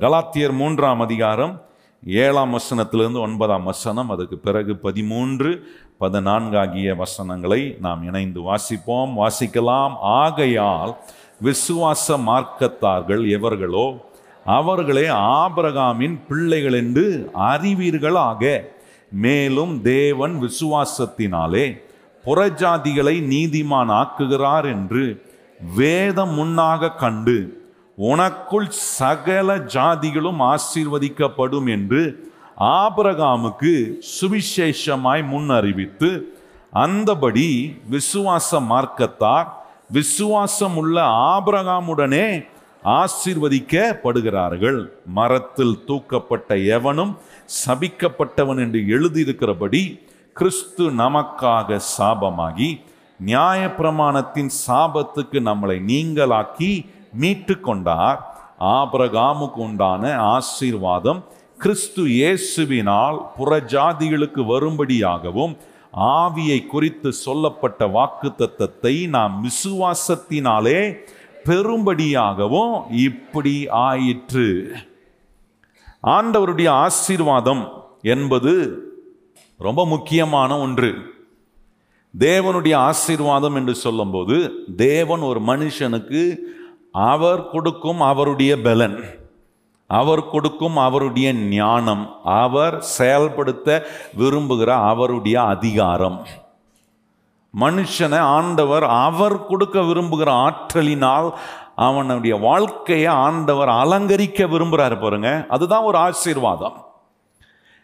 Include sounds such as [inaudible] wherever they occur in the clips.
கலாத்தியர் மூன்றாம் அதிகாரம் ஏழாம் வசனத்திலிருந்து ஒன்பதாம் வசனம் அதுக்கு பிறகு பதிமூன்று பதினான்கு ஆகிய வசனங்களை நாம் இணைந்து வாசிப்போம். வாசிக்கலாம். ஆகையால் விசுவாச மார்க்கத்தார்கள் எவர்களோ அவர்களே ஆபிரகாமின் பிள்ளைகள் என்று அறிவீர்களாக. மேலும் தேவன் விசுவாசத்தினாலே புறஜாதிகளை நீதிமான் ஆக்குகிறார் என்று வேதம் முன்னாக கண்டு உனக்குள் சகல ஜாதிகளும் ஆசீர்வதிக்கப்படும் என்று ஆபரகாமுக்கு சுவிசேஷமாய் முன் அறிவித்து அந்தபடி விசுவாச மார்க்கத்தார் விசுவாசம் உள்ள ஆபரகாமுடனே ஆசீர்வதிக்கப்படுகிறார்கள். மரத்தில் தூக்கப்பட்ட எவனும் சபிக்கப்பட்டவன் என்று எழுதியிருக்கிறபடி கிறிஸ்து நமக்காக சாபமாகி நியாயப்பிரமாணத்தின் சாபத்துக்கு நம்மளை நீங்களாக்கி மீட்டு கொண்டார் ஆபிரகாமுக்கு உண்டான ஆசீர்வாதம் கிறிஸ்து இயேசுவினால் புறஜாதிகளுக்கு வரும்படியாகவும் ஆவியை குறித்து சொல்லப்பட்ட வாக்குத்தத்தத்தை நாம் விசுவாசத்தினாலே பெரும்படியாகவும் இப்படி ஆயிற்று. ஆண்டவருடைய ஆசீர்வாதம் என்பது ரொம்ப முக்கியமான ஒன்று. தேவனுடைய ஆசீர்வாதம் என்று சொல்லும்போது தேவன் ஒரு மனுஷனுக்கு அவர் கொடுக்கும் அவருடைய பலன். அவர் கொடுக்கும் அவருடைய ஞானம். அவர் செயல்படுத்த விரும்புகிற அவருடைய அதிகாரம். மனுஷனை ஆண்டவர் அவர் கொடுக்க விரும்புகிற ஆற்றலினால் அவனுடைய வாழ்க்கையை ஆண்டவர் அலங்கரிக்க விரும்புகிறார் பாருங்க. அதுதான் ஒரு ஆசீர்வாதம்.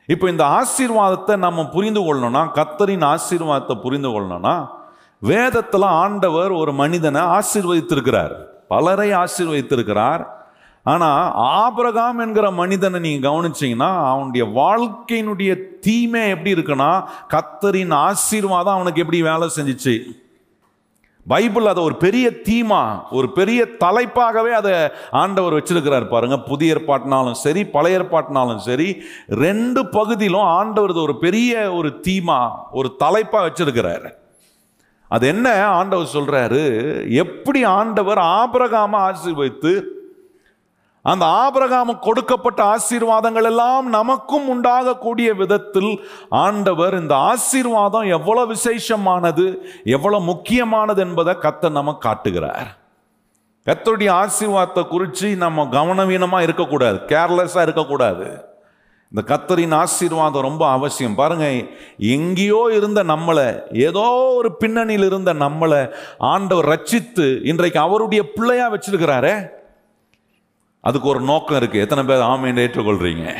இப்போ இந்த ஆசீர்வாதத்தை நம்ம புரிந்து கொள்ளணும்னா கத்தரின் ஆசீர்வாதத்தை புரிந்து கொள்ளணும்னா வேதத்தில் ஆண்டவர் ஒரு மனிதனை ஆசீர்வதித்திருக்கிறார். பலரை ஆசீர்வதித்திருக்கிறார். ஆனால் ஆபிரகாம் என்கிற மனிதனை நீங்கள் கவனிச்சிங்கன்னா அவனுடைய வாழ்க்கையினுடைய தீமை எப்படி இருக்குன்னா கத்தரின் ஆசீர்வாதம் அவனுக்கு எப்படி வேலை செஞ்சிச்சு? பைபிள் அதை ஒரு பெரிய தீமா ஒரு பெரிய தலைப்பாகவே அதை ஆண்டவர் வச்சிருக்கிறார் பாருங்க. புதிய ஏற்பாட்டினாலும் சரி பழைய ஏற்பாட்டினாலும் சரி ரெண்டு பகுதியிலும் ஆண்டவர் ஒரு பெரிய ஒரு தீமா ஒரு தலைப்பாக வச்சிருக்கிறார். அது என்ன ஆண்டவர் சொல்கிறாரு எப்படி ஆண்டவர் ஆபிரகாம ஆசீர்வதித்து அந்த ஆபரகாம கொடுக்கப்பட்ட ஆசீர்வாதங்கள் எல்லாம் நமக்கும் உண்டாகக்கூடிய விதத்தில் ஆண்டவர் இந்த ஆசீர்வாதம் எவ்வளவு விசேஷமானது எவ்வளவு முக்கியமானது என்பதை கத்த நம்ம காட்டுகிறார். கத்தருடைய ஆசீர்வாதத்தை குறித்து நம்ம கவனவீனமாக இருக்கக்கூடாது கேர்லெஸ்ஸாக இருக்கக்கூடாது. இந்த கத்தரின் ஆசீர்வாதம் ரொம்ப அவசியம். பாருங்க எங்கேயோ இருந்த நம்மளை ஏதோ ஒரு பின்னணியில் இருந்த நம்மளை ஆண்டவர் ரச்சித்து இன்றைக்கு அவருடைய பிள்ளையா வச்சிருக்கிறாரே. அதுக்கு ஒரு நோக்கம் இருக்கு. எத்தனை பேர் ஆமையை ஏற்றுக்கொள்றீங்க?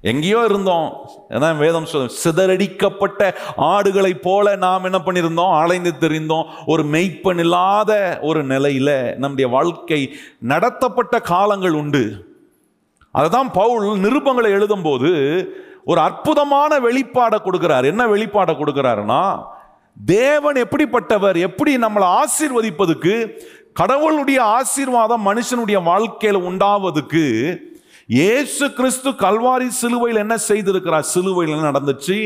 எங்கேயோ இருந்தோம். ஏன்னா வேதம் சொல்ல சிதறடிக்கப்பட்ட ஆடுகளைப் போல நாம் என்ன பண்ணியிருந்தோம்? அலைந்து தெரிந்தோம். ஒரு மெய்ப்பன் இல்லாத ஒரு நிலையில நம்முடைய வாழ்க்கை நடத்தப்பட்ட காலங்கள் உண்டு. அதுதான் பவுல் நிருபங்களை எழுதும்போது ஒரு அற்புதமான வெளிப்பாடை கொடுக்கிறார். என்ன வெளிப்பாடை கொடுக்கிறாருன்னா தேவன் எப்படிப்பட்டவர் எப்படி நம்மளை ஆசீர்வதிப்பதுக்கு கடவுளுடைய ஆசீர்வாதம் மனுஷனுடைய வாழ்க்கையில் உண்டாவதுக்கு இயேசு கிறிஸ்து கல்வாரி சிலுவையில் என்ன செய்திருக்கிறார்? சிலுவையில் நடந்துச்சு?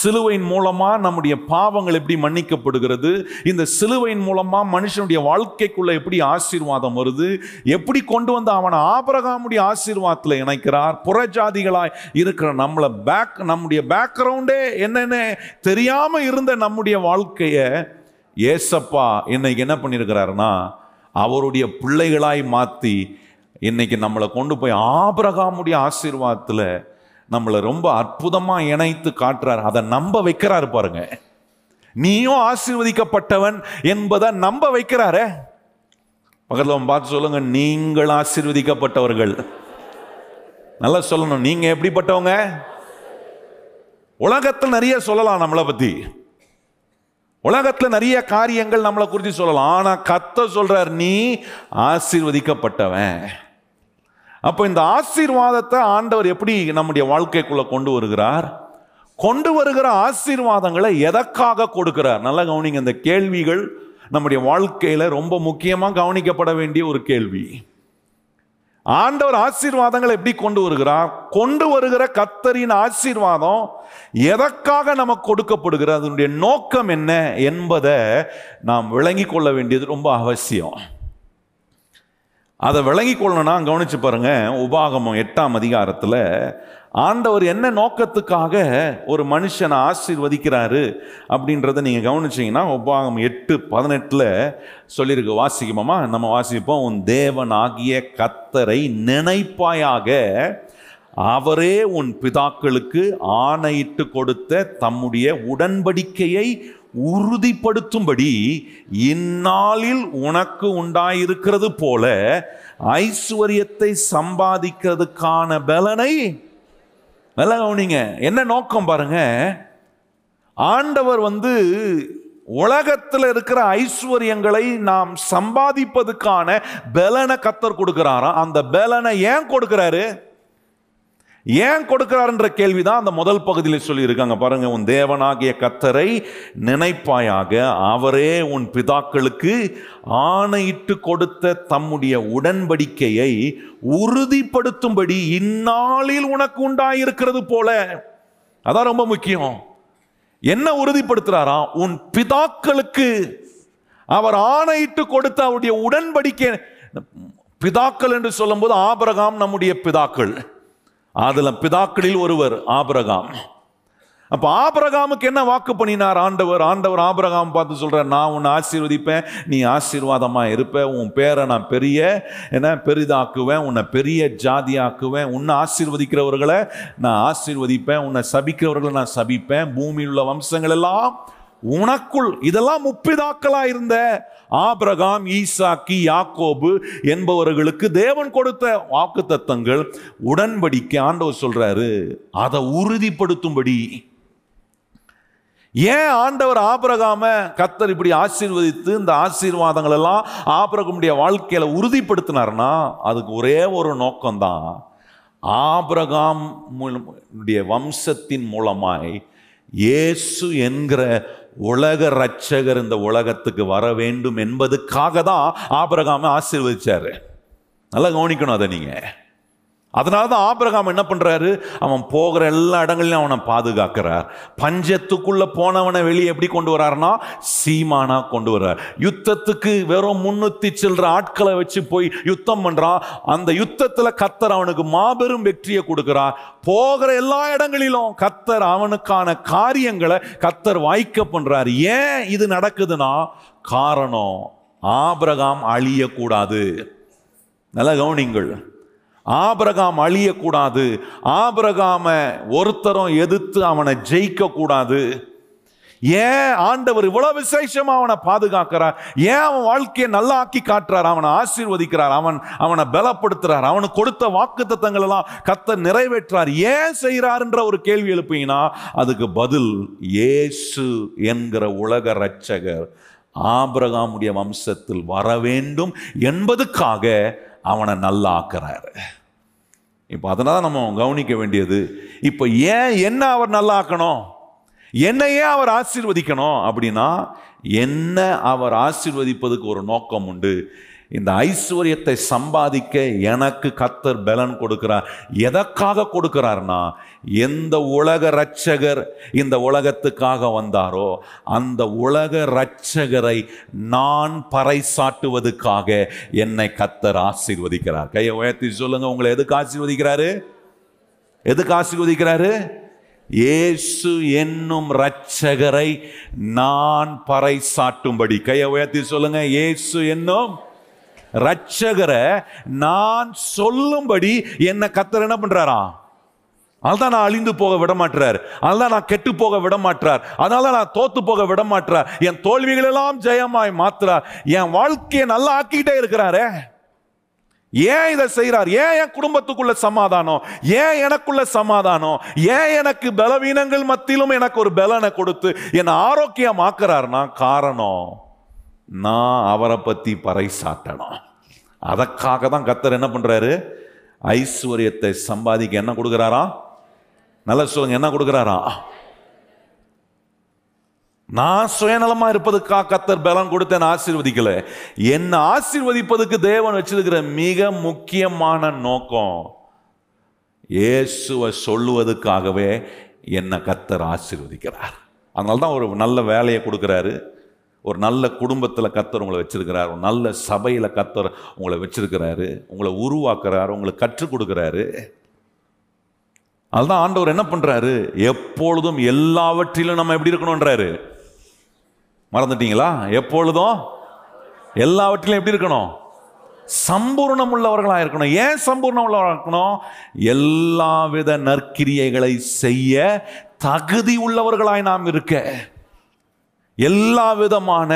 சிலுவையின் மூலமா நம்முடைய பாவங்கள் எப்படி மன்னிக்கப்படுகிறது? இந்த சிலுவையின் மூலமா மனுஷனுடைய வாழ்க்கைக்குள்ள எப்படி ஆசீர்வாதம் வருது? எப்படி கொண்டு வந்து அவனை ஆபரகாமுடைய ஆசீர்வாதத்தில் இணைக்கிறார்? புறஜாதிகளாய் இருக்கிற நம்மளை பேக் நம்முடைய பேக்ரவுண்டே என்னென்ன தெரியாம இருந்த நம்முடைய வாழ்க்கையை ஏசப்பா இன்னைக்கு என்ன பண்ணியிருக்கிறாருன்னா அவருடைய பிள்ளைகளாய் மாற்றி இன்னைக்கு நம்மளை கொண்டு போய் ஆபரகாமுடைய ஆசீர்வாதத்தில் நம்மளை ரொம்ப அற்புதமாக இணைத்து காட்டுறார். அதை நம்ப வைக்கிறாரு பாருங்க. நீயும் ஆசீர்வதிக்கப்பட்டவன் என்பதை நம்ப வைக்கிறாரே. பக்கத்தில் பார்த்து சொல்லுங்க நீங்கள் ஆசீர்வதிக்கப்பட்டவர்கள். நல்லா சொல்லணும் நீங்க எப்படிப்பட்டவங்க? உலகத்தில் நிறைய சொல்லலாம் நம்மளை பத்தி. உலகத்தில் நிறைய காரியங்கள் நம்மளை குறித்து சொல்லலாம். ஆனா கத்த சொல்றார் நீ ஆசீர்வதிக்கப்பட்டவன். அப்போ இந்த ஆசீர்வாதத்தை ஆண்டவர் எப்படி நம்முடைய வாழ்க்கைக்குள்ளே கொண்டு வருகிறார்? கொண்டு வருகிற ஆசீர்வாதங்களை எதற்காக கொடுக்கிறார்? நல்லா கவனிங்க இந்த கேள்விகள் நம்முடைய வாழ்க்கையில் ரொம்ப முக்கியமாக கவனிக்கப்பட வேண்டிய ஒரு கேள்வி. ஆண்டவர் ஆசீர்வாதங்களை எப்படி கொண்டு வருகிறார்? கொண்டு வருகிற கத்தரின் ஆசீர்வாதம் எதற்காக நமக்கு கொடுக்கப்படுகிறது? அதனுடைய நோக்கம் என்ன என்பதை நாம் விளங்கி கொள்ள வேண்டியது ரொம்ப அவசியம். அதை விளங்கி கொள்ளணும்னா கவனிச்சு பாருங்க உபாகமம் எட்டாம் அதிகாரத்தில் ஆண்டவர் என்ன நோக்கத்துக்காக ஒரு மனுஷனை ஆசீர்வதிக்கிறாரு அப்படின்றத நீங்கள் கவனிச்சீங்கன்னா உபாகமம் எட்டு பதினெட்டில் சொல்லியிருக்கு. வாசிக்குமாமா நம்ம வாசிப்போம். உன் தேவன் ஆகிய கத்தரை நினைப்பாயாக அவரே உன் பிதாக்களுக்கு ஆணையிட்டு கொடுத்த தம்முடைய உடன்படிக்கையை உறுதிப்படுத்தும்படி இந்நாளில் உனக்கு உண்டாயிருக்கிறது போல ஐஸ்வர்யத்தை சம்பாதிக்கிறதுக்கான பலனை நல்லா கவனிங்க. என்ன நோக்கம் பாருங்க. ஆண்டவர் வந்து உலகத்தில் இருக்கிற ஐஸ்வர்யங்களை நாம் சம்பாதிப்பதுக்கான பலனை கத்தர் கொடுக்கிறாராம். அந்த பலனை ஏன் கொடுக்கிறாரு? ஏன் கொடுக்கிறாருன்ற கேள்விதான் அந்த முதல் பகுதியில் சொல்லியிருக்காங்க. பாருங்க உன் தேவனாகிய கத்தரை நினைப்பாயாக அவரே உன் பிதாக்களுக்கு ஆணையிட்டு கொடுத்த தம்முடைய உடன்படிக்கையை உறுதிப்படுத்தும்படி இந்நாளில் உனக்கு உண்டாயிருக்கிறது போல. அதான் ரொம்ப முக்கியம். என்ன உறுதிப்படுத்துறாரா? உன் பிதாக்களுக்கு அவர் ஆணையிட்டு கொடுத்த அவருடைய உடன்படிக்கை. பிதாக்கள் என்று சொல்லும்போது ஆபரகாம் நம்முடைய பிதாக்கள். அதில் பிதாக்களில் ஒருவர் ஆபரகாம். அப்போ ஆபரகாமுக்கு என்ன வாக்கு பண்ணினார் ஆண்டவர்? ஆண்டவர் ஆபரகாம் பார்த்து சொல்கிறார் நான் உன்னை ஆசீர்வதிப்பேன் நீ ஆசீர்வாதமாக இருப்ப உன் பேரை நான் பெரிய என்ன பெரிதாக்குவேன் உன்னை பெரிய ஜாதியாக்குவேன் உன்னை ஆசீர்வதிக்கிறவர்களை நான் ஆசீர்வதிப்பேன் உன்னை சபிக்கிறவர்களை நான் சபிப்பேன் பூமியில் உள்ள வம்சங்கள் எல்லாம் உனக்குள் இதெல்லாம் முப்பிதாக்களாக இருந்த ஆபிரகாம் ஈசாக்கி யாக்கோபு என்பவர்களுக்கு தேவன் கொடுத்த வாக்கு தத்தங்கள் உடன்படிக்கை. ஆண்டவர் சொல்றாரு அதை உறுதிப்படுத்தும்படி. ஏன் ஆண்டவர் ஆபிரகாம கத்தர் இப்படி ஆசீர்வதித்து இந்த ஆசீர்வாதங்கள் எல்லாம் ஆபிரகமுடைய வாழ்க்கையில உறுதிப்படுத்தினார்னா அதுக்கு ஒரே ஒரு நோக்கம்தான். ஆபிரகாம் வம்சத்தின் மூலமாய் இயேசு என்கிற உலக ரட்சகர் இந்த உலகத்துக்கு வர வேண்டும் என்பதுக்காக தான் ஆபரகாம ஆசீர்வதிச்சாரு. நல்லா கவனிக்கணும் அதை நீங்கள் அதனால தான் ஆபிரகாம் என்ன பண்ணுறாரு அவன் போகிற எல்லா இடங்களையும் அவனை பாதுகாக்கிறார். பஞ்சத்துக்குள்ளே போனவனை வெளியே எப்படி கொண்டு வராருன்னா சீமானா கொண்டு வர்றார். யுத்தத்துக்கு வெறும் முன்னூற்றி சில்லற ஆட்களை வச்சு போய் யுத்தம் பண்ணுறான் அந்த யுத்தத்தில் கத்தர் அவனுக்கு மாபெரும் வெற்றியை கொடுக்குறார். போகிற எல்லா இடங்களிலும் கத்தர் அவனுக்கான காரியங்களை கத்தர் வாய்க்க பண்ணுறார் ஏன் இது நடக்குதுன்னா காரணம் ஆபிரகாம் அழியக்கூடாது. நல்லா கவனிங்கள். ஆபரகாம் அழியக்கூடாது. ஆபரகாம ஒருத்தரும் எதிர்த்து அவனை ஜெயிக்க கூடாது ஏன் ஆண்டவர் இவ்வளவு விசேஷமா அவனை பாதுகாக்கிறார்? ஏன் அவன் வாழ்க்கையை நல்லா ஆக்கி காட்டுறார்? அவனை ஆசீர்வதிக்கிறார். அவன் அவனை பலப்படுத்துறார். அவனுக்கு கொடுத்த வாக்கு தத்தங்கள் எல்லாம் கத்த நிறைவேற்றார் ஏன் செய்கிறார்ன்ற ஒரு கேள்வி எழுப்பீங்கன்னா அதுக்கு பதில் இயேசு என்கிற உலக ரட்சகர் ஆபிரகாமுடைய வம்சத்தில் வர வேண்டும் என்பதுக்காக அவனை நல்லா ஆக்குறாரு. இப்போ அதனால் நம்ம கவனிக்க வேண்டியது இப்போ ஏன் என்ன அவர் நல்லா ஆக்கணும்? என்ன ஏன் அவர் ஆசீர்வதிக்கணும் அப்படின்னா என்ன அவர் ஆசீர்வதிப்பதுக்கு ஒரு நோக்கம் உண்டு. இந்த ஐஸ்வர்யத்தை சம்பாதிக்க எனக்கு கத்தர் பலன் கொடுக்கிறார். எதற்காக கொடுக்கிறார்னா எந்த உலக ரட்சகர் இந்த உலகத்துக்காக வந்தாரோ அந்த உலக ரட்சகரை நான் பறைசாட்டுவதற்காக என்னை கத்தர் ஆசீர்வதிக்கிறார். கையை உயர்த்தி சொல்லுங்க உங்களை எதுக்கு ஆசீர்வதிக்கிறாரு? எதுக்கு ஆசீர்வதிக்கிறாரு? இயேசு என்னும் ரட்சகரை நான் பறைசாட்டும்படி கையை உயர்த்தி சொல்லுங்க இயேசு என்னும் ரட்சகரை நான் சொல்லும்படி என்ன கத்தர் என்ன பண்ணுறாராம் அதனால நான் அழிந்து போக விட மாட்டார் அதனால நான் கெட்டு போக விட மாட்டார் அதனால நான் தோத்து போக விட மாட்டார் என் தோல்விகள் எல்லாம் ஜெயமாய் மாத்துறார் என் வாழ்க்கையை நல்லா ஆக்கிக்கிட்டே இருக்கிறாரே. ஏன் இதை செய்கிறார்? ஏன் என் குடும்பத்துக்குள்ள சமாதானம்? ஏன் எனக்குள்ள சமாதானம்? ஏன் எனக்கு பலவீனங்கள் மத்தியிலும் எனக்கு ஒரு பலனை கொடுத்து என்னை ஆரோக்கியமாக்குறாருன்னா காரணம் நான் அவரை பற்றி பறைசாட்டணும். அதற்காக தான் கத்தர் என்ன பண்ணுறாரு ஐஸ்வர்யத்தை சம்பாதிக்க என்ன கொடுக்குறாரா? நல்லா சொல்லுங்க என்ன கொடுக்குறாரா? நான் சுயநலமா இருப்பதுக்காக கத்தர் பலம் கொடுத்து என்ன ஆசீர்வதிக்கல. என்ன ஆசீர்வதிப்பதுக்கு தேவன் வச்சிருக்கிற மிக முக்கியமான நோக்கம் இயேசுவை சொல்லுவதற்காகவே என்னை கத்தர் ஆசீர்வதிக்கிறார். அதனால தான் ஒரு நல்ல வேலையை கொடுக்குறாரு. ஒரு நல்ல குடும்பத்தில் கத்தர் உங்களை வச்சிருக்கிறார் ஒரு நல்ல சபையில் கத்தர் உங்களை வச்சிருக்கிறாரு உங்களை உருவாக்குறாரு உங்களுக்கு கற்றுக் கொடுக்குறாரு. அதுதான் ஆண்டவர் என்ன பண்ணுறாரு எப்பொழுதும் எல்லாவற்றிலும் நம்ம எப்படி இருக்கணும்ன்றாரு மறந்துட்டீங்களா? எப்பொழுதும் எல்லாவற்றிலும் எப்படி இருக்கணும்? சம்பூர்ணம் உள்ளவர்களாக இருக்கணும். ஏன் சம்பூர்ணம் உள்ளவர்களாக இருக்கணும்? எல்லாவித நற்கிரியைகளை செய்ய தகுதி உள்ளவர்களாய் நாம் இருக்க. எல்லா விதமான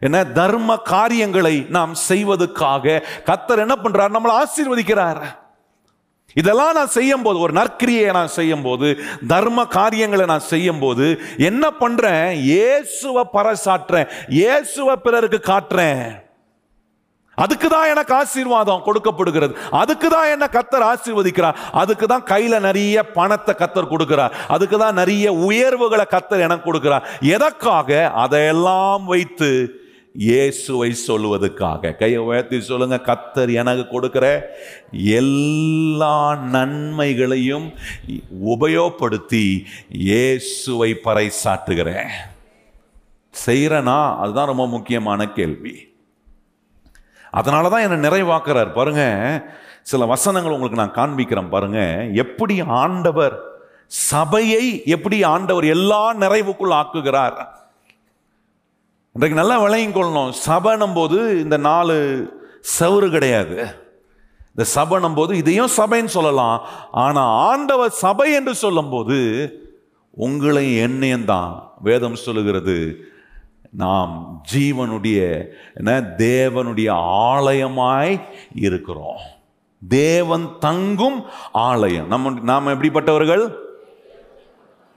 என்ன தர்ம காரியங்களை நாம் செய்வதற்காக கத்தர் என்ன பண்றார்? நம்மளை ஆசீர்வதிக்கிறார். இதெல்லாம் நான் செய்யும் போது ஒரு நற்கிரியை நான் செய்யும் போது தர்ம காரியங்களை நான் செய்யும் போது என்ன பண்றேன்? இயேசுவை பறைசாற்றுறேன். இயேசுவை பிறருக்கு காட்டுறேன். அதுக்கு தான் எனக்கு ஆசீர்வாதம் கொடுக்கப்படுகிறது. அதுக்கு தான் என்ன கத்தர் ஆசீர்வதிக்கிறார். அதுக்கு தான் கையில் நிறைய பணத்தை கத்தர் கொடுக்கிறார். அதுக்கு தான் நிறைய உயர்வுகளை கத்தர் எனக்கு கொடுக்கிறார். எதற்காக? அதையெல்லாம் வைத்து இயேசுவை சொல்லுவதற்காக. கையை உயர்த்தி சொல்லுங்க கத்தர் எனக்கு கொடுக்கிற எல்லா நன்மைகளையும் உபயோகப்படுத்தி இயேசுவை பறைசாட்டுகிறேன் செய்கிறனா அதுதான் ரொம்ப முக்கியமான கேள்வி. அதனால தான் என்னை நிறைவாக்குறார். பாருங்க சில வசனங்கள் உங்களுக்கு நான் காண்பிக்கிறேன் பாருங்க. எப்படி ஆண்டவர் சபையை எப்படி ஆண்டவர் எல்லா நிறைவுக்குள் ஆக்குகிறார். இன்றைக்கு நல்லா விளையும் கொள்ளணும். சபைனும் போது இந்த நாலு சவுறு கிடையாது. இந்த சபைனும் போது இதையும் சபைன்னு சொல்லலாம். ஆனால் ஆண்டவர் சபை என்று சொல்லும்போது உங்களை என்னையும் தான் வேதம் சொல்லுகிறது நாம் ஜீவனுடைய என்ன தேவனுடைய ஆலயமாய் இருக்கிறோம். தேவன் தங்கும் ஆலயம். நம்ம நாம் எப்படிப்பட்டவர்கள்?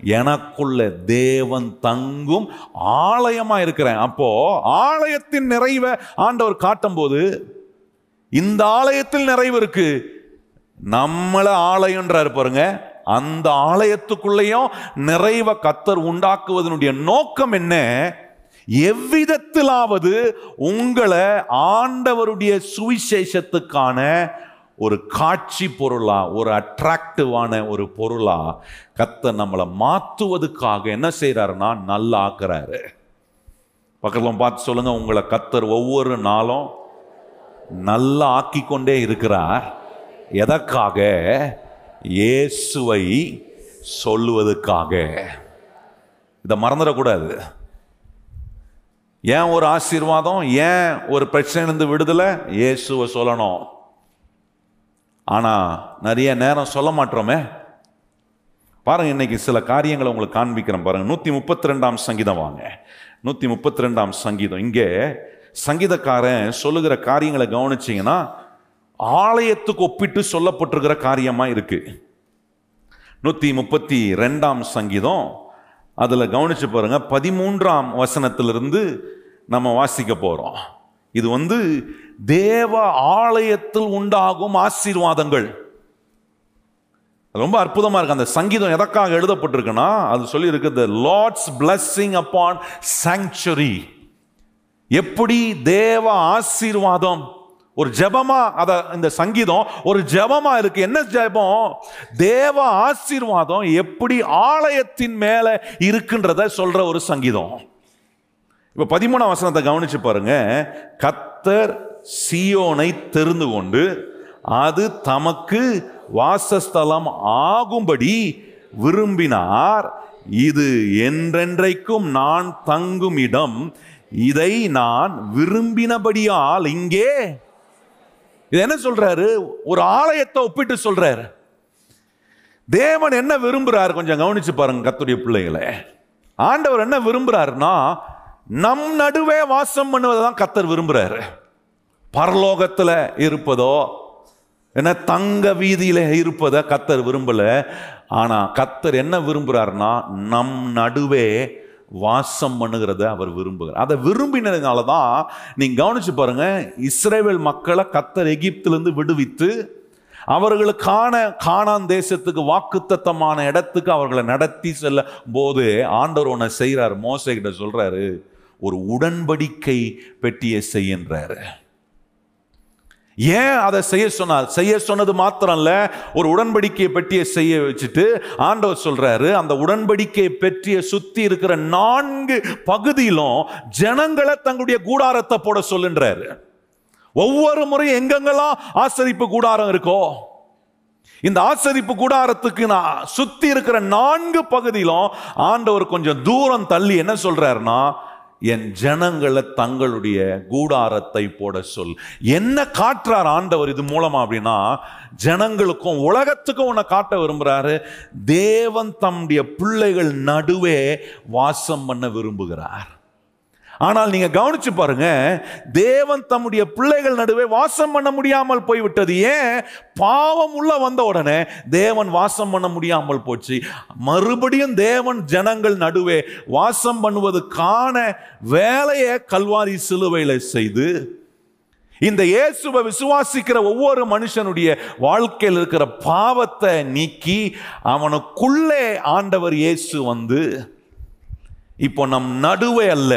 எனக்குள்ள தேவன் தங்கும் ஆலயமா இருக்கிறேன். அப்போ ஆலயத்தின் நிறைவை ஆண்டவர் காட்டும் போது இந்த ஆலயத்தில் நிறைவு இருக்கு. நம்மளை ஆலயம்ன்றாரு பாருங்க. அந்த ஆலயத்துக்குள்ளேயும் நிறைவை கத்தர் உண்டாக்குவதனுடைய நோக்கம் என்ன? எவ்விதத்திலாவது உங்களை ஆண்டவருடைய சுவிசேஷத்துக்கான ஒரு காட்சி பொருளா ஒரு அட்ராக்டிவான ஒரு பொருளா கத்த நம்மளை மாத்துவதுக்காக என்ன செய்யறாருன்னா நல்லா ஆக்குறாரு. பக்கத்தில் பார்த்து சொல்லுங்க உங்களை கத்தர் ஒவ்வொரு நாளும் நல்லா ஆக்கி கொண்டே இருக்கிறார். எதற்காக? இயேசுவை சொல்லுவதற்காக. இதை மறந்துடக்கூடாது. ஏன் ஒரு ஆசீர்வாதம்? ஏன் ஒரு பிரச்சனையிலிருந்து விடுதலை? இயேசுவை சொல்லணும். ஆனால் நிறைய நேரம் சொல்ல மாட்டோமே. பாருங்க இன்னைக்கு சில காரியங்களை உங்களுக்கு காண்பிக்கிறேன் பாருங்க. நூற்றி முப்பத்தி ரெண்டாம் சங்கீதம் வாங்க. நூற்றி முப்பத்தி ரெண்டாம் சங்கீதம். இங்கே சங்கீதக்காரன் சொல்லுகிற காரியங்களை கவனிச்சிங்கன்னா ஆலயத்துக்கு ஒப்பிட்டு சொல்லப்பட்டிருக்கிற காரியமாக இருக்குது நூற்றி முப்பத்தி ரெண்டாம் சங்கீதம். அதில் கவனித்து பாருங்க பதிமூன்றாம் வசனத்திலிருந்து நம்ம வாசிக்க போகிறோம் இது வந்து தேவ ஆலயத்தில் உண்டாகும் ஆசீர்வாதங்கள். ரொம்ப அற்புதமா இருக்கு. அந்த சங்கீதம் எதற்காக எழுதப்பட்டிருக்குன்னா அது சொல்லி இருக்கு the Lord's blessing upon sanctuary எப்படி தேவ ஆசீர்வாதம் ஒரு ஜபமா அத இந்த சங்கீதம் ஒரு ஜபமா இருக்கு. என்ன ஜெபம்? தேவ ஆசீர்வாதம் எப்படி ஆலயத்தின் மேல இருக்குன்றத சொல்ற ஒரு சங்கீதம். இப்ப பதிமூணாம் வசனத்தை கவனிச்சு பாருங்க. கத்தர் சியோனை தெரிந்து கொண்டு அது தமக்கு வாசஸ்தலம் ஆகும்படி விரும்பினார். இது என்றென்றைக்கும் நான் தங்கும் இடம் இதை நான் விரும்பினபடியால் இங்கே இது என்ன சொல்றாரு? ஒரு ஆலயத்தை ஒப்பிட்டு சொல்றாரு. தேவன் என்ன விரும்புகிறார் கொஞ்சம் கவனிச்சு பாருங்க கத்துடைய பிள்ளைகளை. ஆண்டவர் என்ன விரும்புறாருன்னா நம் நடுவே வாசம் பண்ணுவதை தான் கத்தர் விரும்புறாரு. பரலோகத்தில் இருப்பதோ என்ன தங்க வீதியில் இருப்பதை கத்தர் விரும்பல. ஆனால் கத்தர் என்ன விரும்புகிறாருன்னா நம் நடுவே வாசம் பண்ணுகிறத அவர் விரும்புகிறார். அதை விரும்பினதுனால தான் நீங்கள் கவனித்து பாருங்கள் இஸ்ரேவேல் மக்களை கத்தர் எகிப்திலேருந்து விடுவித்து அவர்களுக்கான காணான் தேசத்துக்கு வாக்குத்தத்தமான இடத்துக்கு அவர்களை நடத்தி செல்ல போது ஆண்டவர் ஒன்று செய்கிறார் மோசைகிட்ட சொல்கிறாரு ஒரு உடன்படிக்கை பெட்டியை செய்கின்றாரு. ஏன் அதை செய்ய சொன்னார்? செய்ய சொன்னது மாத்திரம் இல்ல ஒரு உடன்படிக்கையை பற்றிய செய்ய வச்சுட்டு ஆண்டவர் சொல்றாரு அந்த உடன்படிக்கையை பற்றிய சுத்தி இருக்கிற நான்கு பகுதியிலும் ஜனங்களை தங்களுடைய கூடாரத்தை போட சொல்லுன்றாரு. ஒவ்வொரு முறையும் எங்கெங்கெல்லாம் ஆசரிப்பு கூடாரம் இருக்கோ இந்த ஆசரிப்பு கூடாரத்துக்கு நான் சுத்தி இருக்கிற நான்கு பகுதியிலும் ஆண்டவர் கொஞ்சம் தூரம் தள்ளி என்ன சொல்றாருன்னா என் ஜனங்களை தங்களுடைய கூடாரத்தை போட சொல். என்ன காட்டுறார் ஆண்டவர் இது மூலமா அப்படின்னா ஜனங்களுக்கும் உலகத்துக்கும் உன்னை காட்ட விரும்புகிறாரு தேவன் தம்முடைய பிள்ளைகள் நடுவே வாசம் பண்ண விரும்புகிறார். ஆனால் நீங்க கவனிச்சு பாருங்க தேவன் தம்முடைய பிள்ளைகள் நடுவே வாசம் பண்ண முடியாமல் போய்விட்டது. ஏன்? பாவம் உள்ள வந்த உடனே தேவன் வாசம் பண்ண முடியாமல் போச்சு. மறுபடியும் தேவன் ஜனங்கள் நடுவே வாசம் பண்ணுவதுக்கான வேலையை கல்வாரி சிலுவையில் செய்து இந்த இயேசுவை விசுவாசிக்கிற ஒவ்வொரு மனுஷனுடைய வாழ்க்கையில் இருக்கிற பாவத்தை நீக்கி அவனுக்குள்ளே ஆண்டவர் இயேசு வந்து இப்போ நம் நடுவே அல்ல.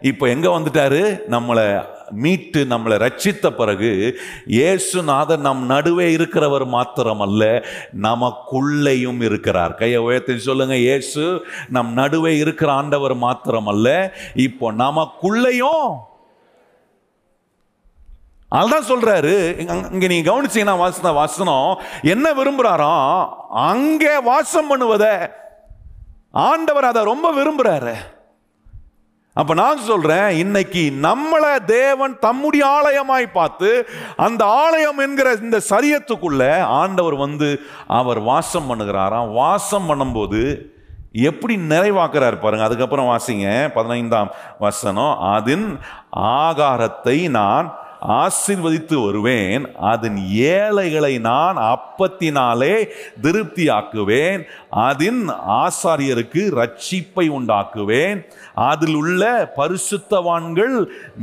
இப்போ எங்கே வந்துட்டாரு? நம்மளை மீட்டு நம்மளை ரட்சித்த பிறகு இயேசுநாதர் நம் நடுவே இருக்கிறவர் மாத்திரம் அல்ல நமக்குள்ளேயும் இருக்கிறார். கையை உயர்த்தி சொல்லுங்க இயேசு நம் நடுவே இருக்கிற ஆண்டவர் மாத்திரம் அல்ல இப்போ நமக்குள்ளேயும். அதுதான் சொல்றாரு. இங்க- இங்க நீங்க கவனிச்சீங்கன்னா வாசன வாசனம் என்ன விரும்புறாராம் அங்கே வாசம் பண்ணுவதை ஆண்டவர் அதை ரொம்ப விரும்புகிறாரு அப்ப நான் சொல்றேன் இன்னைக்கு நம்மளை தேவன் தம்முடைய ஆலயமாய் பார்த்து அந்த ஆலயம் என்கிற இந்த சரியத்துக்குள்ள ஆண்டவர் வந்து அவர் வாசம் பண்ணுகிறாராம். வாசம் பண்ணும்போது எப்படி நிறைவாக்குறார் பாருங்க. அதுக்கப்புறம் வாசிங்க பதினைந்தாம் வசனம். அதன் ஆகாரத்தை நான் ஆசிர்வதித்து வருவேன். அதன் ஏழைகளை நான் அப்பத்தினாலே திருப்தியாக்குவேன். அதன் ஆசாரியருக்கு ரட்சிப்பை உண்டாக்குவேன். அதில் உள்ள பரிசுத்தவான்கள்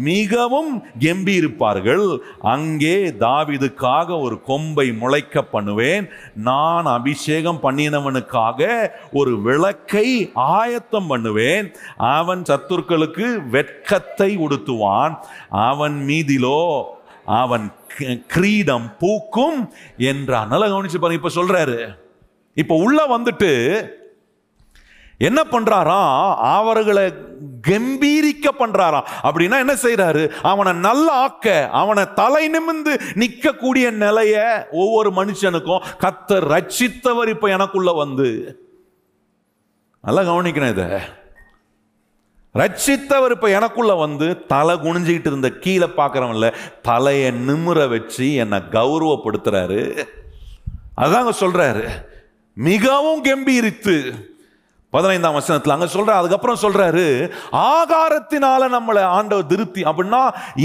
மிகவும் கெம்பியிருப்பார்கள் அங்கே தாவிதுக்காக ஒரு கொம்பை முளைக்க பண்ணுவேன். நான் அபிஷேகம் பண்ணினவனுக்காக ஒரு விளக்கை ஆயத்தம் பண்ணுவேன். அவன் சத்துருக்களுக்கு வெட்கத்தை உடுத்துவான். அவன் மீதிலோ அவன் கிரீடம் பூக்கும் என்றான் நல்லா கவனிச்சு பாருங்க இப்ப சொல்றாரு. இப்ப உள்ள வந்துட்டு என்ன பண்ணுறாராம் அவர்களை கம்பீரிக்க பண்றாராம் அப்படின்னா என்ன செய்கிறாரு அவனை நல்ல ஆக்க அவனை தலை நிமிந்து நிற்கக்கூடிய நிலைய ஒவ்வொரு மனுஷனுக்கும் கத்த ரட்சித்தவர் இப்ப எனக்குள்ள வந்து. நல்லா கவனிக்கணும் இதை. ரட்சித்தவர் இப்ப எனக்குள்ள வந்து தலை குனிஞ்சிக்கிட்டு இருந்த கீழே பார்க்கறவன்ல தலையை நிமிர வச்சு என்னை கௌரவப்படுத்துறாரு. அதாங்க சொல்றாரு. மிகவும் கம்பீரித்து பதினைந்தாம் வசனத்தில் அங்கே சொல்கிறார் அதுக்கப்புறம் சொல்கிறாரு ஆகாரத்தினால நம்மளை ஆண்டவர் திருப்தி அப்படின்னா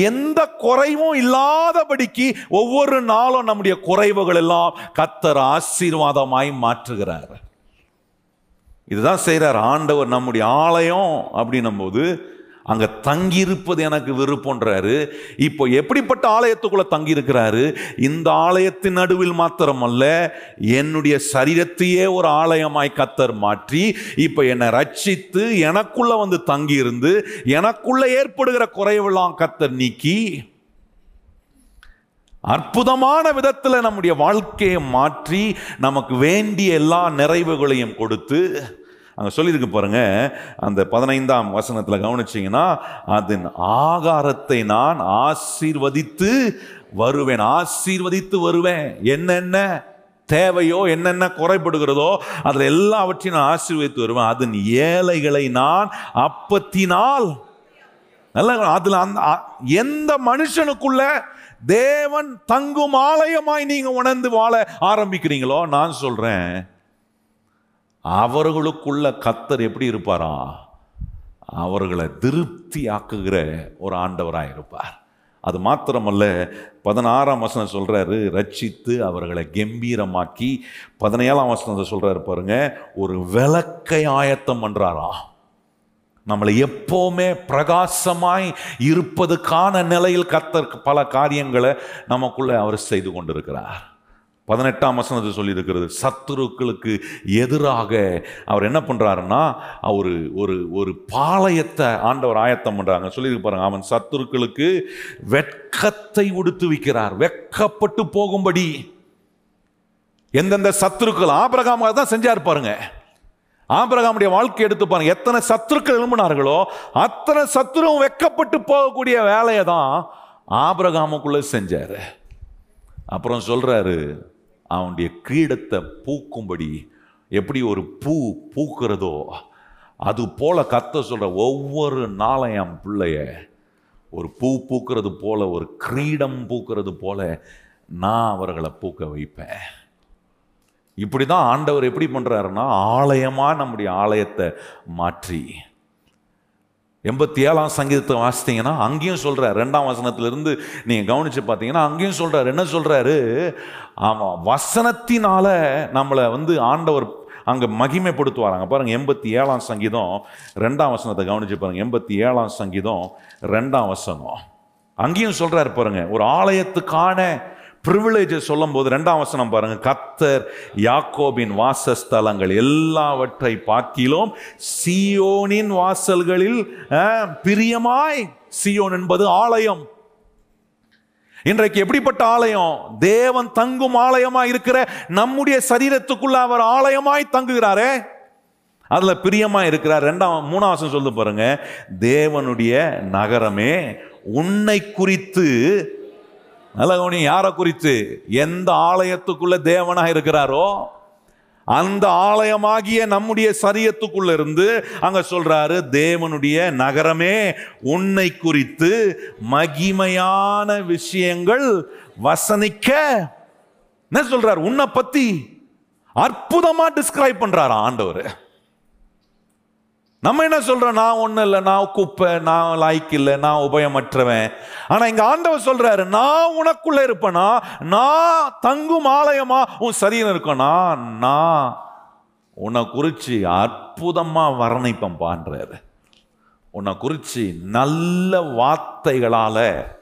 எந்த குறைவும் இல்லாதபடிக்கு ஒவ்வொரு நாளும் நம்முடைய குறைவுகள் எல்லாம் கத்தர் ஆசீர்வாதமாய் மாற்றுகிறார். இதுதான் செய்கிறார் ஆண்டவர் நம்முடைய ஆலயம் அப்படின்னும் போது அங்கே தங்கியிருப்பது எனக்கு விருப்பன்றாரு இப்போ எப்படிப்பட்ட ஆலயத்துக்குள்ளே தங்கியிருக்கிறாரு? இந்த ஆலயத்தின் நடுவில் மாத்திரமல்ல என்னுடைய சரீரத்தையே ஒரு ஆலயமாய் கத்தர் மாற்றி இப்போ என்னை ரட்சித்து எனக்குள்ள வந்து தங்கியிருந்து எனக்குள்ளே ஏற்படுகிற குறைவெல்லாம் கத்தர் நீக்கி அற்புதமான விதத்தில் நம்முடைய வாழ்க்கையை மாற்றி நமக்கு வேண்டிய எல்லா நிறைவுகளையும் கொடுத்து அங்கே சொல்லியிருக்கு பாருங்க. அந்த பதினைந்தாம் வசனத்தில் கவனிச்சிங்கன்னா அதன் ஆகாரத்தை நான் ஆசீர்வதித்து வருவேன். ஆசீர்வதித்து வருவேன். என்னென்ன தேவையோ என்னென்ன குறைபடுகிறதோ அதில் எல்லாவற்றையும் நான் ஆசீர்வதித்து வருவேன். அதன் ஏழைகளை நான் அப்பத்தினால் நல்ல அதில் அந்த எந்த மனுஷனுக்குள்ள தேவன் தங்கும் ஆலயமாய் நீங்கள் உணர்ந்து வாழ ஆரம்பிக்கிறீங்களோ நான் சொல்கிறேன் அவர்களுக்குள்ள கத்தர் எப்படி இருப்பாரா? அவர்களை திருப்தி ஆக்குகிற ஒரு ஆண்டவராக இருப்பார் அது மாத்திரமல்ல பதினாறாம் வசனம் சொல்கிறாரு ரட்சித்து அவர்களை கம்பீரமாக்கி பதினேழாம் வசனத்தை சொல்கிறாரு பாருங்க ஒரு விளக்கை ஆயத்தம் பண்ணுறாரா நம்மளை எப்போவுமே பிரகாசமாய் இருப்பதுக்கான நிலையில் கத்தர் பல காரியங்களை நமக்குள்ளே அவர் செய்து கொண்டிருக்கிறார். பதினெட்டாம் வசனத்தை சொல்லியிருக்கிறது சத்துருக்களுக்கு எதிராக அவர் என்ன பண்ணுறாருன்னா அவர் ஒரு ஒரு பாளையத்தை ஆண்டவர் ஆயத்தம் பண்ணுறாங்க சொல்லியிருக்கு பாருங்க அவன் சத்துருக்களுக்கு வெட்கத்தை உடுத்து வைக்கிறார் வெட்கப்பட்டு போகும்படி. எந்தெந்த சத்துருக்கள் ஆபிரகாமாக தான் செஞ்சார் பாருங்க. ஆபிரகாமுடைய வாழ்க்கை எடுத்து பாருங்க எத்தனை சத்துருக்கள் எழும்பினார்களோ அத்தனை சத்துருவும் வெக்கப்பட்டு போகக்கூடிய வேலையை தான் ஆபிரகாமுக்குள்ளே செஞ்சார். அப்புறம் சொல்கிறாரு அவனுடைய கிரீடத்தை பூக்கும்படி எப்படி ஒரு பூ பூக்கிறதோ அது போல கத்த சொல்கிற ஒவ்வொரு நாளும் என் பிள்ளைய ஒரு பூ பூக்கிறது போல ஒரு கிரீடம் பூக்கிறது போல நான் அவர்களை பூக்க வைப்பேன். இப்படி தான் ஆண்டவர் எப்படி பண்ணுறாருன்னா ஆலயமாக நம்முடைய ஆலயத்தை மாற்றி எண்பத்தி ஏழாம் சங்கீதத்தை வாசித்தீங்கன்னா அங்கேயும் சொல்கிறார் ரெண்டாம் வசனத்திலிருந்து நீங்கள் கவனிச்சு பார்த்தீங்கன்னா அங்கேயும் சொல்கிறார் என்ன சொல்கிறாரு ஆமாம் வசனத்தினால நம்மளை வந்து ஆண்டவர் அங்க மகிமைப்படுத்துவாராங்க. பாருங்கள் எண்பத்தி ஏழாம் சங்கீதம் ரெண்டாம் வசனத்தை கவனிச்சு பாருங்கள் எண்பத்தி ஏழாம் சங்கீதம் ரெண்டாம் வசனம். அங்கேயும் சொல்கிறாரு பாருங்கள் ஒரு ஆலயத்துக்கான ப்ரிவிலேஜை சொல்லும் போது ரெண்டாம் வசனம் பாருங்க. கத்தர் யாக்கோபின் வாசஸ்தலங்கள் எல்லாவற்றை பார்க்கிலும் சியோனின் வாசல்களில் பிரியமாய் சியோன் என்பது ஆலயம். இன்றைக்கு எப்படிப்பட்ட ஆலயம்? தேவன் தங்கும் ஆலயமாய் இருக்கிற நம்முடைய சரீரத்துக்குள்ள அவர் ஆலயமாய் தங்குகிறாரே. அதுல பிரியமா இருக்கிறார். ரெண்டாம் மூணாம் வசனம் சொல்லு பாருங்க. தேவனுடைய நகரமே உன்னை குறித்து நல்ல கவனி யாரை குறித்து? எந்த ஆலயத்துக்குள்ள தேவனாக இருக்கிறாரோ அந்த ஆலயமாகிய நம்முடைய சரியத்துக்குள்ள இருந்து அங்க சொல்றாரு தேவனுடைய நகரமே உன்னை குறித்து மகிமையான விஷயங்கள் வசனிக்க. என்ன சொல்றார்? உன்னை பத்தி அற்புதமா டிஸ்கிரைப் பண்றாரா ஆண்டவர். நம்ம என்ன சொல்றோம்? நான் ஒன்றும் இல்லை நான் குப்பை நான் லாய்க்கு இல்லை நான் உபயமற்றவன். ஆனால் இங்கே ஆண்டவர் சொல்றாரு நான் உனக்குள்ள இருப்பேனா? நான் தங்கும் ஆலயமா? உன் சரீரம் இருக்கனா நான் உன்னை குறிச்சு அற்புதமாக வர்ணிப்பம் பான்றாரு உன்னை குறிச்சு நல்ல வார்த்தைகளால்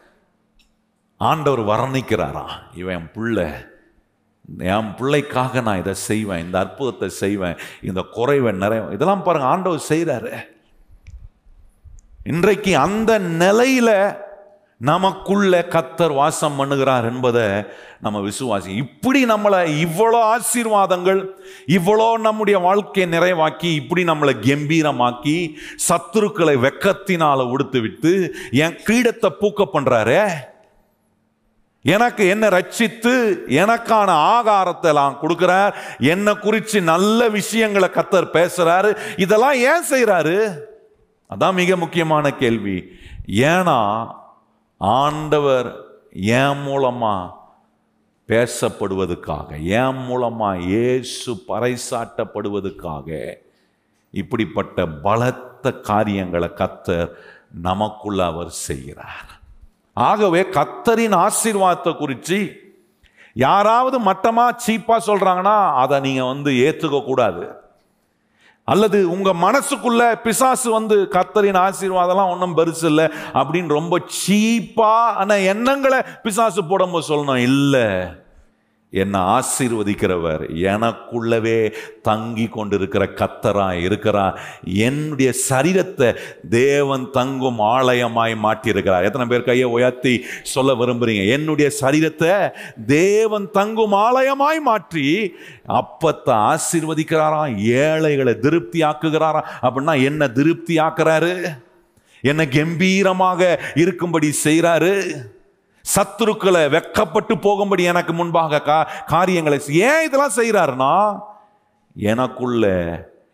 ஆண்டவர் வர்ணிக்கிறாராம். இவன் என் என் பிள்ளைக்காக நான் இதை செய்வேன் இந்த அற்புதத்தை செய்வேன் இந்த குறைவை நிறைய இதெல்லாம் பாருங்க ஆண்டவர் செய்கிறாரு இன்றைக்கு அந்த நிலையில நமக்குள்ள கத்தர் வாசம் பண்ணுகிறார் என்பதை நம்ம விசுவாசி. இப்படி நம்மளை இவ்வளோ ஆசீர்வாதங்கள் இவ்வளோ நம்முடைய வாழ்க்கையை நிறைவாக்கி இப்படி நம்மளை கம்பீரமாக்கி சத்துருக்களை வெக்கத்தினால் உடுத்து விட்டு என் கிரீடத்தை பூக்க பண்ணுறாரு எனக்கு என்ன ரட்சித்து எனக்கான ஆகாரத்தை எல்லாம் கொடுக்குறார். என்னை குறித்து நல்ல விஷயங்களை கத்தர் பேசுறாரு. இதெல்லாம் ஏன் செய்கிறாரு அதான் மிக முக்கியமான கேள்வி. ஏன்னா ஆண்டவர் என் மூலமாக பேசப்படுவதற்காக என் மூலமாக இயேசு பறைசாட்டப்படுவதற்காக இப்படிப்பட்ட பலத்த காரியங்களை கத்தர் நமக்குள்ள அவர் செய்கிறார். ஆகவே கத்தரின் ஆசீர்வாதத்தை குறித்து யாராவது மட்டமாக சீப்பாக சொல்கிறாங்கன்னா அதை நீங்கள் வந்து ஏற்றுக்க கூடாது. அல்லது உங்கள் மனசுக்குள்ள பிசாசு வந்து கத்தரின் ஆசீர்வாதம்லாம் ஒன்றும் பெருசு இல்லை அப்படின்னு ரொம்ப சீப்பான எண்ணங்களை பிசாசு போடும்போது சொல்லணும். இல்லை. என்னை ஆசீர்வதிக்கிறவர். எனக்குள்ளவே தங்கி கொண்டிருக்கிற கத்தரா இருக்கிறார். என்னுடைய சரீரத்தை தேவன் தங்கும் ஆலயமாய் மாற்றியிருக்கிறார். எத்தனை பேர் கையை உயர்த்தி சொல்ல விரும்புறீங்க? என்னுடைய சரீரத்தை தேவன் தங்கும் ஆலயமாய் மாற்றி அப்பத்தை ஆசீர்வதிக்கிறாராம் ஏழைகளை திருப்தி ஆக்குகிறாராம் அப்படின்னா என்ன திருப்தி ஆக்குறாரு என்ன கம்பீரமாக இருக்கும்படி செய்கிறாரு சத்துருக்களை வெக்கப்பட்டு போகும்படி எனக்கு முன்பாக கா காரியங்களை ஏன் இதெல்லாம் செய்கிறாருன்னா எனக்குள்ள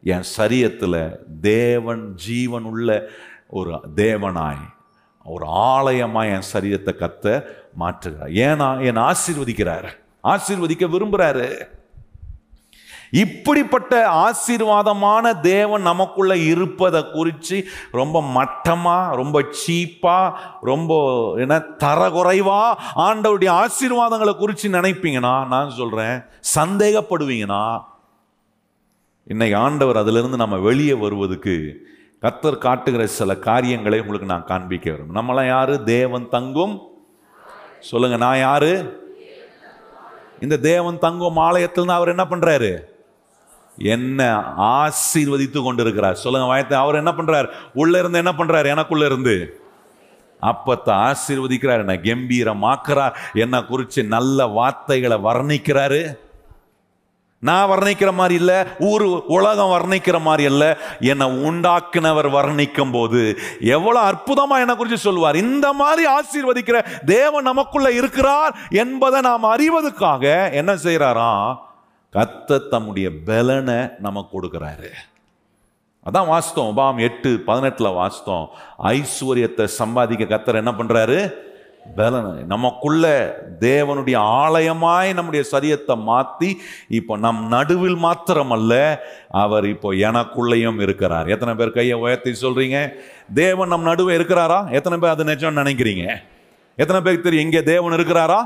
என் சரியத்தில் தேவன் ஜீவன் உள்ள ஒரு தேவனாய் ஒரு ஆலயமாக என் சரீரத்தை கத்த மாற்றுகிறார். ஏன்னா என்னை ஆசீர்வதிக்கிறார். ஆசீர்வதிக்க விரும்புகிறாரு இப்படிப்பட்ட ஆசீர்வாதமான தேவன் நமக்குள்ள இருப்பதை குறித்து ரொம்ப மட்டமா ரொம்ப சீப்பா ரொம்ப என்ன தரகுறைவா ஆண்டவருடைய ஆசீர்வாதங்களை குறித்து நினைப்பீங்கன்னா நான் சொல்றேன் சந்தேகப்படுவீங்கன்னா இன்னைக்கு ஆண்டவர் அதிலிருந்து நம்ம வெளியே வருவதுக்கு கத்தர் காட்டுகிற சில காரியங்களை உங்களுக்கு நான் காண்பிக்க வரும். நம்மளாம் யாரு? தேவன் தங்கும். சொல்லுங்க நான் யாரு? இந்த தேவன் தங்கும் ஆலயத்தில் அவர் என்ன பண்றாரு? என்ன ஆசீர்வதித்து கொண்டிருக்கிறார். சொல்லுங்க வாயத்தை அவர் என்ன பண்றார்? உள்ள இருந்து என்ன பண்றார்? எனக்குள்ள இருந்து. அப்பத்தை ஆசீர்வதிக்கிறார் என்ன கம்பீரமாக்குறார் என்ன குறித்து நல்ல வார்த்தைகளை வர்ணிக்கிறாரு. நான் வர்ணிக்கிற மாதிரி இல்லை ஊர் உலகம் வர்ணிக்கிற மாதிரி இல்லை. என்னை உண்டாக்குனவர் வர்ணிக்கும் போது எவ்வளோ அற்புதமாக என்னை குறித்து சொல்வார் இந்த மாதிரி ஆசீர்வதிக்கிற தேவன் நமக்குள்ளே இருக்கிறார் என்பதை நாம் அறிவதற்காக என்ன செய்கிறாராம்? கத்த தம்முடைய பலனை நமக்கு கொடுக்குறாரு. அதான் வாஸ்தவம் உபாம் எட்டு பதினெட்டில் வாஸ்தவம் ஐஸ்வர்யத்தை சம்பாதிக்க கத்தர் என்ன பண்ணுறாரு பலன். நமக்குள்ள தேவனுடைய ஆலயமாய் நம்முடைய சரியத்தை மாற்றி இப்போ நம் நடுவில் மாத்திரமல்ல அவர் இப்போ எனக்குள்ளேயும் இருக்கிறார். எத்தனை பேர் கையை உயர்த்தி சொல்கிறீங்க தேவன் நம் நடுவே இருக்கிறாரா? எத்தனை பேர் அது நிஜம்னு நினைக்கிறீங்க? எத்தனை பேருக்கு தெரியும் இங்கே தேவன் இருக்கிறாரா?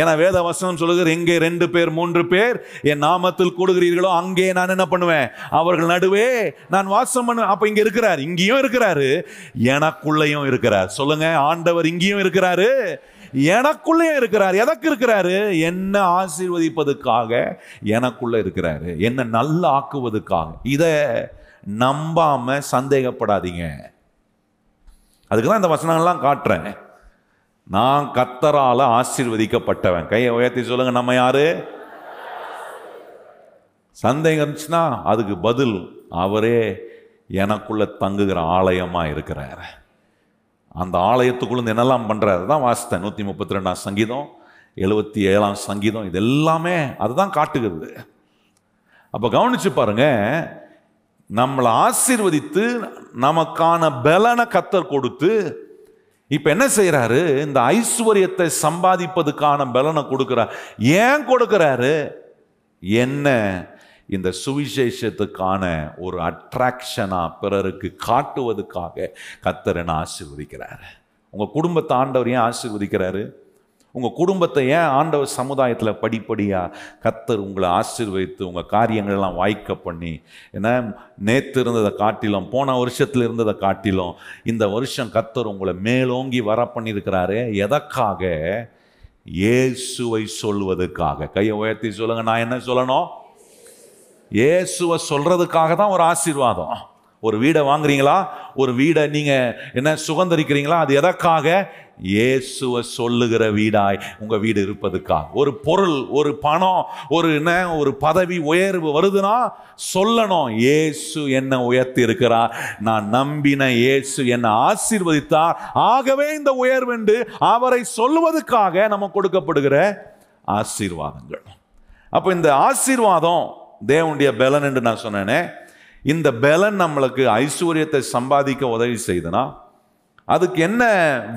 ஏன்னா வேத வசனம் சொல்லுகிற எங்கே ரெண்டு பேர் மூன்று பேர் என் நாமத்தில் கூடுகிறீர்களோ அங்கே நான் என்ன பண்ணுவேன்? அவர்கள் நடுவே நான் வாசம் பண்ணுவேன் அப்ப இங்க இருக்கிறார் இங்கேயும் இருக்கிறாரு எனக்குள்ளேயும் இருக்கிறார். சொல்லுங்க ஆண்டவர் இங்கேயும் இருக்கிறாரு எனக்குள்ளேயும் இருக்கிறார். எதற்கு இருக்கிறாரு? என்ன ஆசீர்வதிப்பதுக்காக எனக்குள்ள இருக்கிறாரு. என்ன நல்ல ஆக்குவதற்காக இதை நம்பாம சந்தேகப்படாதீங்க. அதுக்கு தான் இந்த வசனங்கள்லாம் காட்டுறேன். நான் கத்தரால ஆசீர்வதிக்கப்பட்டவன். கையை உயர்த்தி சொல்லுங்க நம்ம யாரு? சந்தேகம் இருந்துச்சுன்னா அதுக்கு பதில் அவரே எனக்குள்ள தங்குகிற ஆலயமா இருக்கிறார். அந்த ஆலயத்துக்குள்ள என்னெல்லாம் பண்ணுறாரு தான் வாசித்தேன் நூற்றி முப்பத்தி ரெண்டாம் சங்கீதம் எழுபத்தி ஏழாம் சங்கீதம் இது எல்லாமே அதுதான் காட்டுகிறது. அப்போ கவனிச்சு பாருங்க நம்மளை ஆசீர்வதித்து நமக்கான பலனை கத்தர் கொடுத்து இப்ப என்ன செய்யறாரு இந்த ஐஸ்வர்யத்தை சம்பாதிப்பதுக்கான பலனை கொடுக்கிறார். ஏன் கொடுக்கிறாரு? என்ன? இந்த சுவிசேஷத்துக்கான ஒரு அட்ராக்ஷனா பிறருக்கு காட்டுவதுக்காக கத்தர் என்ன ஆசீர்வதிக்கிறார்? உங்க குடும்பத்தை ஆண்டவர் ஏன் ஆசீர்வதிக்கிறாரு? உங்கள் குடும்பத்தை ஏன் ஆண்டவர் சமுதாயத்தில் படிப்படியாக கத்தர் உங்களை ஆசீர்வதித்து உங்கள் காரியங்கள்லாம் வாய்க்க பண்ணி ஏன்னா நேற்று இருந்ததை காட்டிலும் போன வருஷத்தில் இருந்ததை காட்டிலும் இந்த வருஷம் கத்தர் உங்களை மேலோங்கி வர பண்ணியிருக்கிறாரு எதற்காக? இயேசுவை சொல்வதற்காக. கையை உயர்த்தி சொல்லுங்க நான் என்ன சொல்லணும்? இயேசுவை சொல்றதுக்காக தான் ஒரு ஆசீர்வாதம். ஒரு வீடை வாங்குறீங்களா? ஒரு வீடை நீங்க என்ன சுகந்தரிக்கிறீங்களா அது எதற்காக? இயேசுவை சொல்லுகிற வீடாய் உங்க வீடு இருப்பதுக்காக ஒரு பொருள் ஒரு பணம் ஒரு என்ன ஒரு பதவி உயர்வு வருதுன்னா சொல்லணும். இயேசு என்ன உயர்த்தி இருக்கிறார் நான் நம்பின இயேசு என்னை ஆசீர்வதித்தார். ஆகவே இந்த உயர்வென்று அவரை சொல்வதற்காக நம்ம கொடுக்கப்படுகிற ஆசீர்வாதங்கள். அப்போ இந்த ஆசீர்வாதம் தேவனுடைய பலன் என்று நான் சொன்னேனே இந்த பலன் நம்மளுக்கு ஐஸ்வர்யத்தை சம்பாதிக்க உதவி செய்தனா அதுக்கு என்ன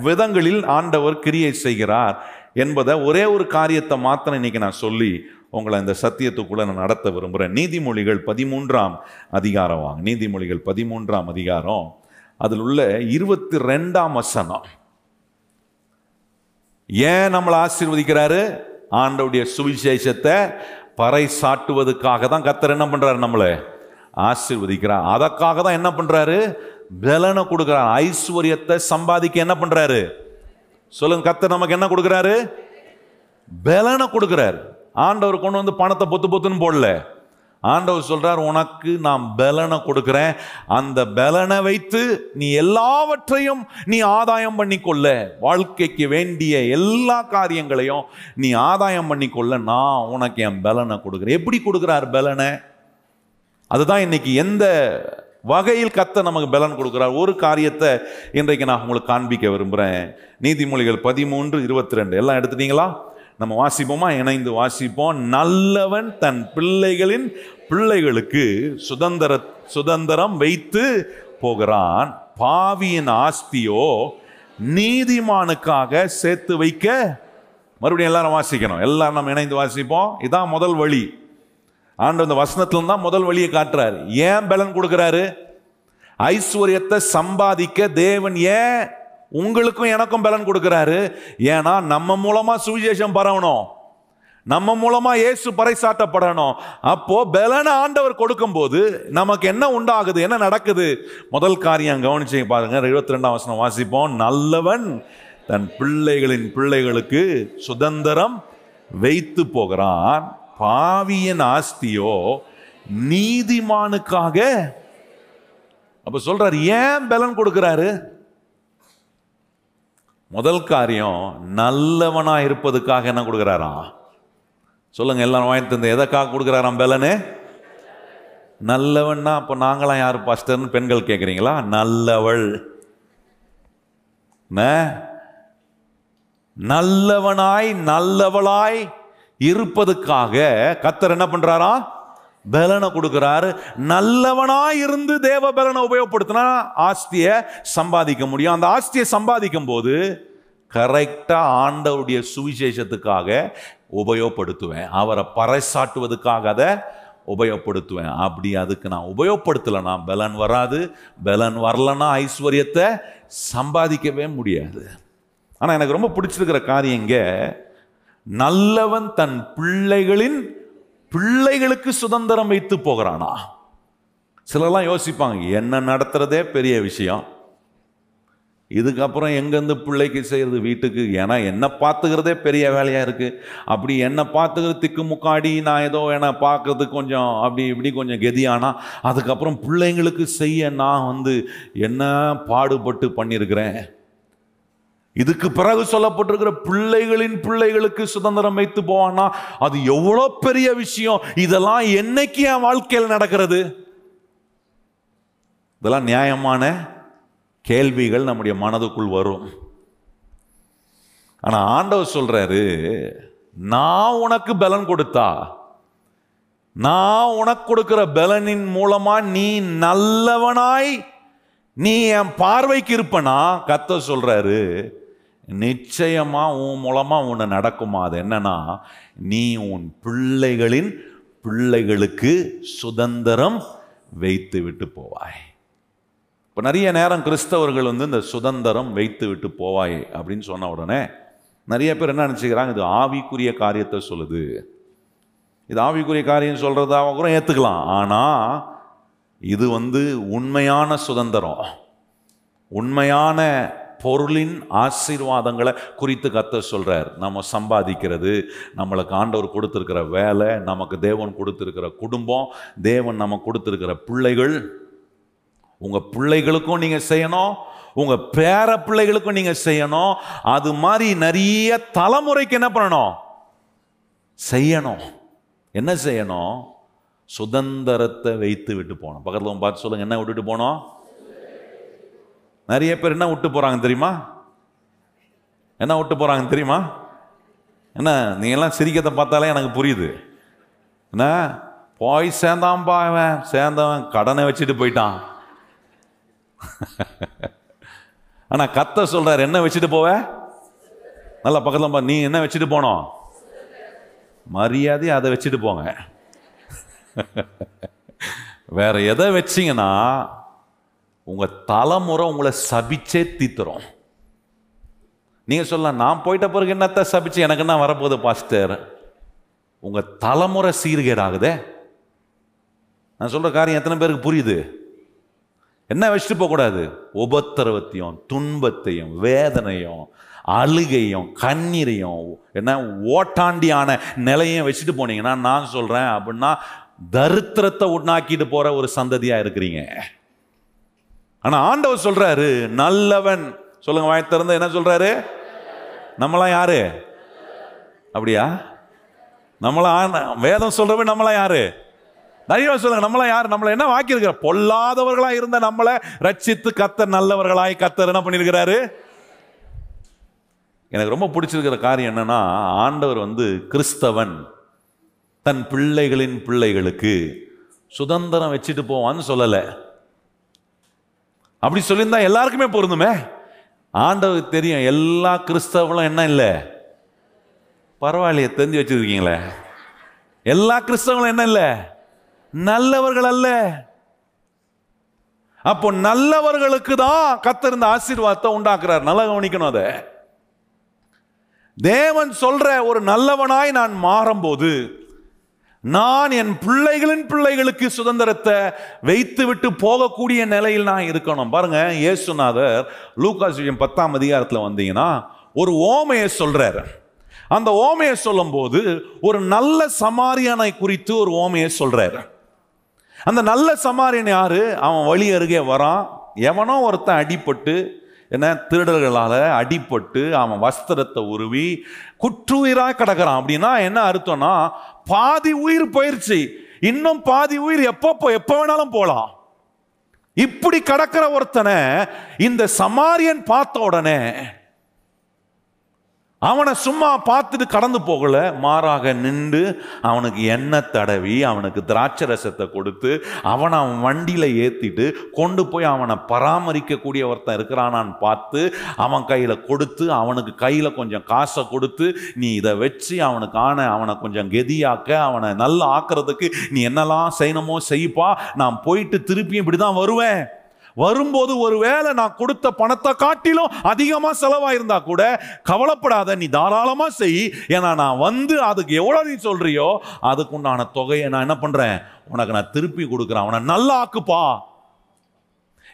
விதங்களில் ஆண்டவர் கிரியை செய்கிறார் என்பதை ஒரே ஒரு காரியத்தை மாத்திரம் இன்னைக்கு நான் சொல்லி உங்களை இந்த சத்தியத்துக்குள்ள நான் நடத்த விரும்புகிறேன் நீதிமொழிகள் பதிமூன்றாம் அதிகாரம் வாங்க. நீதிமொழிகள் பதிமூன்றாம் அதிகாரம். அதில் உள்ள இருபத்தி ரெண்டாம் வசனம். ஏன் நம்மளை ஆசீர்வதிக்கிறாரு? ஆண்டவுடைய சுவிசேஷத்தை பறை சாட்டுவதற்காக தான் கத்தர் என்ன பண்றாரு நம்மளை ஆசீர்வதிக்கிறார். அதற்காக தான் என்ன பண்றாரு? பலனை கொடுக்குறான். ஐஸ்வர்யத்தை சம்பாதிக்க என்ன பண்ணுறாரு சொல்லுங்க கத்தர் நமக்கு என்ன கொடுக்குறாரு? பலனை கொடுக்குறாரு. ஆண்டவர் கொண்டு வந்து பணத்தை பொத்து பொத்துன்னு போடல. ஆண்டவர் சொல்றார் உனக்கு நான் பலனை கொடுக்குறேன். அந்த பலனை வைத்து நீ எல்லாவற்றையும் நீ ஆதாயம் பண்ணிக்கொள்ள. வாழ்க்கைக்கு வேண்டிய எல்லா காரியங்களையும் நீ ஆதாயம் பண்ணிக்கொள்ள. நான் உனக்கு என் பலனை கொடுக்குறேன். எப்படி கொடுக்குறார் பலனை? அதுதான் இன்னைக்கு எந்த வகையில் கத்த நமக்கு பலன் கொடுக்குறார். ஒரு காரியத்தை இன்றைக்கு நான் உங்களுக்கு காண்பிக்க விரும்புகிறேன் நீதிமொழிகள் பதிமூன்று இருபத்தி ரெண்டு எல்லாம் எடுத்துட்டீங்களா? நம்ம வாசிப்போமா? இணைந்து வாசிப்போம். நல்லவன் தன் பிள்ளைகளின் பிள்ளைகளுக்கு சுதந்திர சுதந்திரம் வைத்து போகிறான். பாவியின் ஆஸ்தியோ நீதிமானுக்காக சேர்த்து வைக்க மறுபடியும் எல்லாரும் வாசிக்கணும். எல்லாரும் நம்ம இணைந்து வாசிப்போம். இதான் முதல் வழி. ஆண்டு அந்த வசனத்தில் தான் முதல் வழியை காட்டுறாரு. ஏன் பலன் கொடுக்குறாரு? ஐஸ்வர்யத்தை சம்பாதிக்க தேவன் ஏன் உங்களுக்கும் எனக்கும் பலன் கொடுக்குறாரு? ஏன்னா நம்ம மூலமா சுவிசேஷம் பரவணும். நம்ம மூலமா இயேசு பறைசாட்டப்படணும் அப்போ பலனை ஆண்டவர் கொடுக்கும்போது நமக்கு என்ன உண்டாகுது? என்ன நடக்குது? முதல் காரியம் கவனிச்சு பாருங்க. இருபத்தி ரெண்டாம் வசனம் வாசிப்போம். நல்லவன் தன் பிள்ளைகளின் பிள்ளைகளுக்கு சுதந்திரம் வைத்து போகிறான். பாவியின் ஆஸ்தியோ நீதிமானுக்காக? அப்ப சொல்றாரு ஏன் பலன் கொடுக்கிறாரு? முதல் காரியம் நல்லவனா இருப்பதுக்காக என்ன கொடுக்கிறாராம் சொல்லுங்க எல்லாரும் வாங்கி தந்து எதற்காக கொடுக்குறாராம் பலனு? நல்லவன்னா அப்போ நாங்களாம் யார் பாஸ்டர்னு பெண்கள் கேட்குறீங்களா நல்லவள். என்ன? நல்லவனாய் நல்லவளாய் இருப்பதுக்காக கத்தர் என்ன பண்றாரா? பலனை கொடுக்கிறாரு. நல்லவனா இருந்து தேவ பலனை உபயோகப்படுத்தினா ஆஸ்தியை சம்பாதிக்க முடியும். அந்த ஆஸ்தியை சம்பாதிக்கும் போது கரெக்டா ஆண்டவருடைய சுவிசேஷத்துக்காக உபயோகப்படுத்துவேன். அவரை பறைசாட்டுவதற்காக அதை உபயோகப்படுத்துவேன். அப்படி அதுக்கு நான் உபயோகப்படுத்தலைனா பலன் வராது. பலன் வரலன்னா ஐஸ்வர்யத்தை சம்பாதிக்கவே முடியாது. ஆனால் எனக்கு ரொம்ப பிடிச்சிருக்கிற காரியம் நல்லவன் தன் பிள்ளைகளின் பிள்ளைகளுக்கு சுதந்திரம் வைத்து போகிறானா? சிலர்லாம் யோசிப்பாங்க என்ன நடத்துறதே பெரிய விஷயம். இதுக்கப்புறம் எங்கேருந்து பிள்ளைக்கு செய்கிறது வீட்டுக்கு? ஏன்னா என்னை பார்த்துக்கிறதே பெரிய வேலையாக இருக்குது அப்படி என்னை பார்த்துக்கிறது திக்கு முக்காடி நான் ஏதோ என்ன பார்க்கறதுக்கு கொஞ்சம் அப்படி இப்படி கொஞ்சம் கெதியானா அதுக்கப்புறம் பிள்ளைங்களுக்கு செய்ய நான் வந்து என்ன பாடுபட்டு பண்ணியிருக்கிறேன்? இதுக்கு பிறகு சொல்லப்பட்டிருக்கிற பிள்ளைகளின் பிள்ளைகளுக்கு சுதந்திரம் வைத்து போவான்னா அது எவ்வளோ பெரிய விஷயம்? இதெல்லாம் என்னைக்கு என் வாழ்க்கையில் நடக்கிறது? இதெல்லாம் நியாயமான கேள்விகள் நம்முடைய மனதுக்குள் வரும். ஆனால் ஆண்டவர் சொல்றாரு நான் உனக்கு பலன் கொடுத்தா நான் உனக்கு கொடுக்கிற பலனின் மூலமா நீ நல்லவனாய் நீ என் பார்வைக்கு இருப்பனா? கத்த சொல்றாரு நிச்சயமாக உன் மூலமாக உன்னை நடக்குமா? அது என்னன்னா நீ உன் பிள்ளைகளின் பிள்ளைகளுக்கு சுதந்திரம் வைத்து விட்டு போவாய். இப்போ நிறைய நேரம் கிறிஸ்தவர்கள் வந்து இந்த சுதந்திரம் வைத்து விட்டு போவாய் அப்படின்னு சொன்ன உடனே நிறைய பேர் என்ன நினச்சிக்கிறாங்க? இது ஆவிக்குரிய காரியத்தை சொல்லுது. இது ஆவிக்குரிய காரியம் சொல்கிறதாக கூட ஏற்றுக்கலாம் ஆனால் இது வந்து உண்மையான சுதந்திரம். உண்மையான பொருளின் ஆசீர்வாதங்களை குறித்து கத்த சொல்கிறார் நம்ம சம்பாதிக்கிறது நம்மளுக்கு ஆண்டவர் கொடுத்துருக்கிற வேலை நமக்கு தேவன் கொடுத்துருக்கிற குடும்பம் தேவன் நமக்கு கொடுத்துருக்கிற பிள்ளைகள். உங்கள் பிள்ளைகளுக்கும் நீங்கள் செய்யணும் உங்கள் பேர பிள்ளைகளுக்கும் நீங்கள் செய்யணும். அது மாதிரி நிறைய தலைமுறைக்கு என்ன பண்ணணும்? செய்யணும். என்ன செய்யணும்? சுதந்திரத்தை வைத்து விட்டு போனோம் பக்கத்தில் பார்த்து சொல்லுங்கள் என்ன விட்டுட்டு போனோம் நிறைய பேர் என்ன விட்டு போகிறாங்க தெரியுமா? என்ன விட்டு போகிறாங்க தெரியுமா? என்ன நீங்கள்லாம் சிரிக்கிறத பார்த்தாலே எனக்கு புரியுது. என்ன? போய் சேர்ந்தான்பா அவன். சேர்ந்தவன் கடனை வச்சுட்டு போயிட்டான். [laughs] ஆனால் கத்த சொல்கிறார் என்ன வச்சுட்டு போவ? நல்லா பக்கத்தில் பா நீ என்ன வச்சுட்டு போனோம் மரியாதை அதை வச்சுட்டு போங்க. [laughs] வேற எதை வச்சீங்கன்னா உங்கள் தலைமுறை உங்களை சபிச்சே தீத்துரும். நீங்கள் சொல்லலாம் நான் போயிட்ட பிறகு என்னத்த சபிச்சு எனக்கு என்ன வரப்போகுது பாஸ்டர்? உங்கள் தலைமுறை சீர்கேடாகுதே. நான் சொல்கிற காரியம் எத்தனை பேருக்கு புரியுது? என்ன வச்சுட்டு போகக்கூடாது உபத்திரவத்தையும் துன்பத்தையும் வேதனையும் அழுகையும் கண்ணீரையும் என்ன ஓட்டாண்டியான நிலையும் வச்சுட்டு போனீங்கன்னா நான் சொல்கிறேன் அப்படின்னா தரித்திரத்தை உண்டாக்கிட்டு போகிற ஒரு சந்ததியாக இருக்கிறீங்க. ஆனால் ஆண்டவர் சொல்றாரு நல்லவன். சொல்லுங்க வாய் திறந்து என்ன சொல்றாரு? நம்மளாம் யாரு? அப்படியா? நம்மளாம் வேதம் சொல்றவன் நம்மளாம் யாரு? நிறைய சொல்லுங்க நம்மளாம் யார்? நம்மள என்ன வாக்கியிருக்கிற? பொல்லாதவர்களா இருந்த நம்மளை ரட்சித்து கத்தர் நல்லவர்களாய் கத்தர் என்ன பண்ணியிருக்கிறாரு? எனக்கு ரொம்ப பிடிச்சிருக்கிற காரியம் என்னன்னா ஆண்டவர் வந்து கிறிஸ்தவன். தன் பிள்ளைகளின் பிள்ளைகளுக்கு சுதந்திரம் வச்சுட்டு போவான்னு சொல்லலை. அப்படி சொல்லியிருந்தா எல்லாருக்குமே பொருந்துமே? ஆண்டவருக்கு தெரியும் எல்லா கிறிஸ்தவங்களும் என்ன இல்லை? பரவாயில்லையே தெரிஞ்சு வச்சுருக்கீங்களே. எல்லா கிறிஸ்தவங்களும் என்ன இல்லை? நல்லவர்கள் அல்ல. அப்போ நல்லவர்களுக்கு தான் கத்திருந்த ஆசீர்வாதத்தை உண்டாக்குறார். நல்லா கவனிக்கணும் அதை. தேவன் சொல்ற ஒரு நல்லவனாய் நான் மாறும்போது நான் என் பிள்ளைகளின் பிள்ளைகளுக்கு சுதந்திரத்தை வைத்து விட்டு போகக்கூடிய நிலையில் நான் இருக்கணும். பாருங்க இயேசுநாதர் லூகாஸ் பத்தாம் அதிகாரத்தில் வந்தீங்கன்னா ஒரு ஓமையை சொல்றார். அந்த ஓமையை சொல்லும்போது ஒரு நல்ல சமாரியனை குறித்து ஒரு ஓமையை சொல்றாரு. அந்த நல்ல சமாரியன் யாரு? அவன் வழி அருகே வரான். எவனோ ஒருத்தன் அடிபட்டு என்ன? திருடர்களால் அடிபட்டு அவன் வஸ்திரத்தை உருவி குற்றுயிராக கிடக்கிறான். அப்படின்னா என்ன அர்த்தம்னா பாதி உயிர் போயிருச்சு. இன்னும் பாதி உயிர் எப்போ எப்போ வேணாலும் போகலாம் இப்படி கடக்கிற ஒருத்தனை இந்த சமாரியன் பார்த்த உடனே அவனை சும்மா பார்த்துட்டு கடந்து போகல. மாறாக நின்று அவனுக்கு எண்ணெய் தடவி அவனுக்கு திராட்சை ரசத்தை கொடுத்து அவனை அவன் வண்டியில் ஏற்றிட்டு கொண்டு போய் அவனை பராமரிக்கக்கூடிய ஒருத்தன் இருக்கிறானான்னு பார்த்து அவன் கையில் கொடுத்து அவனுக்கு கையில் கொஞ்சம் காசை கொடுத்து நீ இதை வச்சு அவனுக்கு ஆன அவனை கொஞ்சம் கெதியாக்க அவனை நல்லா ஆக்குறதுக்கு நீ என்னெல்லாம் செய்யணுமோ செய்ப்பா. நான் போயிட்டு திருப்பியும் இப்படி தான் வருவேன். வரும்போது ஒருவேளை நான் கொடுத்த பணத்தை காட்டிலும் அதிகமாக செலவாயிருந்தா கூட கவலைப்படாத நீ தாராளமாக செய். ஏன்னா நான் வந்து அதுக்கு எவ்வளோ நீ சொல்கிறியோ அதுக்கு உண்டான தொகையை நான் என்ன பண்ணுறேன் உனக்கு நான் திருப்பி கொடுக்குறேன். அவனை நல்லா ஆக்குப்பா.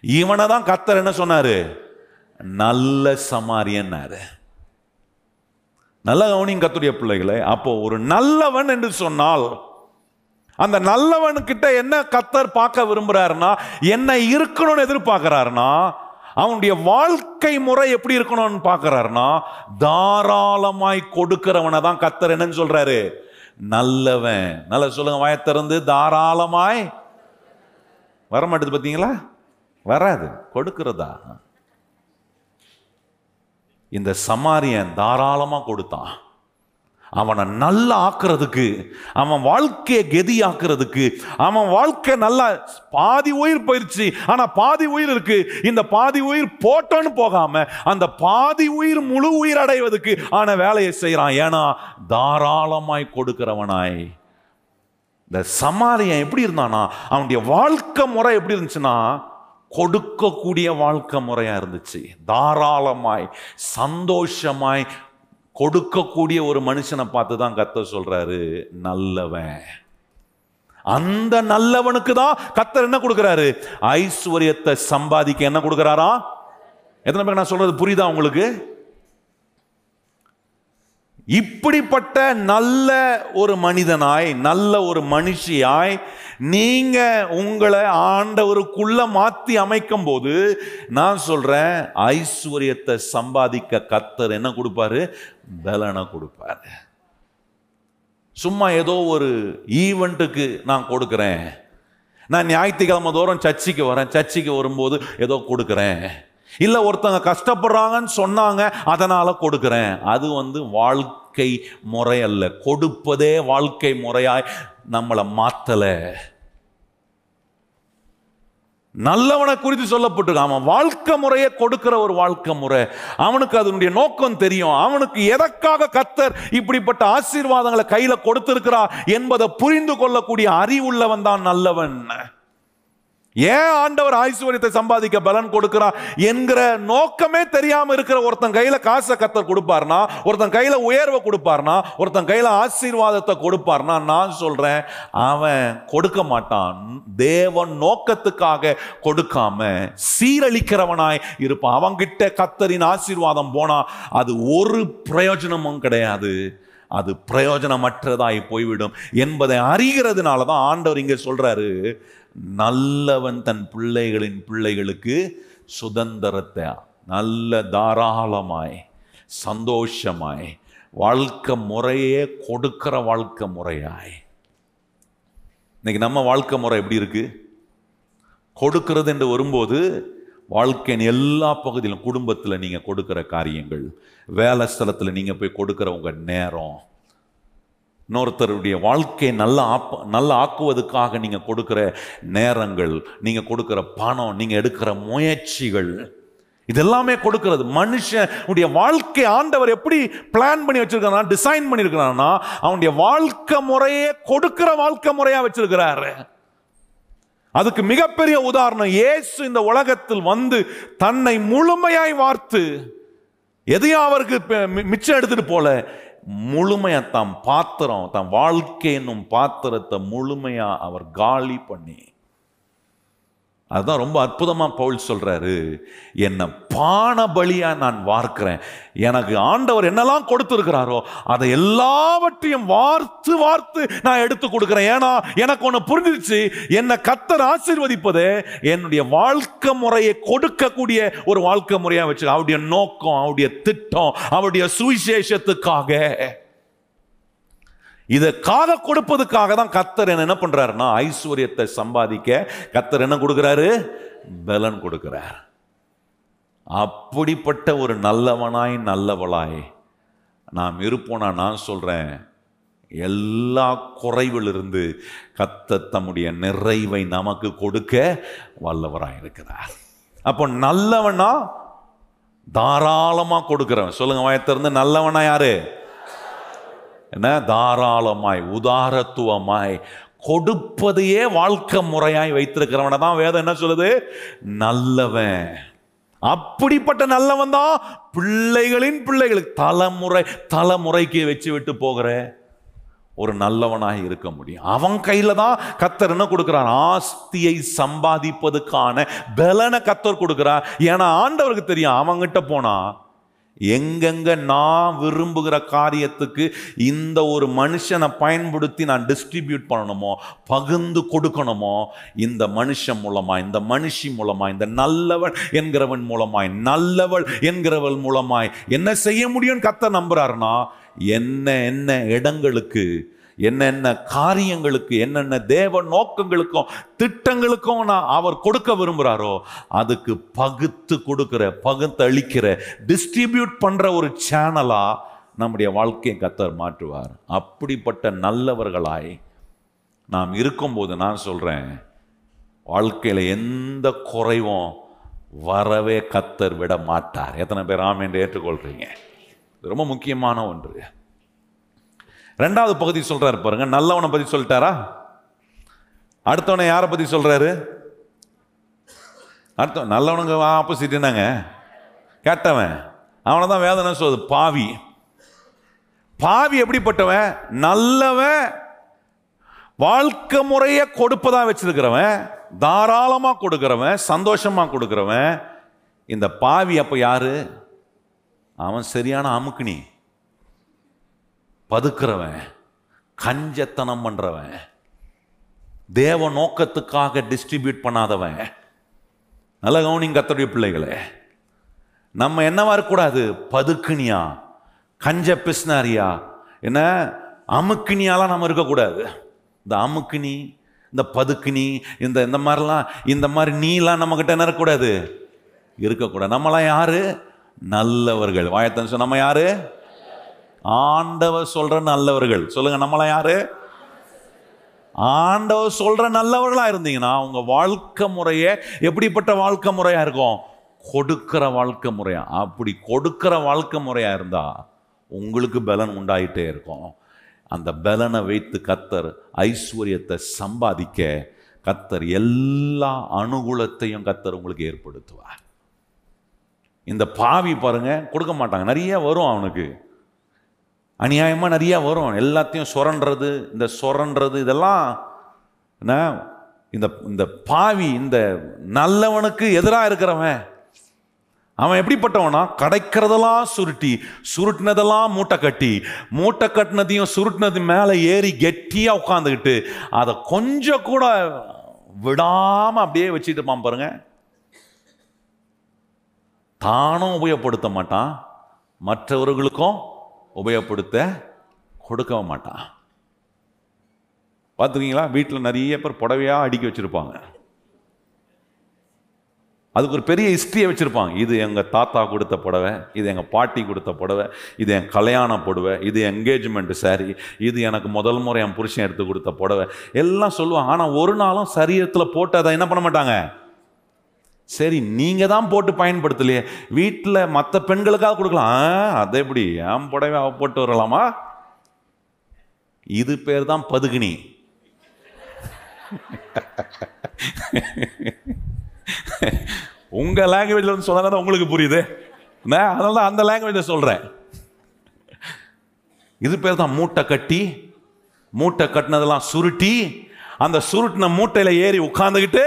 இவனை தான் கத்தர் என்ன சொன்னார்? நல்ல சமாரியன்னாரு. நல்ல கவனியும் கத்துடைய பிள்ளைகளே. அப்போ ஒரு நல்லவன் என்று சொன்னால் அந்த நல்லவன் கிட்ட என்ன கத்தர் பார்க்க விரும்புறாருன்னா என்ன இருக்கணும்னு எதிர்பார்க்கிறாருன்னா அவனுடைய வாழ்க்கை முறை எப்படி இருக்கணும்னு பார்க்குறாருன்னா தாராளமாய் கொடுக்கிறவனை தான் கத்தர் என்னன்னு சொல்றாரு. நல்லவன். நல்ல சொல்லுங்க வயத்திறந்து தாராளமாய். தாராளமாய் வரமாட்டேது பார்த்தீங்களா வராது. கொடுக்கிறதா? இந்த சமாரியன் தாராளமாக கொடுத்தான். அவனை நல்லா ஆக்குறதுக்கு அவன் வாழ்க்கையை கெதி ஆக்குறதுக்கு அவன் வாழ்க்கை நல்லா பாதி உயிர் போயிடுச்சு ஆனால் பாதி உயிர் இருக்கு. இந்த பாதி உயிர் போட்டோன்னு போகாம அந்த பாதி உயிர் முழு உயிர் அடைவதற்கு ஆன வேலையை செய்கிறான் ஏன்னா தாராளமாய் கொடுக்கிறவனாய். இந்த சமாரியன் எப்படி இருந்தானா அவனுடைய வாழ்க்கை முறை எப்படி இருந்துச்சுன்னா கொடுக்கக்கூடிய வாழ்க்கை முறையாக இருந்துச்சு. தாராளமாய் சந்தோஷமாய் கொடுக்கக்கூடிய ஒரு மனுஷனை பார்த்து தான் கத்த சொல்றாரு நல்லவன். அந்த நல்லவனுக்கு தான் கத்தர் என்ன கொடுக்கிறாரு? ஐஸ்வர்யத்தை சம்பாதிக்க என்ன கொடுக்கிறாரா? எத்தனை பேர் நான் சொல்றது புரியுதா உங்களுக்கு? இப்படிப்பட்ட நல்ல ஒரு மனிதனாய் நல்ல ஒரு மனுஷியாய் நீங்க உங்களை ஆண்டவருக்குள்ள மாத்தி அமைக்கும் போது நான் சொல்றேன் ஐஸ்வர்யத்தை சம்பாதிக்க கத்தர் என்ன கொடுப்பாரு? பலனை கொடுப்பாரு. சும்மா ஏதோ ஒரு ஈவெண்ட்டுக்கு நான் கொடுக்குறேன். நான் ஞாயிற்றுக்கிழமை தோறும் சர்ச்சைக்கு வரேன். சர்ச்சைக்கு வரும்போது ஏதோ கொடுக்குறேன். இல்லை ஒருத்தங்க கஷ்டப்படுறாங்கன்னு சொன்னாங்க அதனால் கொடுக்குறேன். அது வந்து வாழ்க்கை முறை அல்ல. கொடுப்பதே வாழ்க்கை முறையாய் நம்மளை மாற்றலை நல்லவனை குறித்து சொல்லப்பட்டிருக்கு. அவன் வாழ்க்கை முறையை கொடுக்கிற ஒரு வாழ்க்கை முறை. அவனுக்கு அதனுடைய நோக்கம் தெரியும். அவனுக்கு எதற்காக கத்தர் இப்படிப்பட்ட ஆசீர்வாதங்களை கையில் கொடுத்திருக்கிறார் என்பதை புரிந்து கொள்ளக்கூடிய அறிவுள்ளவன் தான் நல்லவன். ஏன் ஆண்டவர் ஐஸ்வர்யத்தை சம்பாதிக்க பலன் கொடுக்கிறார் என்கிற நோக்கமே தெரியாம இருக்கிற ஒருத்தன் கையில காசை கத்தர் கொடுப்பார்னா ஒருத்தன் கையில உயர்வை கொடுப்பார்னா ஒருத்தன் கையில ஆசீர்வாதத்தை கொடுப்பார்னா நான் சொல்றேன் அவன் கொடுக்க மாட்டான். தேவன் நோக்கத்துக்காக கொடுக்காம சீரழிக்கிறவனாய் இருப்பான். அவன்கிட்ட கத்தரின் ஆசீர்வாதம் போனா அது ஒரு பிரயோஜனமும் கிடையாது. அது பிரயோஜனமற்றதாய் போய்விடும் என்பதை அறிகிறதுனால தான் ஆண்டவர் இங்கே சொல்றாரு நல்லவன் தன் பிள்ளைகளின் பிள்ளைகளுக்கு சுதந்திரத்தை நல்ல தாராளமாய் சந்தோஷமாய் வாழ்க்கை முறையே கொடுக்கிற வாழ்க்கை முறையாய். இன்னைக்கு நம்ம வாழ்க்கை முறை எப்படி இருக்கு? கொடுக்கிறது என்று வரும்போது வாழ்க்கையின் எல்லா பகுதியிலும் குடும்பத்தில் நீங்கள் கொடுக்குற காரியங்கள் வேலை ஸ்தலத்தில் நீங்கள் போய் கொடுக்குறவங்க உங்கள் நேரம் இன்னொருத்தருடைய வாழ்க்கையை நல்லா ஆப்ப நல்லா ஆக்குவதுக்காக நீங்கள் கொடுக்குற நேரங்கள் நீங்கள் கொடுக்குற பணம் நீங்கள் எடுக்கிற முயற்சிகள் இதெல்லாமே கொடுக்கறது. மனுஷனுடைய வாழ்க்கை ஆண்டவர் எப்படி பிளான் பண்ணி வச்சிருக்கிறான் டிசைன் பண்ணியிருக்கிறான்னா அவனுடைய வாழ்க்கை முறையே கொடுக்கிற வாழ்க்கை முறையாக வச்சிருக்கிறாரு. அதுக்கு மிகப்பெரிய உதாரணம் இயேசு இந்த உலகத்தில் வந்து தன்னை முழுமையாய் வார்த்து எதையும் அவருக்கு மி- மிச்சம் எடுத்துட்டு போல முழுமையாக தாம் பாத்திரம் தன் வாழ்க்கை என்னும் பாத்திரத்தை முழுமையாக அவர் காலி பண்ணி அதுதான் ரொம்ப அற்புதமாக பவுல் சொல்கிறாரு என்னை பான பலியாக நான் வார்க்கிறேன். எனக்கு ஆண்டவர் என்னெல்லாம் கொடுத்துருக்கிறாரோ அதை எல்லாவற்றையும் வார்த்து வார்த்து நான் எடுத்து கொடுக்குறேன். ஏன்னா எனக்கு ஒன்று புரிஞ்சிருச்சு. என்னை கத்தர் ஆசீர்வதிப்பது என்னுடைய வாழ்க்கை முறையை கொடுக்கக்கூடிய ஒரு வாழ்க்கை முறையாக வச்சு அவருடைய நோக்கம் அவருடைய திட்டம் அவருடைய சுவிசேஷத்துக்காக. இதற்காக கொடுப்பதுக்காக தான் கத்தர் என்ன என்ன பண்றாருன்னா ஐஸ்வர்யத்தை சம்பாதிக்க கத்தர் என்ன கொடுக்கிறாரு? பலன் கொடுக்கிறார். அப்படிப்பட்ட ஒரு நல்லவனாய் நல்லவளாய் நாம் இருப்போனா நான் சொல்றேன் எல்லா குறைவிலிருந்து கத்த தம்முடைய நிறைவை நமக்கு கொடுக்க வல்லவராக இருக்கிறார். அப்போ நல்லவனா தாராளமாக கொடுக்குறவன். சொல்லுங்க வயத்திலிருந்து நல்லவனா யாரு? என்ன? தாராளமாய் உதாரத்துவமாய் கொடுப்பதையே வாழ்க்கை முறையாய் வைத்திருக்கிறவனை தான் வேதம் என்ன சொல்லுது? நல்லவன். அப்படிப்பட்ட நல்லவன் தான் பிள்ளைகளின் பிள்ளைகளுக்கு தலைமுறை தலைமுறைக்கு வச்சு விட்டு போகிற ஒரு நல்லவனாக இருக்க முடியும். அவன் கையில் தான் கத்தர் என்ன கொடுக்குறார்? ஆஸ்தியை சம்பாதிப்பதுக்கான பலனை கத்தர் கொடுக்குறார். ஏன்னா ஆண்டவருக்கு தெரியும் அவங்கிட்ட போனால் எங்கெங்க நான் விரும்புகிற காரியத்துக்கு இந்த ஒரு மனுஷனை பயன்படுத்தி நான் டிஸ்ட்ரிபியூட் பண்ணணுமோ பகிர்ந்து கொடுக்கணுமோ இந்த மனுஷன் மூலமாக இந்த மனுஷி மூலமாக இந்த நல்லவன் என்கிறவன் மூலமாய் நல்லவள் என்கிறவள் மூலமாய் என்ன செய்ய முடியும்னு கத்த நம்புறாருன்னா என்ன என்ன இடங்களுக்கு என்னென்ன காரியங்களுக்கு என்னென்ன தேவ நோக்கங்களுக்கும் திட்டங்களுக்கும் நான் அவர் கொடுக்க விரும்புகிறாரோ அதுக்கு பகுத்து கொடுக்குற பகுத்து அளிக்கிற டிஸ்ட்ரிபியூட் பண்ணுற ஒரு சேனலாக நம்முடைய வாழ்க்கையை கத்தர் மாற்றுவார். அப்படிப்பட்ட நல்லவர்களாய் நாம் இருக்கும்போது நான் சொல்கிறேன் வாழ்க்கையில் எந்த குறைவும் வரவே கத்தர் விட மாட்டார். எத்தனை பேர் ஆம் என்று ரொம்ப முக்கியமான ஒன்று. ரெண்டாவது பகுதி சொல்கிறாரு பாருங்க. நல்லவனை பற்றி சொல்லிட்டாரா? அடுத்தவனை யாரை பற்றி சொல்கிறாரு அடுத்த நல்லவனுங்க ஆப்போசிட் என்னங்க? கேட்டவன். அவனை தான் வேதனை சொல்லுது? பாவி. பாவி எப்படிப்பட்டவன்? நல்லவன் வாழ்க்கை முறையை கொடுப்பதா வச்சிருக்கிறவன் தாராளமாக கொடுக்குறவன் சந்தோஷமாக கொடுக்குறவன். இந்த பாவி அப்போ யாரு? அவன் சரியான அமுக்குனி. பதுக்கிறவன் கஞ்சத்தனம் பண்ணுறவன் தேவ நோக்கத்துக்காக டிஸ்ட்ரிபியூட் பண்ணாதவன். நல்ல கவனிங் கத்தருடைய பிள்ளைகளே. நம்ம என்னவா இருக்கக்கூடாது? பதுக்குனியா? கஞ்ச பிஸ்னாரியா என்ன? அமுக்கினியாலாம் நம்ம இருக்கக்கூடாது. இந்த அமுக்கினி இந்த பதுக்கினி இந்த இந்த மாதிரிலாம் இந்த மாதிரி நீலாம் நம்மக்கிட்ட என்ன இருக்கக்கூடாது? இருக்கக்கூடாது. நம்மளாம் யாரு? நல்லவர்கள். வாயத்தன் சொன்ன நம்ம யாரு? ஆண்டவர் சொல்ற நல்லவர்கள். சொல்லுங்க நம்மளாம் யாரு? ஆண்டவர் சொல்ற நல்லவர்களா இருந்தீங்கன்னா உங்க வாழ்க்கை முறையை எப்படிப்பட்ட வாழ்க்கை முறையா இருக்கும்? கொடுக்கிற வாழ்க்கை முறையா. அப்படி கொடுக்கிற வாழ்க்கை முறையா இருந்தா உங்களுக்கு பலன் உண்டாயிட்டே இருக்கும். அந்த பலனை வைத்து கத்தர் ஐஸ்வர்யத்தை சம்பாதிக்க கத்தர் எல்லா அனுகூலத்தையும் கத்தர் உங்களுக்கு ஏற்படுத்துவார். இந்த பாவி பாருங்க கொடுக்க மாட்டாங்க. நிறைய வரும் அவனுக்கு. அநியாயமாக நிறையா வரும். எல்லாத்தையும் சுரண்டுறது இந்த சுரண்டுறது இதெல்லாம் என்ன? இந்த இந்த பாவி இந்த நல்லவனுக்கு எதிராக இருக்கிறவன். அவன் எப்படிப்பட்டவனா? கிடைக்கிறதெல்லாம் சுருட்டி சுருட்டினதெல்லாம் மூட்டை கட்டி மூட்டை கட்டினதையும் சுருட்டினது மேலே ஏறி கெட்டியாக உட்காந்துக்கிட்டு அதை கொஞ்சம் கூட விடாமல் அப்படியே வச்சுட்டு இருப்பான் பாருங்க. தானும் உபயோகப்படுத்த மாட்டான். மற்றவர்களுக்கும் உபயோகப்படுத்த கொடுக்கவும் மாட்டான். பார்த்துக்கிங்களா வீட்டில் நிறைய பேர் புடவையாக அடுக்கி வச்சுருப்பாங்க. அதுக்கு ஒரு பெரிய ஹிஸ்ட்ரியை வச்சுருப்பாங்க. இது எங்கள் தாத்தா கொடுத்த புடவை இது எங்கள் பாட்டி கொடுத்த புடவை இது என் கல்யாணம் புடவை இது என்கேஜ்மெண்ட் சாரி இது எனக்கு முதல் முறை என் புருஷன் எடுத்து கொடுத்த புடவை. எல்லாம் சொல்லுவாங்க. ஆனால் ஒரு நாளும் சரீரத்தில் போட்டு அதை என்ன பண்ண மாட்டாங்க? சரி நீங்கள் தான் போட்டு பயன்படுத்தலையே. வீட்டில் மற்ற பெண்களுக்காக கொடுக்கலாம். அதை எப்படி? என் புடவை அவ போட்டு வரலாமா? இது பேர் தான் பதுகினி. உங்கள் லாங்குவேஜில் வந்து சொன்னா தான் உங்களுக்கு புரியுது. அதனால தான் அந்த லாங்குவேஜில் சொல்கிறேன் இது பேர் தான் மூட்டை கட்டி. மூட்டை கட்டினதெல்லாம் சுருட்டி. அந்த சுருட்டின மூட்டையில் ஏறி உட்காந்துக்கிட்டு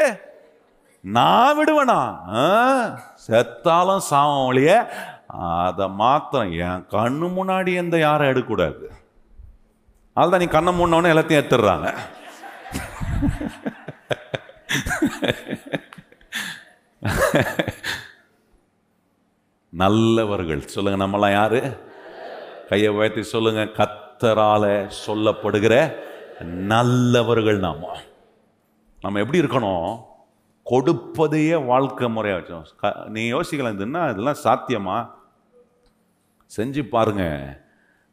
நான் விடுவேனா ஆ? செத்தாலும் சாவம் ஒழிய அதை மாத்திரம் என் கண்ணு முன்னாடி எந்த யாரும் எடுக்கக்கூடாது. அதுதான் நீ கண்ணை மூடனவொடனே எல்லாத்தையும் எடுத்துடுறாங்க. நல்லவர்கள். சொல்லுங்க நம்மளாம் யாரு? கையை உயர்த்தி சொல்லுங்க கத்தரால சொல்லப்படுகிற நல்லவர்கள் நாம. நம்ம எப்படி இருக்கணும்? கொடுப்பதையே வாழ்க்கை முறையாக வச்சோம் க- நீ யோசிக்கலாம் என்ன இதெல்லாம் சாத்தியமா? செஞ்சு பாருங்க.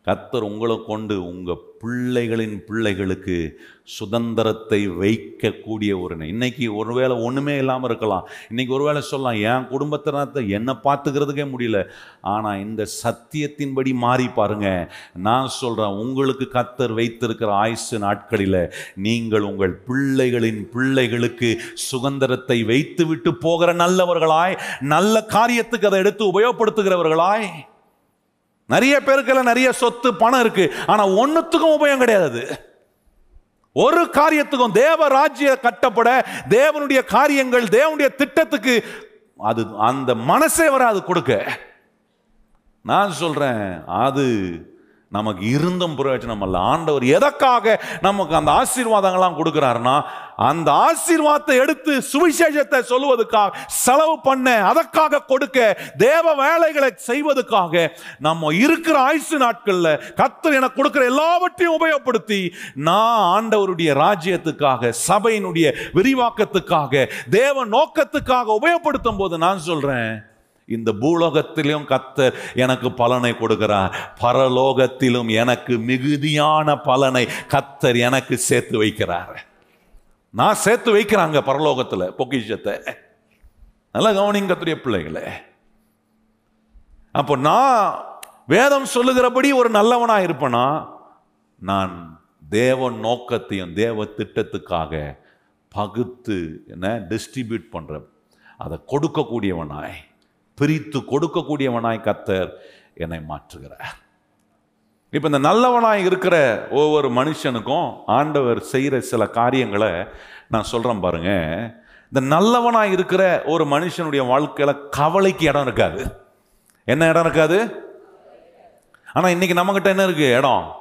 கத்தர் உங்களை கொண்டு உங்கள் பிள்ளைகளின் பிள்ளைகளுக்கு சுதந்திரத்தை வைக்கக்கூடிய ஒரு இன்னைக்கு ஒருவேளை ஒன்றுமே இல்லாமல் இருக்கலாம். இன்னைக்கு ஒருவேளை சொல்லலாம் என் குடும்பத்தினத்தை என்னை பார்த்துக்கிறதுக்கே முடியல. ஆனால் இந்த சத்தியத்தின்படி மாறி பாருங்க. நான் சொல்கிறேன் உங்களுக்கு கத்தர் வைத்திருக்கிற ஆயுசு நாட்களில் நீங்கள் உங்கள் பிள்ளைகளின் பிள்ளைகளுக்கு சுதந்திரத்தை வைத்து விட்டு போகிற நல்லவர்களாய் நல்ல காரியத்துக்கு அதை எடுத்து உபயோகப்படுத்துகிறவர்களாய் நிறைய பேருக்கெல்லாம் நிறைய சொத்து பணம் இருக்கு. ஆனா ஒன்றுத்துக்கும் உபயோகம் கிடையாது ஒரு காரியத்துக்கும் தேவ ராஜ்ய கட்டப்பட தேவனுடைய காரியங்கள் தேவனுடைய திட்டத்துக்கு அது அந்த மனசே வராது கொடுக்க. நான் சொல்றேன் அது நமக்கு இருந்தும் பிரயோஜனம் அல்ல ஆண்டவர் எதற்காக நமக்கு அந்த ஆசீர்வாதங்கள்லாம் கொடுக்குறாருன்னா அந்த ஆசீர்வாதத்தை எடுத்து சுவிசேஷத்தை சொல்லுவதற்காக செலவு பண்ண அதற்காக கொடுக்க தேவ வேலைகளை செய்வதற்காக நம்ம இருக்கிற ஆயுசு நாட்களில் கத்தர் எனக்கு கொடுக்குற எல்லாவற்றையும் உபயோகப்படுத்தி நான் ஆண்டவருடைய ராஜ்யத்துக்காக சபையினுடைய விரிவாக்கத்துக்காக தேவ நோக்கத்துக்காக உபயோகப்படுத்தும் போது நான் சொல்கிறேன் இந்த பூலோகத்திலும் கத்தர் எனக்கு பலனை கொடுக்கிறார். பரலோகத்திலும் எனக்கு மிகுதியான பலனை கத்தர் எனக்கு சேர்த்து வைக்கிறார். நான் சேர்த்து வைக்கிறாங்க பரலோகத்தில் பொக்கிஷத்தை. நல்லா கவனிங்க பிள்ளைகளே. அப்போ நான் வேதம் சொல்லுகிறபடி ஒரு நல்லவனாக இருப்பேனா? நான் தேவ நோக்கத்தையும் தேவ திட்டத்துக்காக பகுத்து என்ன டிஸ்ட்ரிபியூட் பண்ணுற அதை கொடுக்கக்கூடியவனாய். பிரித்து கொடுக்கக்கூடியவனாய் கத்தர் என்னை மாற்றுகிறார். இப்போ இந்த நல்லவனாய் இருக்கிற ஒவ்வொரு மனுஷனுக்கும் ஆண்டவர் செய்கிற சில காரியங்களை நான் சொல்கிறேன் பாருங்க. இந்த நல்லவனாய் இருக்கிற ஒரு மனுஷனுடைய வாழ்க்கையில் கவலைக்கு இடம் இருக்காது. என்ன இடம் இருக்காது? ஆனால் இன்னைக்கு நம்மக்கிட்ட என்ன இருக்கு? இடம்.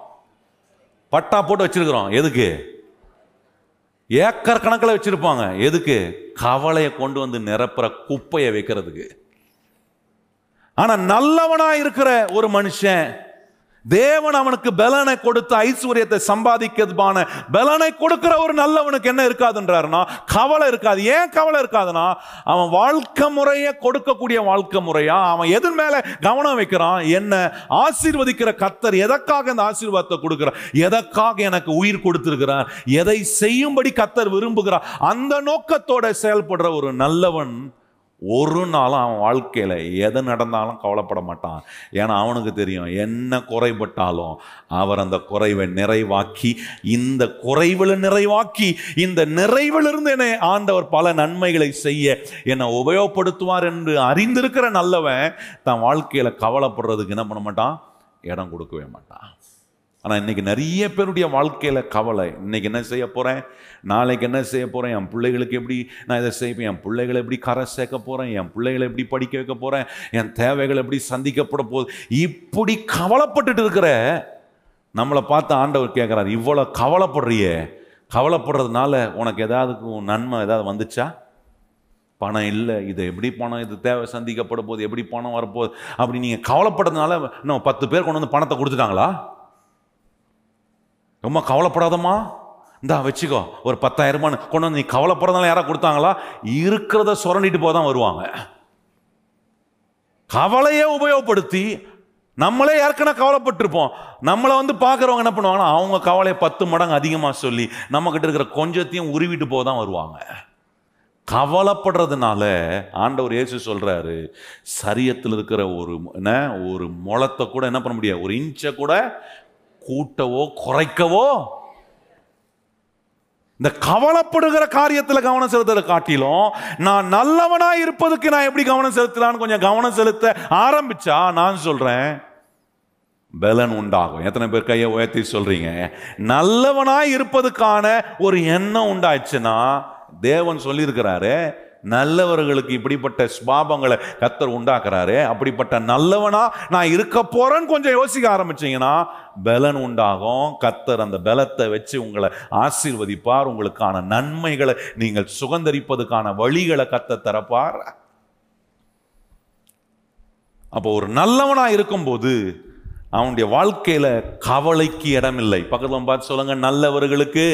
பட்டா போட்டு வச்சிருக்கிறோம். எதுக்கு? ஏக்கர் கணக்கில் வச்சுருப்பாங்க. எதுக்கு? கவலையை கொண்டு வந்து நிரப்புற குப்பையை வைக்கிறதுக்கு. ஆனா நல்லவனா இருக்கிற ஒரு மனுஷன் தேவன் அவனுக்கு பலனை கொடுத்து ஐஸ்வர்யத்தை சம்பாதிக்கிறதுமான பலனை கொடுக்கிற ஒரு நல்லவனுக்கு என்ன இருக்காதுன்றாருன்னா கவலை இருக்காது. ஏன் கவலை இருக்காதுன்னா அவன் வாழ்க்கை முறையை கொடுக்கக்கூடிய வாழ்க்கை முறையா அவன் எதன் மேல கவனம் வைக்கிறான் என்ன ஆசீர்வதிக்கிற கத்தர் எதற்காக இந்த ஆசீர்வாதத்தை கொடுக்கிறார்? எதற்காக எனக்கு உயிர் கொடுத்திருக்கிறார்? எதை செய்யும்படி கத்தர் விரும்புகிறார்? அந்த நோக்கத்தோட செயல்படுற ஒரு நல்லவன் ஒரு நாளும் அவன் வாழ்க்கையில் எது நடந்தாலும் கவலைப்பட மாட்டான். ஏன்னா அவனுக்கு தெரியும் என்ன குறைபட்டாலும் அவர் அந்த குறைவை நிறைவாக்கி இந்த குறைவில் நிறைவாக்கி இந்த நிறைவிலிருந்து என்னை ஆண்டவர் பல நன்மைகளை செய்ய என்னை உபயோகப்படுத்துவார் என்று அறிந்திருக்கிற நல்லவன் தன் வாழ்க்கையில் கவலைப்படுறதுக்கு என்ன பண்ண மாட்டான்? இடம் கொடுக்கவே மாட்டான். ஆனால் இன்றைக்கி நிறைய பேருடைய வாழ்க்கையில் கவலை. இன்றைக்கி என்ன செய்ய போகிறேன் நாளைக்கு என்ன செய்ய போகிறேன் என் பிள்ளைகளுக்கு எப்படி நான் இதை செய்வேன்? என் பிள்ளைகளை எப்படி கரை சேர்க்க போகிறேன் என் பிள்ளைகளை எப்படி படிக்க வைக்க போகிறேன் என் தேவைகள் எப்படி சந்திக்கப்பட போகுது? இப்படி கவலைப்பட்டுட்டு இருக்கிற நம்மளை பார்த்து ஆண்டவர் கேட்குறாரு இவ்வளோ கவலைப்படுறியே. கவலைப்படுறதுனால உனக்கு ஏதாவது நன்மை ஏதாவது வந்துச்சா? பணம் இல்லை. இது எப்படி பணம்? இது தேவை சந்திக்கப்பட போகுது. எப்படி பணம் வரப்போகுது? அப்படி நீங்கள் கவலைப்படுறதுனால இன்னும் பத்து பேர் கொண்டு வந்து பணத்தை கொடுத்துட்டாங்களா? ரொம்ப கவலைப்படாதம்மா. இந்தா வச்சுக்கோ. ஒரு பத்தாயிரமானு கொண்டு வந்து நீ கவலைப்படுறதுனால யாராவது கொடுத்தாங்களா? இருக்கிறத சுரண்டிட்டு போக தான் வருவாங்க. கவலையை உபயோகப்படுத்தி நம்மளே ஏற்கனவே கவலைப்பட்டிருப்போம். நம்மளை வந்து பார்க்குறவங்க என்ன பண்ணுவாங்கன்னா அவங்க கவலையை பத்து மடங்கு அதிகமாக சொல்லி நம்மக்கிட்ட இருக்கிற கொஞ்சத்தையும் உருவிட்டு போக தான் வருவாங்க. கவலைப்படுறதுனால ஆண்டவர் இயேசு சொல்கிறாரு சரியத்தில் இருக்கிற ஒரு என்ன? ஒரு முளத்தை கூட என்ன பண்ண முடியாது. ஒரு இன்ச்சை கூட கூட்டவோ குறைக்கவோ? இந்த கவலைப்படுகிற காரியத்தில் கவனம் செலுத்துறத காட்டிலும் நான் நல்லவனா இருப்பதுக்கு நான் எப்படி கவனம் செலுத்தலான்னு கொஞ்சம் கவனம் செலுத்த ஆரம்பிச்சா நான் சொல்றேன் பலன் உண்டாகும். எத்தனை பேர் கையை உயர்த்தி சொல்றீங்க? நல்லவனாக இருப்பதுக்கான ஒரு எண்ணம் உண்டாச்சுன்னா தேவன் சொல்லியிருக்கிறாரு நல்லவர்களுக்கு இப்படிப்பட்ட ஸ்பாபங்களை கத்தர் உண்டாக்குறாரு. அப்படிப்பட்ட நல்லவனா நான் இருக்க போறேன்னு கொஞ்சம் யோசிக்க ஆரம்பிச்சீங்கன்னா பலன் உண்டாகும். கத்தர் அந்த பலத்தை வச்சு உங்களை ஆசீர்வதிப்பார். உங்களுக்கான நன்மைகளை நீங்கள் சுகந்தரிப்பதுக்கான வழிகளை கத்த தரப்பார். அப்போ ஒரு நல்லவனா இருக்கும்போது அவனுடைய வாழ்க்கையில கவலைக்கு இடமில்லை. பக்கத்துல பார்த்து சொல்லுங்க நல்லவர்களுக்கு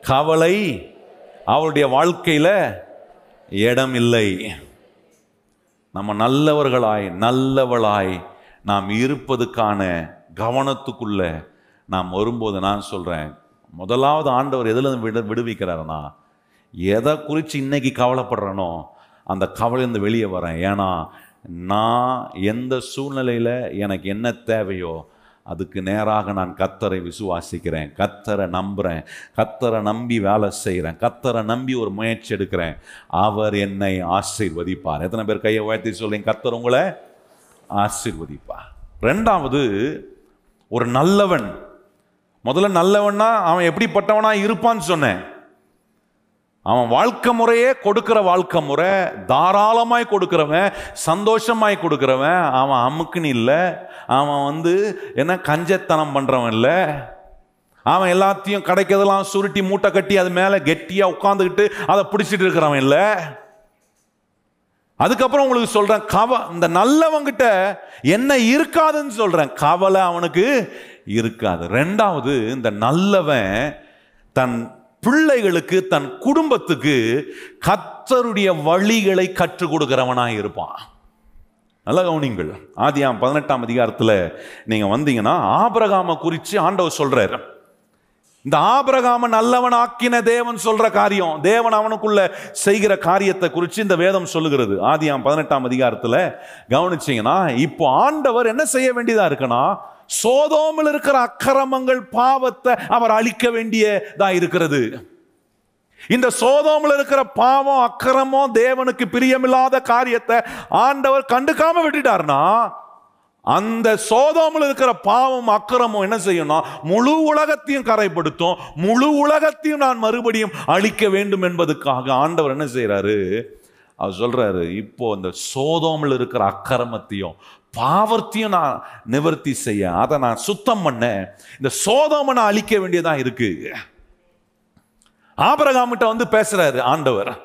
கவலை. அவளுடைய வாழ்க்கையில் இடம் இல்லை நம்ம நல்லவர்களாய் நல்லவளாய் நாம் இருப்பதுக்கான கவனத்துக்குள்ள நாம் வரும்போது நான் சொல்கிறேன் முதலாவது ஆண்டவர் எதில் விட விடுவிக்கிறாருனா விடுவிக்கிறாருன்னா எதை குறித்து இன்னைக்கு கவலைப்படுறேனோ அந்த கவலைந்து வெளியே வரேன். ஏன்னா நான் எந்த சூழ்நிலையில் எனக்கு என்ன தேவையோ அதுக்கு நேராக நான் கத்தரை விசுவாசிக்கிறேன். கத்தரை நம்புகிறேன் கத்தரை நம்பி வேலை செய்கிறேன் கத்தரை நம்பி ஒரு முயற்சி எடுக்கிறேன். அவர் என்னை ஆசீர்வதிப்பார். எத்தனை பேர் கையை உயர்த்தி சொல்லுங்க கத்தர் உங்களை ஆசீர்வதிப்பார். ரெண்டாவது ஒரு நல்லவன். முதல்ல நல்லவன்னா அவன் எப்படிப்பட்டவனா இருப்பான்னு சொன்னேன். அவன் வாழ்க்கை முறையே கொடுக்கிற வாழ்க்கை முறை தாராளமாய் கொடுக்கிறவன் சந்தோஷமாய் கொடுக்கிறவன் அவன் அமுக்குன்னு இல்லை. அவன் வந்து என்ன கஞ்சத்தனம் பண்ணுறவன் இல்லை. அவன் எல்லாத்தையும் கிடைக்கிறதெல்லாம் சுருட்டி மூட்டை கட்டி அது மேலே கெட்டியாக உட்காந்துக்கிட்டு அதை பிடிச்சிட்டு இருக்கிறவன் இல்லை. அதுக்கப்புறம் உங்களுக்கு சொல்கிறேன் கவ இந்த நல்லவங்கிட்ட என்ன இருக்காதுன்னு சொல்கிறேன் கவலை அவனுக்கு இருக்காது. ரெண்டாவது இந்த நல்லவன் தன் பிள்ளைகளுக்கு தன் குடும்பத்துக்கு கத்தருடைய வழிகளை கற்றுக் கொடுக்கிறவனாக இருப்பான். நல்ல கவனிங்கள் ஆதியாம் பதினெட்டாம் அதிகாரத்தில் நீங்கள் வந்தீங்கன்னா ஆபரகாம குறித்து ஆண்டவர் சொல்கிறார் இந்த ஆபரகாம நல்லவன் ஆக்கின தேவன் சொல்ற காரியம் தேவன் அவனுக்குள்ள செய்கிற காரியத்தை குறித்து இந்த வேதம் சொல்லுகிறது. ஆதியாம் பதினெட்டாம் அதிகாரத்தில் கவனிச்சிங்கன்னா இப்போ ஆண்டவர் என்ன செய்ய வேண்டியதாக இருக்குன்னா சோதோமில் இருக்கிற அக்கிரமங்கள் பாவத்தை அவர் அழிக்க வேண்டியதா இருக்கிறது. இந்த சோதோமில் இருக்கிற பாவம் அக்கிரமம் தேவனுக்கு பிரியமில்லாத காரியத்தை ஆண்டவர் கண்டுக்காம விட்டுட்டார்னா அந்த சோதோமில் இருக்கிற பாவம் அக்கிரமம் என்ன செய்யணும் முழு உலகத்தையும் கரைப்படுத்தும் முழு உலகத்தையும் நான் மறுபடியும் அழிக்க வேண்டும் என்பதுக்காக ஆண்டவர் என்ன செய்கிறாரு அவர் சொல்றாரு இப்போ இந்த சோதோமில் இருக்கிற அக்கிரமத்தையும் பாவர்த்தியும் நான் நிவர்த்தி செய்ய அதை நான் சுத்தம் பண்ண இந்த சோதோமை நான் அழிக்க வேண்டியதாக இருக்கு. ஆபரகாமிட்ட வந்து பேசுறாரு ஆண்டவர்.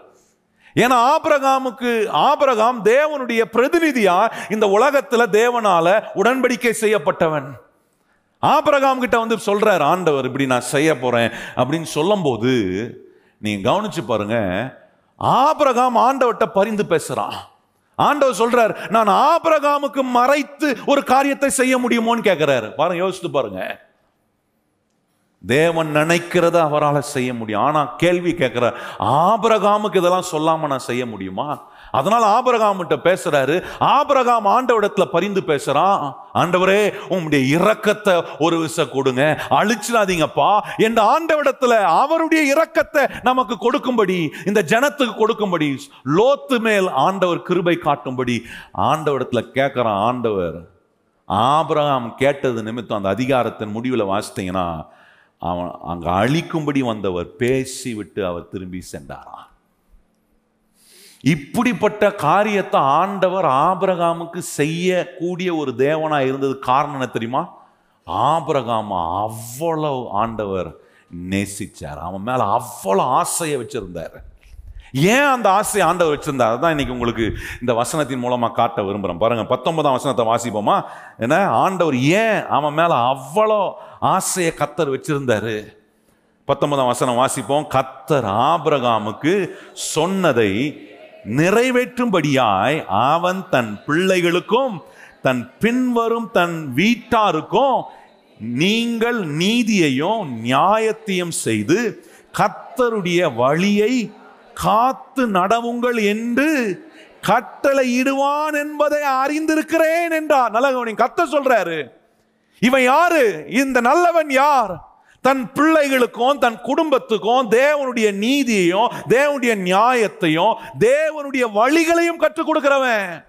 ஏன்னா ஆபரகாமுக்கு ஆபரகாம் தேவனுடைய பிரதிநிதியா இந்த உலகத்துல தேவனால உடன்படிக்கை செய்யப்பட்டவன். ஆபரகாம் கிட்ட வந்து சொல்றாரு ஆண்டவர் இப்படி நான் செய்ய போறேன். அப்படின்னு சொல்லும்போது நீங்க கவனிச்சு பாருங்க ஆபரகாம் ஆண்டவர்கிட்ட பரிந்து பேசுறான். ஆண்டவர் சொல்றார் நான் ஆபரகாமுக்கு மறைத்து ஒரு காரியத்தை செய்ய முடியுமோன்னு கேட்கிறாரு பாருங்க யோசித்து பாருங்க. தேவன் நினைக்கிறத அவரால் செய்ய முடியும். ஆனா கேள்வி கேட்கிறார் ஆபரகாமுக்கு இதெல்லாம் சொல்லாம நான் செய்ய முடியுமா? அதனால் ஆபரகாம்கிட்ட பேசுறாரு. ஆபரகாம் ஆண்டவடத்தில் பரிந்து பேசுறான். ஆண்டவரே உங்களுடைய இரக்கத்தை ஒரு விச கொடுங்க. அழிச்சிடாதீங்கப்பா. என் ஆண்டவடத்தில் அவருடைய இரக்கத்தை நமக்கு கொடுக்கும்படி இந்த ஜனத்துக்கு கொடுக்கும்படி லோத்து மேல் ஆண்டவர் கிருபை காட்டும்படி ஆண்டவடத்தில் கேட்குறான் ஆண்டவர். ஆபரகாம் கேட்டது நிமித்தம் அந்த அதிகாரத்தின் முடிவில் வாசித்தீங்கன்னா அவன் அங்கே அழிக்கும்படி வந்தவர் பேசிவிட்டு அவர் திரும்பி சென்றாராம். இப்படிப்பட்ட காரியத்தை ஆண்டவர் ஆபரகாமுக்கு செய்யக்கூடிய ஒரு தேவனாக இருந்தது காரணம் என்ன தெரியுமா? ஆபரகாம அவ்வளவு ஆண்டவர் நேசிச்சார். அவன் மேலே அவ்வளோ ஆசையை வச்சுருந்தார். ஏன் அந்த ஆசையை ஆண்டவர் வச்சுருந்தார்? அதுதான் இன்னைக்கு உங்களுக்கு இந்த வசனத்தின் மூலமாக காட்ட விரும்புகிறேன் பாருங்கள் பத்தொன்பதாம் வசனத்தை வாசிப்போமா? என்ன? ஆண்டவர் ஏன் அவன் மேலே அவ்வளோ ஆசையை கத்தர் வச்சிருந்தாரு? பத்தொன்பதாம் வசனம் வாசிப்போம். கத்தர் ஆபிரகாமுக்கு சொன்னதை நிறைவேற்றும்படியாய் அவன் தன் பிள்ளைகளுக்கும் தன் பின்வரும் தன் வீட்டாருக்கும் நீங்கள் நீதியையும் நியாயத்தையும் செய்து கத்தருடைய வழியை காத்து நடவுங்கள் என்று கட்டளை இடுவான் என்பதை அறிந்திருக்கிறேன் என்றார். நல்ல கவனி கத்த சொல்றாரு. இவன் யாரு? இந்த நல்லவன் யார்? தன் பிள்ளைகளுக்கும் தன் குடும்பத்துக்கும் தேவனுடைய நீதியையும் தேவனுடைய நியாயத்தையும் தேவனுடைய வழிகளையும் கற்றுக் கொடுக்கிறவன்.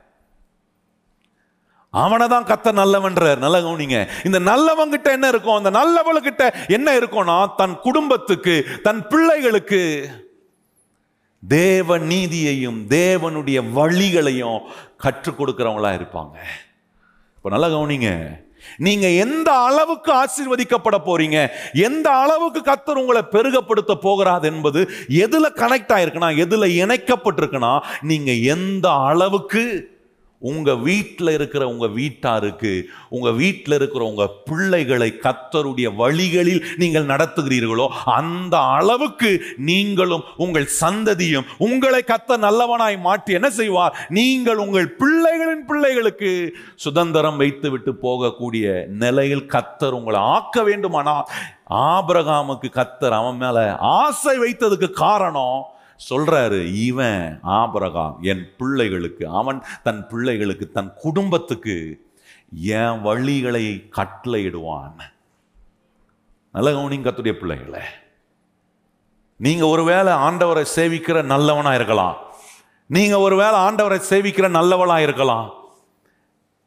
அவனை தான் கத்த நல்லவன்றார். நல்ல கவனிங்க. இந்த நல்லவங்கிட்ட என்ன இருக்கும்? அந்த நல்லவளுக்கிட்ட என்ன இருக்கும்னா தன் குடும்பத்துக்கு தன் பிள்ளைகளுக்கு தேவ நீதியையும் தேவனுடைய வழிகளையும் கற்றுக் கொடுக்கிறவங்களா இருப்பாங்க. இப்போ நல்லா கவனிங்க. நீங்க எந்த அளவுக்கு ஆசீர்வதிக்கப்பட போறீங்க? எந்த அளவுக்கு கத்தர் உங்களை பெருகப்படுத்த போகிறாது என்பது எதுல கனெக்ட் ஆயிருக்குன்னா எதுல இணைக்கப்பட்டிருக்குன்னா நீங்க எந்த அளவுக்கு உங்கள் வீட்டில் இருக்கிற உங்க வீட்டாருக்கு உங்கள் வீட்டில் இருக்கிற உங்கள் பிள்ளைகளை கத்தருடைய வழிகளில் நீங்கள் நடத்துகிறீர்களோ அந்த அளவுக்கு நீங்களும் உங்கள் சந்ததியும் உங்களை கத்த நல்லவனாய் மாற்றி என்ன செய்வார்? நீங்கள் உங்கள் பிள்ளைகளின் பிள்ளைகளுக்கு சுதந்திரம் வைத்து விட்டு போகக்கூடிய நிலையில் கத்தர் உங்களை ஆக்க வேண்டுமானால் ஆபிரகாமுக்கு கத்தர் அவன் மேல ஆசை வைத்ததுக்கு காரணம் சொல்றாரு இவன் ஆபரகாம் என் பிள்ளைகளுக்கு அவன் தன் பிள்ளைகளுக்கு தன் குடும்பத்துக்கு என் வழிகளை கட்டளையிடுவான். நல்ல கவனிங்க கத்துடைய பிள்ளைகளை. நீங்க ஒருவேளை ஆண்டவரை சேவிக்கிற நல்லவனா இருக்கலாம். நீங்க ஒருவேளை ஆண்டவரை சேவிக்கிற நல்லவளா இருக்கலாம்.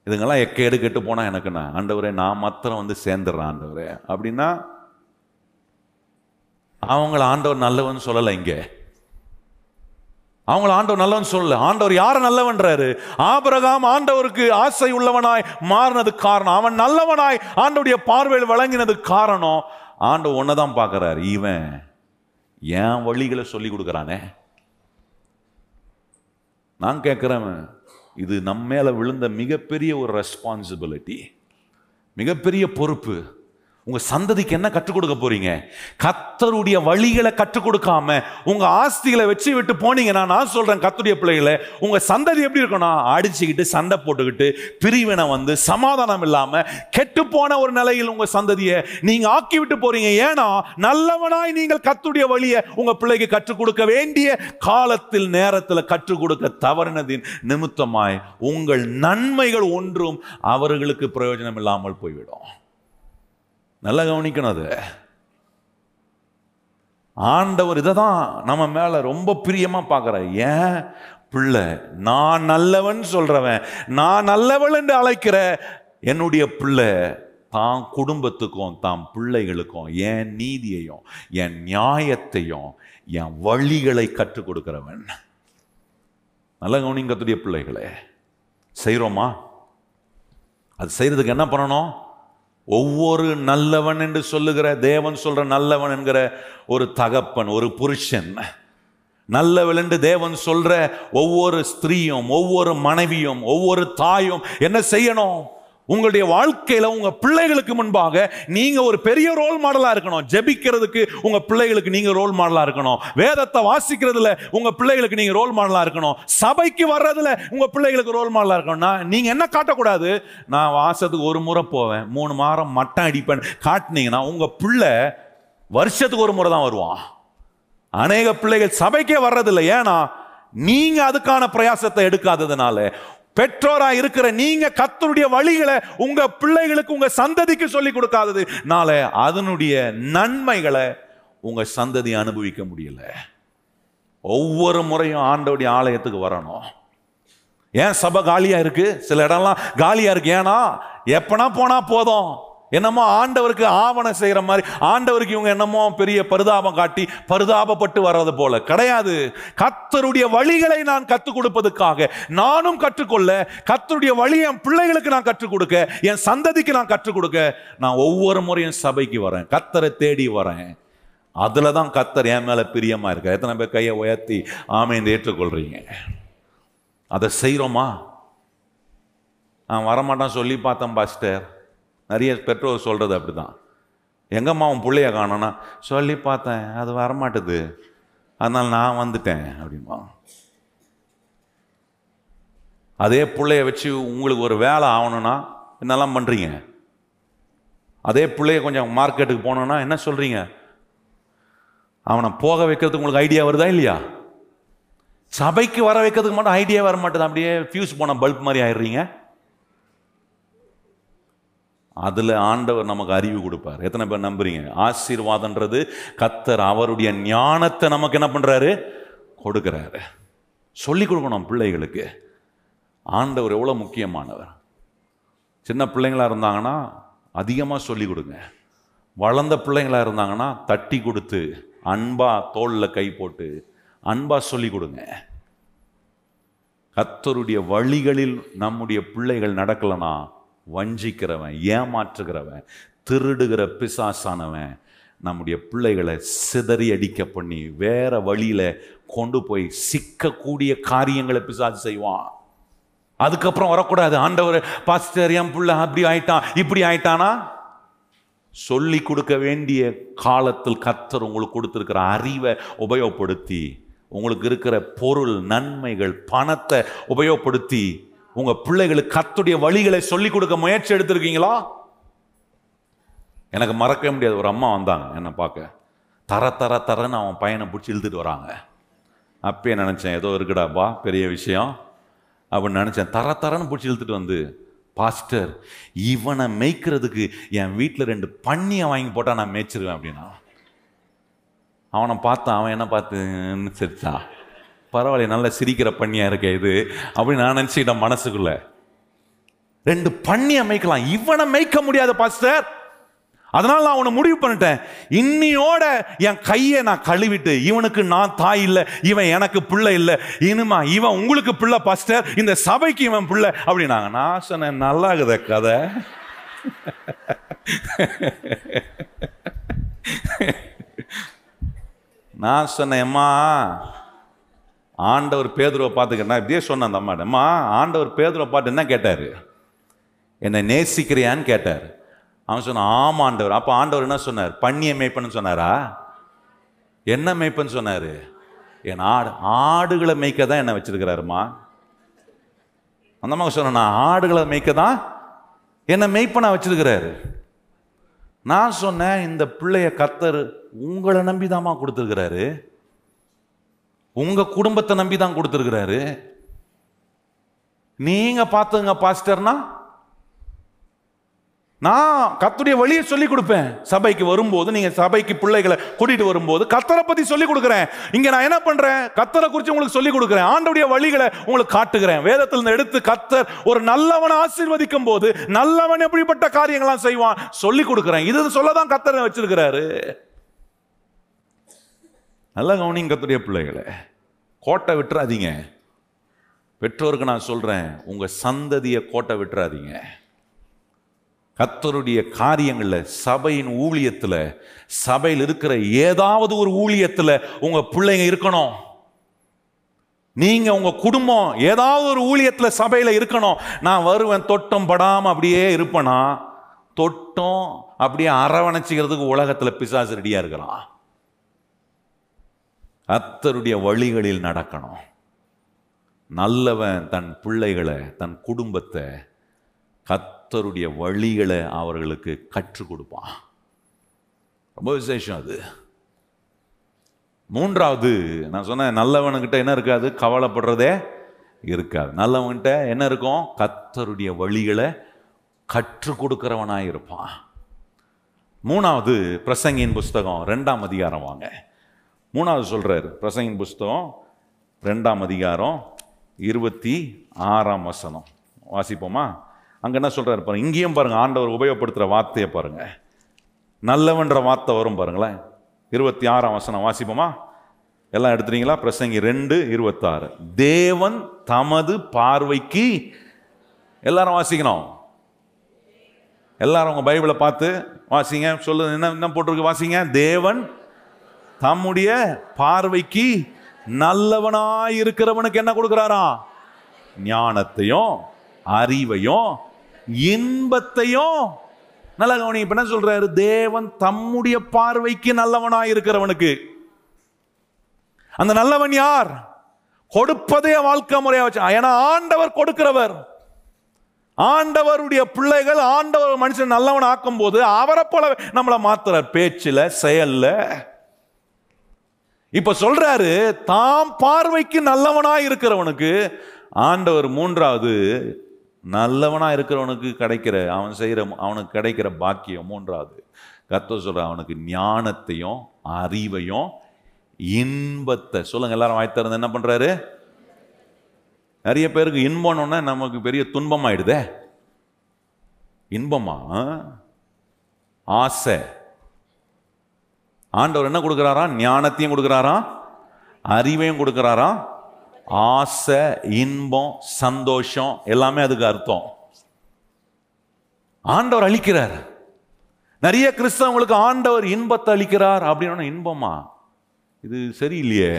இதுங்கெல்லாம் எக்கேடு கெட்டு போனா எனக்கு நான் ஆண்டவரே நான் மாத்திரம் வந்து சேர்ந்துடுறேன் ஆண்டவரே. அப்படின்னா அவங்கள ஆண்டவர் நல்லவன் சொல்லலை இங்கே. அவங்கள ஆண்டவர் நல்லவன் சொல்லல. ஆண்டவர் யார நல்லவன்றாரு? ஆபிரகாம் ஆண்டவருக்கு ஆசை உள்ளவனாய் மாறினது காரணம். அவன் நல்லவனாய் ஆண்டவுடைய பார்வையில் வழங்கினது காரணம். ஆண்டவர் ஒன்னதான் பார்க்குறாரு. இவன் என் வழிகளை சொல்லி கொடுக்குறானே. நான் கேட்குறேன் இது நம்ம மேலே விழுந்த மிகப்பெரிய ஒரு ரெஸ்பான்சிபிலிட்டி மிகப்பெரிய பொறுப்பு. உங்க சந்ததிக்கு என்ன கற்றுக் கொடுக்க போறீங்க? கத்தருடைய வழிகளை கற்றுக் கொடுக்காம உங்க ஆஸ்திகளை வச்சு விட்டு போனீங்கன்னா நான் சொல்றேன் கத்தருடைய பிள்ளைகளை உங்க சந்ததி எப்படி இருக்கணும் அடிச்சுக்கிட்டு சண்டை போட்டுக்கிட்டு பிரிவினை வந்து சமாதானம் இல்லாம கெட்டு போன ஒரு நிலையில் உங்க சந்ததியை நீங்க ஆக்கி விட்டு போறீங்க. ஏன்னா நல்லவனாய் நீங்கள் கத்துடைய வழியை உங்க பிள்ளைக்கு கற்றுக் கொடுக்க வேண்டிய காலத்தில் நேரத்தில் கற்றுக் கொடுக்க தவறினதின் நிமித்தமாய் உங்கள் நன்மைகள் ஒன்றும் அவர்களுக்கு பிரயோஜனம் இல்லாமல் போய்விடும். நல்லா கவனிக்கணும் அது. ஆண்டவர் இதை தான் நம்ம மேல ரொம்ப பிரியமா பார்க்குற ஏன்? பிள்ளை நான் நல்லவன் சொல்றவன் நான் நல்லவள் என்று அழைக்கிற என்னுடைய பிள்ளை தான் குடும்பத்துக்கும் தான் பிள்ளைகளுக்கும் என் நீதியையும் என் நியாயத்தையும் என் வழிகளை கற்றுக் கொடுக்கிறவன். நல்ல கவனிங்கத்துடைய பிள்ளைகளே. செய்கிறோமா அது செய்கிறதுக்கு என்ன பண்ணணும்? ஒவ்வொரு நல்லவன் என்று சொல்லுகிற தேவன் சொல்கிற நல்லவன் என்கிற ஒரு தகப்பன் ஒரு புருஷன். நல்லவள் என்று தேவன் சொல்கிற ஒவ்வொரு ஸ்திரீயும் ஒவ்வொரு மனைவியும் ஒவ்வொரு தாயும் என்ன செய்யணும்? உங்களுடைய வாழ்க்கையில உங்க பிள்ளைகளுக்கு முன்பாக நீங்க ஒரு பெரிய ரோல் மாடலா இருக்கணும். ஜெபிக்கிறதுக்கு உங்க பிள்ளைகளுக்கு நீங்க ரோல் மாடலா இருக்கணும். வேதத்தை வாசிக்கிறதுல உங்க பிள்ளைகளுக்கு நீங்க ரோல் மாடலா இருக்கணும். சபைக்கு வர்றதுல உங்க பிள்ளைகளுக்கு ரோல் மாடலா இருக்கணும்னா நீங்க என்ன காட்டக்கூடாது? நான் வாசத்துக்கு ஒரு முறை போவேன். மூணு மாதம் மட்டம் அடிப்பேன். காட்டினீங்கன்னா உங்க பிள்ளை வருஷத்துக்கு ஒரு முறை தான் வருவான். அநேக பிள்ளைகள் சபைக்கே வர்றதில்லை. ஏன்னா நீங்க அதுக்கான பிரயாசத்தை எடுக்காததுனால பெற்றோரா இருக்கிற நீங்க கத்தருடைய வழிகளை உங்க பிள்ளைகளுக்கு உங்க சந்ததிக்கு சொல்லி கொடுக்காதது. நாளை அதனுடைய நன்மைகளை உங்க சந்ததி அனுபவிக்க முடியல. ஒவ்வொரு முறையும் ஆண்டவுடைய ஆலயத்துக்கு வரணும். ஏன் சபை காலியா இருக்கு? சில இடம்லாம் காலியா இருக்கு. ஏன்னா எப்பனா போனா போதும். என்னமோ ஆண்டவருக்கு ஆவணம் செய்கிற மாதிரி ஆண்டவருக்கு இவங்க என்னமோ பெரிய பரிதாபம் காட்டி பரிதாபப்பட்டு வர்றது போல. கிடையாது. கத்தருடைய வழிகளை நான் கற்றுக் கொடுப்பதற்காக. நானும் கற்றுக்கொள்ள கத்தருடைய வழி என் பிள்ளைகளுக்கு நான் கற்றுக் கொடுக்க என் சந்ததிக்கு நான் கற்றுக் கொடுக்க. நான் ஒவ்வொரு முறையும் சபைக்கு வரேன். கத்தரை தேடி வரேன். அதில் தான் கத்தர் என் மேலே பிரியமாக இருக்க எத்தனை பேர் கையை உயர்த்தி ஆமைந்து ஏற்றுக்கொள்கிறீங்க அதை செய்கிறோமா நான் வரமாட்டான் சொல்லி பார்த்தேன் பாஸ்டர். நிறைய பெற்றோர் சொல்கிறது அப்படிதான். எங்கம்மா உன் பிள்ளைய காணோன்னா சொல்லி பார்த்தேன் அது வரமாட்டுது. அதனால் நான் வந்துட்டேன் அப்படின்பா அதே பிள்ளைய வச்சு உங்களுக்கு ஒரு வேலை ஆகணும்னா என்னெல்லாம் பண்ணுறீங்க அதே பிள்ளைய கொஞ்சம் மார்க்கெட்டுக்கு போனோன்னா என்ன சொல்கிறீங்க அவனை போக வைக்கிறதுக்கு உங்களுக்கு ஐடியா வருதா இல்லையா? சபைக்கு வர வைக்கிறதுக்கு மட்டும் ஐடியா வர மாட்டேது அப்படியே ஃபியூஸ் போன பல்ப் மாதிரி ஆயிடுறீங்க. அதில் ஆண்டவர் நமக்கு அறிவு கொடுப்பார். எத்தனை பேர் நம்புறீங்க? ஆசீர்வாதன்றது கத்தர் அவருடைய ஞானத்தை நமக்கு என்ன பண்ணுறாரு கொடுக்குறாரு. சொல்லிக் கொடுக்கணும் பிள்ளைகளுக்கு. ஆண்டவர் எவ்வளோ முக்கியமானவர். சின்ன பிள்ளைங்களாக இருந்தாங்கன்னா அதிகமாக சொல்லிக் கொடுங்க. வளர்ந்த பிள்ளைங்களா இருந்தாங்கன்னா தட்டி கொடுத்து அன்பா தோளில் கை போட்டு அன்பா சொல்லிக் கொடுங்க. கத்தருடைய வழிகளில் நம்முடைய பிள்ளைகள் நடக்கலனா வஞ்சிக்கிறவன் ஏமாற்றுகிறவன் திருடுகிற பிசாசானவன் நம்முடைய பிள்ளைகளை சிதறி அடிக்க பண்ணி வேற வழியில் கொண்டு போய் சிக்கக்கூடிய காரியங்களை பிசாசு செய்வான். அதுக்கப்புறம் வரக்கூடாது. ஆண்டவர் பாஸ்டர் என் பிள்ளை அப்படி ஆயிட்டான் இப்படி ஆயிட்டானா? சொல்லி கொடுக்க வேண்டிய காலத்தில் கத்தர் உங்களுக்கு கொடுத்துருக்கிற அறிவை உபயோகப்படுத்தி உங்களுக்கு இருக்கிற பொருள் நன்மைகள் பணத்தை உபயோகப்படுத்தி உங்க பிள்ளைகளுக்கு கத்துடைய வழிகளை சொல்லி கொடுக்க முயற்சி எடுத்திருக்கீங்களா? எனக்கு மறக்கவே முடியாது. ஒரு அம்மா வந்தாங்க என்னை பார்க்க. தர தர தரன்னு அவன் பையனை பிடிச்சி இழுத்துட்டு வராங்க. அப்பயே நினச்சேன் ஏதோ இருக்குடாப்பா பெரிய விஷயம் அப்படின்னு நினச்சேன். தர தரன்னு பிடிச்சி இழுத்துட்டு வந்து பாஸ்டர் இவனை மேய்க்கிறதுக்கு என் வீட்டில் ரெண்டு பண்ணியை வாங்கி போட்டால் நான் மேய்ச்சிருவேன் அப்படின்னா. அவனை பார்த்தான் அவன் என்ன பார்த்து சிரிச்சான் பரவாயில்ல நல்ல சிரிக்கிற பண்ணியா இருக்க இது? அப்படின்னு நான் நினச்சிக்கிட்டேன் மனசுக்குள்ள. ரெண்டு பண்ணி மேய்க்கலாம் இவனை மேய்க்க முடியாது பாஸ்டர். அதனால நான் அவனை முடிவு பண்ணிட்டேன். இன்னியோட என் கையை நான் கழுவிட்டு இவனுக்கு நான் தாய் இல்லை இவன் எனக்கு பிள்ளை இல்லை. இனிமா இவன் உங்களுக்கு பிள்ளை பாஸ்டர். இந்த சபைக்கு இவன் பிள்ளை. அப்படின்னாங்க. நான் சொன்னேன் நல்லா இருக்குத கதை நான் சொன்னேன் அம்மா ஆண்டவர் பேதுருவை பார்த்துக்கிட்டா இப்படியே சொன்னேன் அந்த அம்மாட்ட அம்மா ஆண்டவர் பேதுருவை பார்த்து என்ன கேட்டார்? என்னை நேசிக்கிறியான்னு கேட்டார். அவன் சொன்னான் ஆமா ஆண்டவர். அப்போ ஆண்டவர் என்ன சொன்னார்? பண்ணியை மேய்ப்பன்னு சொன்னாரா? என்ன மேய்ப்பன்னு சொன்னார்? என் ஆடு ஆடுகளை மேய்க்க தான் என்னை வச்சிருக்கிறாருமா. அந்த அம்மா சொன்ன நான் ஆடுகளை மேய்க்க தான் என்னை மெய்ப்பனா வச்சிருக்கிறாரு. நான் சொன்னேன் இந்த பிள்ளைய கத்தர் உங்களை நம்பி தாம்மா கொடுத்துருக்கிறாரு. உங்க குடும்பத்தை நம்பி தான் கொடுத்துருக்கிறாரு. நீங்க பார்த்துங்க பாஸ்டர்னா. நான் கத்துடைய வழியை சொல்லி கொடுப்பேன். சபைக்கு வரும்போது நீங்க சபைக்கு பிள்ளைகளை கூட்டிட்டு வரும்போது கத்தரை பத்தி சொல்லி கொடுக்குறேன். இங்க நான் என்ன பண்றேன்? கத்தரை குறித்து உங்களுக்கு சொல்லி கொடுக்குறேன். ஆண்டவுடைய வழிகளை உங்களுக்கு காட்டுகிறேன். வேதத்தில் இருந்து எடுத்து கத்தர் ஒரு நல்லவனை ஆசீர்வதிக்கும் போது நல்லவன் எப்படிப்பட்ட காரியங்களாம் செய்வான்? சொல்லி கொடுக்குறேன். இது சொல்லதான் கத்தரை வச்சிருக்கிறாரு. நல்லா கவனிங்க கத்துடைய பிள்ளைகளை. கோட்டை விட்டுறாதீங்க. பெற்றோருக்கு நான் சொல்கிறேன் உங்கள் சந்ததியை கோட்டை விட்டுறாதீங்க. கத்தருடைய காரியங்களில் சபையின் ஊழியத்தில் சபையில் இருக்கிற ஏதாவது ஒரு ஊழியத்தில் உங்கள் பிள்ளைங்க இருக்கணும். நீங்க உங்க குடும்பம் ஏதாவது ஒரு ஊழியத்துல சபையில இருக்கணும். நான் வருவேன் தொட்டம் படாம அப்படியே இருப்பேனா? தொட்டம் அப்படியே அரவணைச்சிக்கிறதுக்கு உலகத்துல பிசாசு ரெடியா இருக்கிறான் கத்தருடைய வழிகளில் நடக்கணும். நல்லவன் தன் பிள்ளைகளை தன் குடும்பத்தை கத்தருடைய வழிகளை அவர்களுக்கு கற்றுக் கொடுப்பான். ரொம்ப விசேஷம் அது. மூன்றாவது நான் சொன்னேன் நல்லவனுக்கிட்ட என்ன இருக்காது? கவலைப்படுறதே இருக்காது. நல்லவன்கிட்ட என்ன இருக்கும்? கத்தருடைய வழிகளை கற்றுக் கொடுக்கிறவனாக இருப்பான் மூணாவது பிரசங்கியின் புஸ்தகம் ரெண்டாம் அதிகாரம் வாங்க. மூணாவது சொல்கிறார் பிரசங்கின் புஸ்தகம் ரெண்டாம் அதிகாரம் இருபத்தி ஆறாம் வசனம். வாசிப்போமா? அங்கே என்ன சொல்கிறாரு பாருங்க இங்கேயும் பாருங்கள் ஆண்டவர் உபயோகப்படுத்துகிற வார்த்தையை பாருங்கள் நல்லவன்ற வார்த்தை வரும் பாருங்களேன். இருபத்தி ஆறாம் வசனம் வாசிப்போமா? எல்லாம் எடுத்துறீங்களா பிரசங்கி ரெண்டு இருபத்தாறு. தேவன் தமது பார்வைக்கு எல்லாரும் வாசிக்கணும். எல்லாரும் உங்கள் பைபிளை பார்த்து வாசிங்க. சொல்லு என்ன என்ன போட்டிருக்கு? வாசிங்க. தேவன் தம்முடைய பார்வைக்கு நல்லவனாய் இருக்கிறவனுக்கு என்ன கொடுக்கிறாராம் ஞானத்தையும் அறிவையும் இன்பத்தையும். நல்ல கவனி இப்ப என்ன சொல்றாரு? தேவன் தம்முடைய பார்வைக்கு நல்லவனாய் இருக்கிறவனுக்கு அந்த நல்லவன் யார்? கொடுப்பதே வாழ்க்கை முறையா வச்சு ஏன்னா ஆண்டவர் கொடுக்கிறவர். ஆண்டவருடைய பிள்ளைகள் ஆண்டவர் மனுஷன் நல்லவன் ஆக்கும் போது அவரை போல நம்மளை மாத்துறார். பேச்சில் செயல்ல இப்ப சொல்றாரு தாம் பார்வைக்கு நல்லவனா இருக்கிறவனுக்கு ஆண்டவர் மூன்றாவது நல்லவனா இருக்கிறவனுக்கு கிடைக்கிற அவன் செய்கிற அவனுக்கு கிடைக்கிற பாக்கியம் மூன்றாவது. கத்த சொல்ற அவனுக்கு ஞானத்தையும் அறிவையும் இன்பத்தை சொல்லுங்க எல்லாரும் வாய் என்ன பண்றாரு? நிறைய பேருக்கு இன்பம்னு நமக்கு பெரிய துன்பம் ஆயிடுதே இன்பமா? ஆசை. ஆண்டவர் என்ன கொடுக்குறாராம் ஞானத்தையும் கொடுக்குறாராம் அறிவையும் கொடுக்குறாராம் ஆசை இன்பம் சந்தோஷம் எல்லாமே அதுக்கு அர்த்தம். ஆண்டவர் அளிக்கிறார் நிறைய கிறிஸ்தவங்களுக்கு ஆண்டவர் இன்பத்தை அளிக்கிறார் அப்படின்னா இன்பமா? இது சரியில்லையே.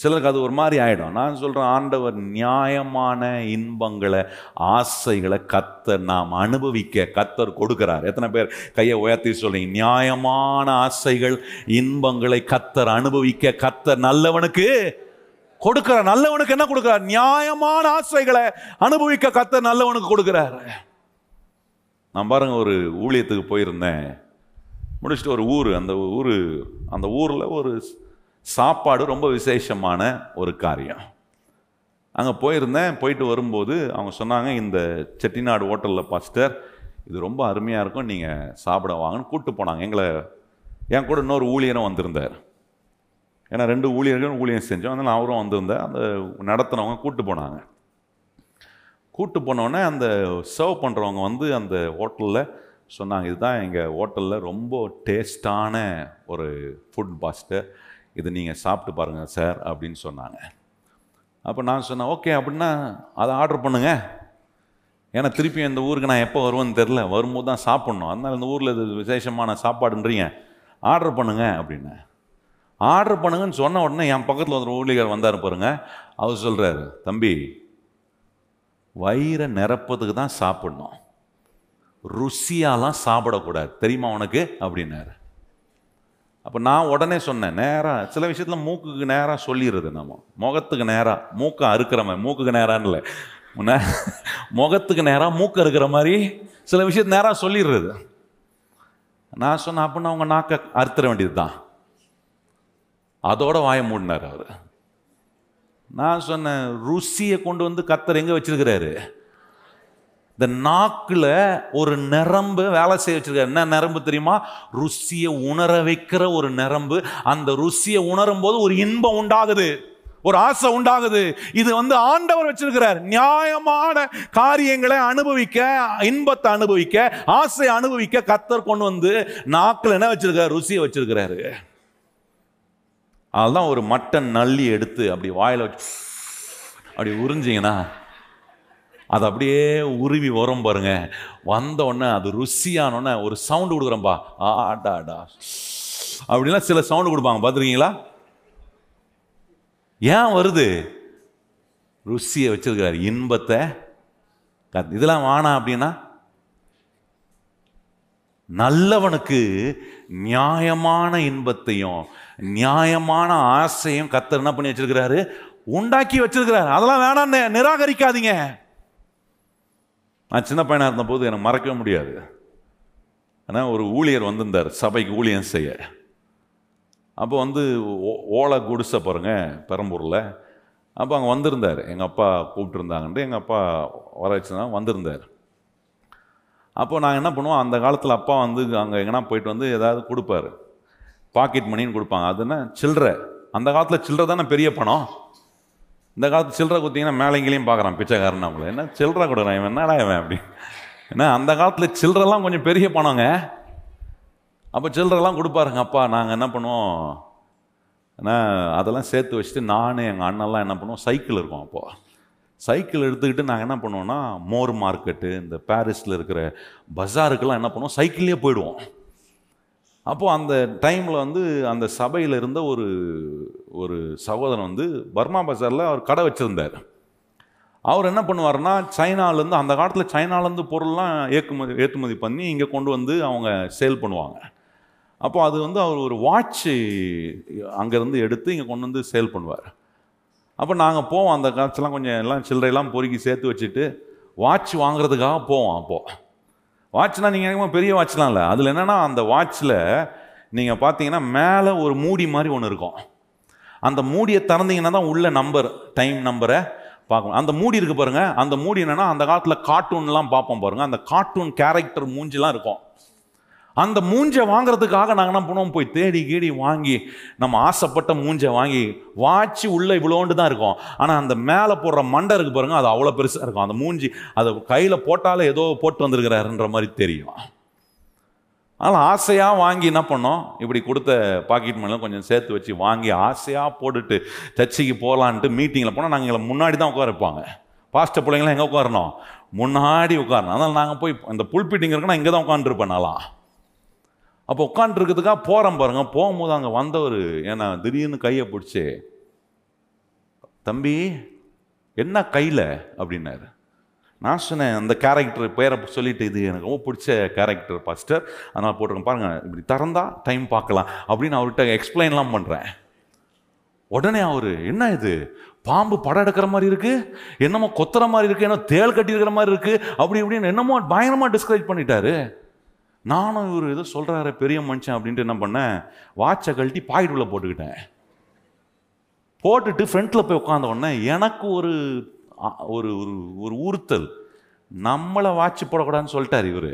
சிலருக்கு அது ஒரு மாதிரி ஆகிடும் நான் சொல்கிறேன் ஆண்டவர் நியாயமான இன்பங்களை ஆசைகளை கத்தர் நாம் அனுபவிக்க கத்தர் கொடுக்கிறார். எத்தனை பேர் கையை உயர்த்தி சொல்லி நியாயமான ஆசைகள் இன்பங்களை கத்தர் அனுபவிக்க கத்தர் நல்லவனுக்கு கொடுக்கிறார். நல்லவனுக்கு என்ன கொடுக்கிறார்? நியாயமான ஆசைகளை அனுபவிக்க கத்தர் நல்லவனுக்கு கொடுக்கிறார். நான் பாருங்க ஒரு ஊழியத்துக்கு போயிருந்தேன். முடிச்சுட்டு ஒரு ஊர் அந்த ஊர் அந்த ஊரில் ஒரு சாப்பாடு ரொம்ப விசேஷமான ஒரு காரியம். அங்கே போயிருந்தேன் போயிட்டு வரும்போது அவங்க சொன்னாங்க இந்த செட்டிநாடு ஹோட்டலில் பாஸ்டர் இது ரொம்ப அருமையாக இருக்கும் நீங்கள் சாப்பிட வாங்கன்னு கூப்பிட்டு போனாங்க. எங்களை என் கூட இன்னொரு ஊழியரும் வந்திருந்தார். ஏன்னா ரெண்டு ஊழியர்களும் ஊழியம் செஞ்சோம் அதனால் அவரும் வந்திருந்தார் அந்த நடத்துனவங்க கூப்பிட்டு போனாங்க. கூப்பிட்டு போனோடனே அந்த சர்வ் பண்ணுறவங்க வந்து அந்த ஹோட்டலில் சொன்னாங்க இதுதான் எங்கள் ஹோட்டலில் ரொம்ப டேஸ்டான ஒரு ஃபுட் பாஸ்டர். இது நீங்கள் சாப்பிட்டு பாருங்கள் சார் அப்படின்னு சொன்னாங்க. அப்போ நான் சொன்னேன் ஓகே அப்படின்னா அதை ஆர்டர் பண்ணுங்க. ஏன்னா திருப்பி இந்த ஊருக்கு நான் எப்போ வருவேன்னு தெரில வரும்போது தான் சாப்பிட்ணும். அதனால் இந்த ஊரில் இது விசேஷமான சாப்பாடுன்றீங்க. ஆர்டர் பண்ணுங்க அப்படின்னு ஆர்டர் பண்ணுங்கன்னு சொன்ன உடனே என் பக்கத்தில் ஒரு ஊழியர் வந்தார் பாருங்க. அவர் சொல்கிறாரு தம்பி வயிறை நிரப்பதுக்கு தான் சாப்பிட்ணும். ருசியாலாம் சாப்பிடக்கூடாது. தெரியுமா உனக்கு? அப்படின்னாரு. அப்போ நான் உடனே சொன்னேன் நேராக சில விஷயத்தில் மூக்குக்கு நேராக சொல்லிடுறது நம்ம முகத்துக்கு நேராக மூக்கை அறுக்கிறவன் மூக்குக்கு நேரான்னு இல்லை. முகத்துக்கு நேராக மூக்கு அறுக்கிற மாதிரி சில விஷயத்து நேராக சொல்லிடுறது நான் சொன்னேன் அப்படின்னா அவங்க நாக்கை அறுத்துற வேண்டியது தான் அதோட வாய மூடினார் அவர். நான் சொன்னேன் ருசியை கொண்டு வந்து கத்தர் எங்கே வச்சிருக்கிறாரு? இந்த நாக்கில் ஒரு நரம்பு வேலை செய்ய வச்சிருக்காரு. என்ன நரம்பு தெரியுமா? ருசியை உணர வைக்கிற ஒரு நரம்பு. அந்த ருசியை உணரும் போது ஒரு இன்பம் உண்டாகுது. ஒரு ஆசை உண்டாகுது. இது வந்து ஆண்டவர் வச்சிருக்கிறார். நியாயமான காரியங்களை அனுபவிக்க இன்பத்தை அனுபவிக்க ஆசையை அனுபவிக்க கத்தர் கொண்டு வந்து நாக்கில் என்ன வச்சிருக்காரு? ருசியை வச்சிருக்கிறாரு. அதுதான் ஒரு மட்டன் நல்லி எடுத்து அப்படி வாயில வச்சு அப்படி உறிஞ்சிங்கன்னா அது அப்படியே உருவி வரும் பாருங்க. வந்த உடனே அது ருசியானோடனே ஒரு சவுண்டு கொடுக்குறேன்பா ஆடா ஆடா அப்படிலாம் சில சவுண்டு கொடுப்பாங்க. பார்த்துருக்கீங்களா? ஏன் வருது? ருசியை வச்சிருக்கிறார். இன்பத்தை கத்- இதெல்லாம் வானா அப்படின்னா? நல்லவனுக்கு நியாயமான இன்பத்தையும் நியாயமான ஆசையும் கத்தர் என்ன பண்ணி வச்சிருக்கிறாரு? உண்டாக்கி வச்சிருக்கிறாரு. அதெல்லாம் வேணாம் நிராகரிக்காதீங்க. நான் சின்ன பையனாக இருந்தபோது எனக்கு மறக்கவே முடியாது. ஆனால் ஒரு ஊழியர் வந்திருந்தார். சபைக்கு ஊழியம் செய்ய. அப்போ வந்து ஓ- ஓலை குடிசை பாருங்க பெரம்பூரில். அப்போ அங்கே வந்திருந்தார். எங்கள் அப்பா கூப்பிட்டுருந்தாங்கன்ட்டு எங்கள் அப்பா வர வச்சுனா வந்திருந்தார். அப்போ நாங்கள் என்ன பண்ணுவோம்? அந்த காலத்தில் அப்பா வந்து அங்கே எங்கன்னா போயிட்டு வந்து ஏதாவது கொடுப்பாரு. பாக்கெட் மணின்னு கொடுப்பாங்க. அது என்ன? சில்லறை. அந்த காலத்தில் சில்லறை தானே பெரிய பணம். இந்த காலத்து சில்லறை குத்திங்கன்னா மேலேங்களையும் பார்க்குறான் பிச்சைக்காரன் அவங்கள என்ன சில்லறை கொடுக்குறான்? இவன் என்னடா இவன் அப்படி? ஏன்னா அந்த காலத்தில் சில்லறெல்லாம் கொஞ்சம் பெரிய பணங்க அப்போ சில்லறெல்லாம் கொடுப்பாருங்க அப்பா நாங்கள் என்ன பண்ணுவோம்? ஏன்னா அதெல்லாம் சேர்த்து வச்சுட்டு நான் எங்கள் அண்ணெல்லாம் என்ன பண்ணுவோம்? சைக்கிள் இருக்கும் அப்போது சைக்கிள் எடுத்துக்கிட்டு நாங்கள் என்ன பண்ணுவோம்னா மோர் மார்க்கெட்டு இந்த பாரிஸில் இருக்கிற பஜாருக்கெல்லாம் என்ன பண்ணுவோம்? சைக்கிள்லேயே போயிடுவோம். அப்போது அந்த டைமில் வந்து அந்த சபையில் இருந்த ஒரு ஒரு சகோதரன் வந்து பர்மா பஜாரில் அவர் கடை வச்சுருந்தார். அவர் என்ன பண்ணுவார்னா சைனாலேருந்து அந்த காலத்தில் சைனாலேருந்து பொருள்லாம் ஏற்றுமதி ஏற்றுமதி பண்ணி இங்கே கொண்டு வந்து அவங்க சேல் பண்ணுவாங்க. அப்போது அது வந்து அவர் ஒரு வாட்சு அங்கேருந்து எடுத்து இங்கே கொண்டு வந்து சேல் பண்ணுவார். அப்போ நாங்கள் போவோம் அந்த காலத்துலாம் கொஞ்சம் எல்லாம் சில்லறையெல்லாம் பொறுக்கி சேர்த்து வச்சுட்டு வாட்ச் வாங்குறதுக்காக போவோம் அப்போது வாட்ச்னா நீங்கள் பெரிய வாட்ச்லாம் இல்லை. அதில் என்னென்னா அந்த வாட்ச்சில் நீங்கள் பார்த்தீங்கன்னா மேலே ஒரு மூடி மாதிரி ஒன்று இருக்கும். அந்த மூடியை திறந்தீங்கன்னா தான் உள்ள நம்பர் டைம் நம்பரை பார்க்கணும். அந்த மூடி இருக்குது பாருங்கள் அந்த மூடி என்னென்னா அந்த காலத்தில் கார்ட்டூன்லாம் பார்ப்போம் பாருங்க. அந்த கார்ட்டூன் கேரக்டர் மூஞ்சிலாம் இருக்கும். அந்த மூஞ்சை வாங்குறதுக்காக நாங்கள் என்ன பண்ணுவோம்? போய் தேடி கீடி வாங்கி நம்ம ஆசைப்பட்ட மூஞ்சை வாங்கி வாட்சி உள்ளே இவ்வளோண்டு தான் இருக்கும். ஆனால் அந்த மேலே போடுற மண்டை இருக்கு பாருங்க அது அவ்வளோ பெருசாக இருக்கும். அந்த மூஞ்சி அதை கையில் போட்டாலே ஏதோ போட்டு வந்திருக்கிறாருன்ற மாதிரி தெரியும். அதனால் ஆசையாக வாங்கி என்ன பண்ணோம்? இப்படி கொடுத்த பாக்கெட் மணிலாம் கொஞ்சம் சேர்த்து வச்சு வாங்கி ஆசையாக போட்டுட்டு சர்ச்சைக்கு போகலான்ட்டு மீட்டிங்கில் போனால் நாங்கள் எங்களை முன்னாடி தான் உட்கார வைப்பாங்க. பாஸ்டர் பிள்ளைங்களாம் எங்கே உட்காரணும்? முன்னாடி உட்காரணும். அதனால் நாங்கள் போய் அந்த புல்பிட்டிங் இருக்குன்னா இங்கே தான் உட்காந்துருப்பேன் நான்லாம். அப்போ உட்காந்துருக்கிறதுக்காக போகிறேன் பாருங்க. போகும்போது அங்கே வந்தவர் ஏன்னா திடீர்னு கையை பிடிச்சி தம்பி என்ன கையில்? அப்படின்னாரு. நான் சொன்னேன் அந்த கேரக்டர் பேரை சொல்லிட்டு இது எனக்கு ரொம்ப பிடிச்ச கேரக்டர் பாஸ்டர் அதனால் போட்டிருக்கேன். பாருங்க இப்படி திறந்தா டைம் பார்க்கலாம் அப்படின்னு அவர்கிட்ட எக்ஸ்பிளைன்லாம் பண்ணுறேன் உடனே அவர் என்ன இது? பாம்பு படம் எடுக்கிற மாதிரி இருக்குது என்னமோ கொத்துற மாதிரி இருக்கு? என்னமோ தேள் கட்டியிருக்கிற மாதிரி இருக்குது அப்படி இப்படின்னு என்னமோ பயங்கரமாக டிஸ்கரேஜ் பண்ணிட்டாரு. நானும் இவர் ஏதோ சொல்கிறாரு பெரிய மனுஷன் அப்படின்ட்டு என்ன பண்ணேன் வாட்சை கழட்டி பாக்கெட் உள்ள போட்டுக்கிட்டேன். போட்டுட்டு ஃப்ரண்ட்டில் போய் உட்காந்த உடனே எனக்கு ஒரு ஒரு ஒரு ஒரு உறுத்தல். நம்மளை வாட்ச் போடக்கூடாதுன்னு சொல்லிட்டார் இவர்.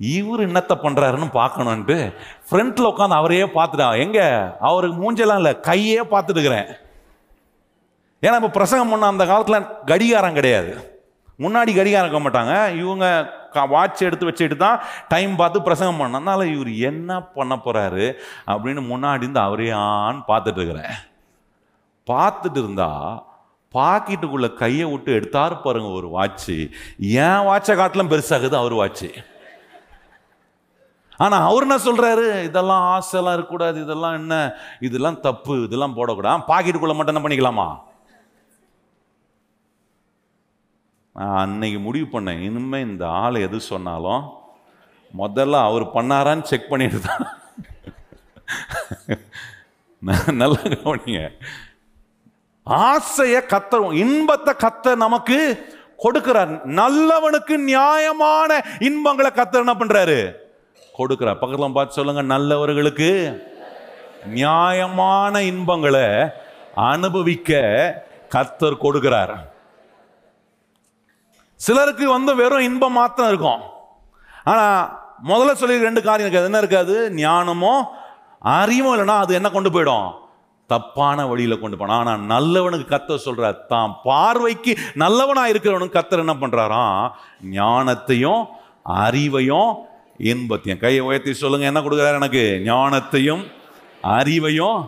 இவர் என்னத்த பண்ணுறாருன்னு பார்க்கணுன்ட்டு ஃப்ரண்ட்டில் உட்காந்து அவரையே பார்த்துட்டான் எங்கே? அவருக்கு மூஞ்செல்லாம் இல்லை கையே பார்த்துட்டுக்கிறேன் ஏன்னா இப்போ பிரசங்கம் பண்ண அந்த காலத்தில் கடிகாரம் கிடையாது. முன்னாடி கடிகாரம் இருக்க மாட்டாங்க. இவங்க வாட்ச் எடுத்து வச்சுட்டு தான் டைம் பார்த்து பிரசங்கம் பண்ண இவர் என்ன பண்ண போறாரு அப்படின்னு முன்னாடி இருந்து அவரே ஆன்னு பார்த்துட்டு இருக்கிறேன். பார்த்துட்டு இருந்தா பாக்கெட்டுக்குள்ள கையை விட்டு எடுத்தாரு பாருங்க ஒரு வாட்ச்சு என் வாட்சை காட்டிலும் பெருசாகுது அவர் வாட்ச்சு ஆனால் அவர் என்ன சொல்கிறாரு இதெல்லாம் ஆசைலாம் இருக்கக்கூடாது இதெல்லாம் என்ன? இதெல்லாம் தப்பு இதெல்லாம் போடக்கூடாது. பாக்கெட்டுக்குள்ளே மட்டும் என்ன பண்ணிக்கலாமா? நான் அன்னைக்கு முடிவு பண்ணேன். இனிமேல் இந்த ஆள் எது சொன்னாலும் முதல்ல அவர் பண்ணாரான்னு செக் பண்ணிட்டு தான். [laughs] நல்லா கவனிங்க. ஆசைய கத்த இன்பத்தை கத்த நமக்கு கொடுக்கிறார். நல்லவனுக்கு நியாயமான இன்பங்களை கத்தர் என்ன பண்றாரு? கொடுக்கிறார். பக்கத்துல பார்த்து சொல்லுங்க நல்லவர்களுக்கு நியாயமான இன்பங்களை அனுபவிக்க கத்தர் கொடுக்கிறார். சிலருக்கு வந்து வெறும் இன்பம் மாத்திரம் இருக்கும். ஆனால் முதல்ல சொல்லி ரெண்டு காரியம் இருக்காது. என்ன இருக்காது? ஞானமோ அறிவும் இல்லைன்னா அது என்ன கொண்டு போயிடும்? தப்பான வழியில் கொண்டு போனான் ஆனால் நல்லவனுக்கு கத்த சொல்றார் தான் பார்வைக்கு நல்லவனாக இருக்கிறவனுக்கு கத்தர் என்ன பண்ணுறாரா ஞானத்தையும் அறிவையும் இன்பத்தையும். கையை உயர்த்தி சொல்லுங்க என்ன கொடுக்குறாரு எனக்கு? ஞானத்தையும் அறிவையும்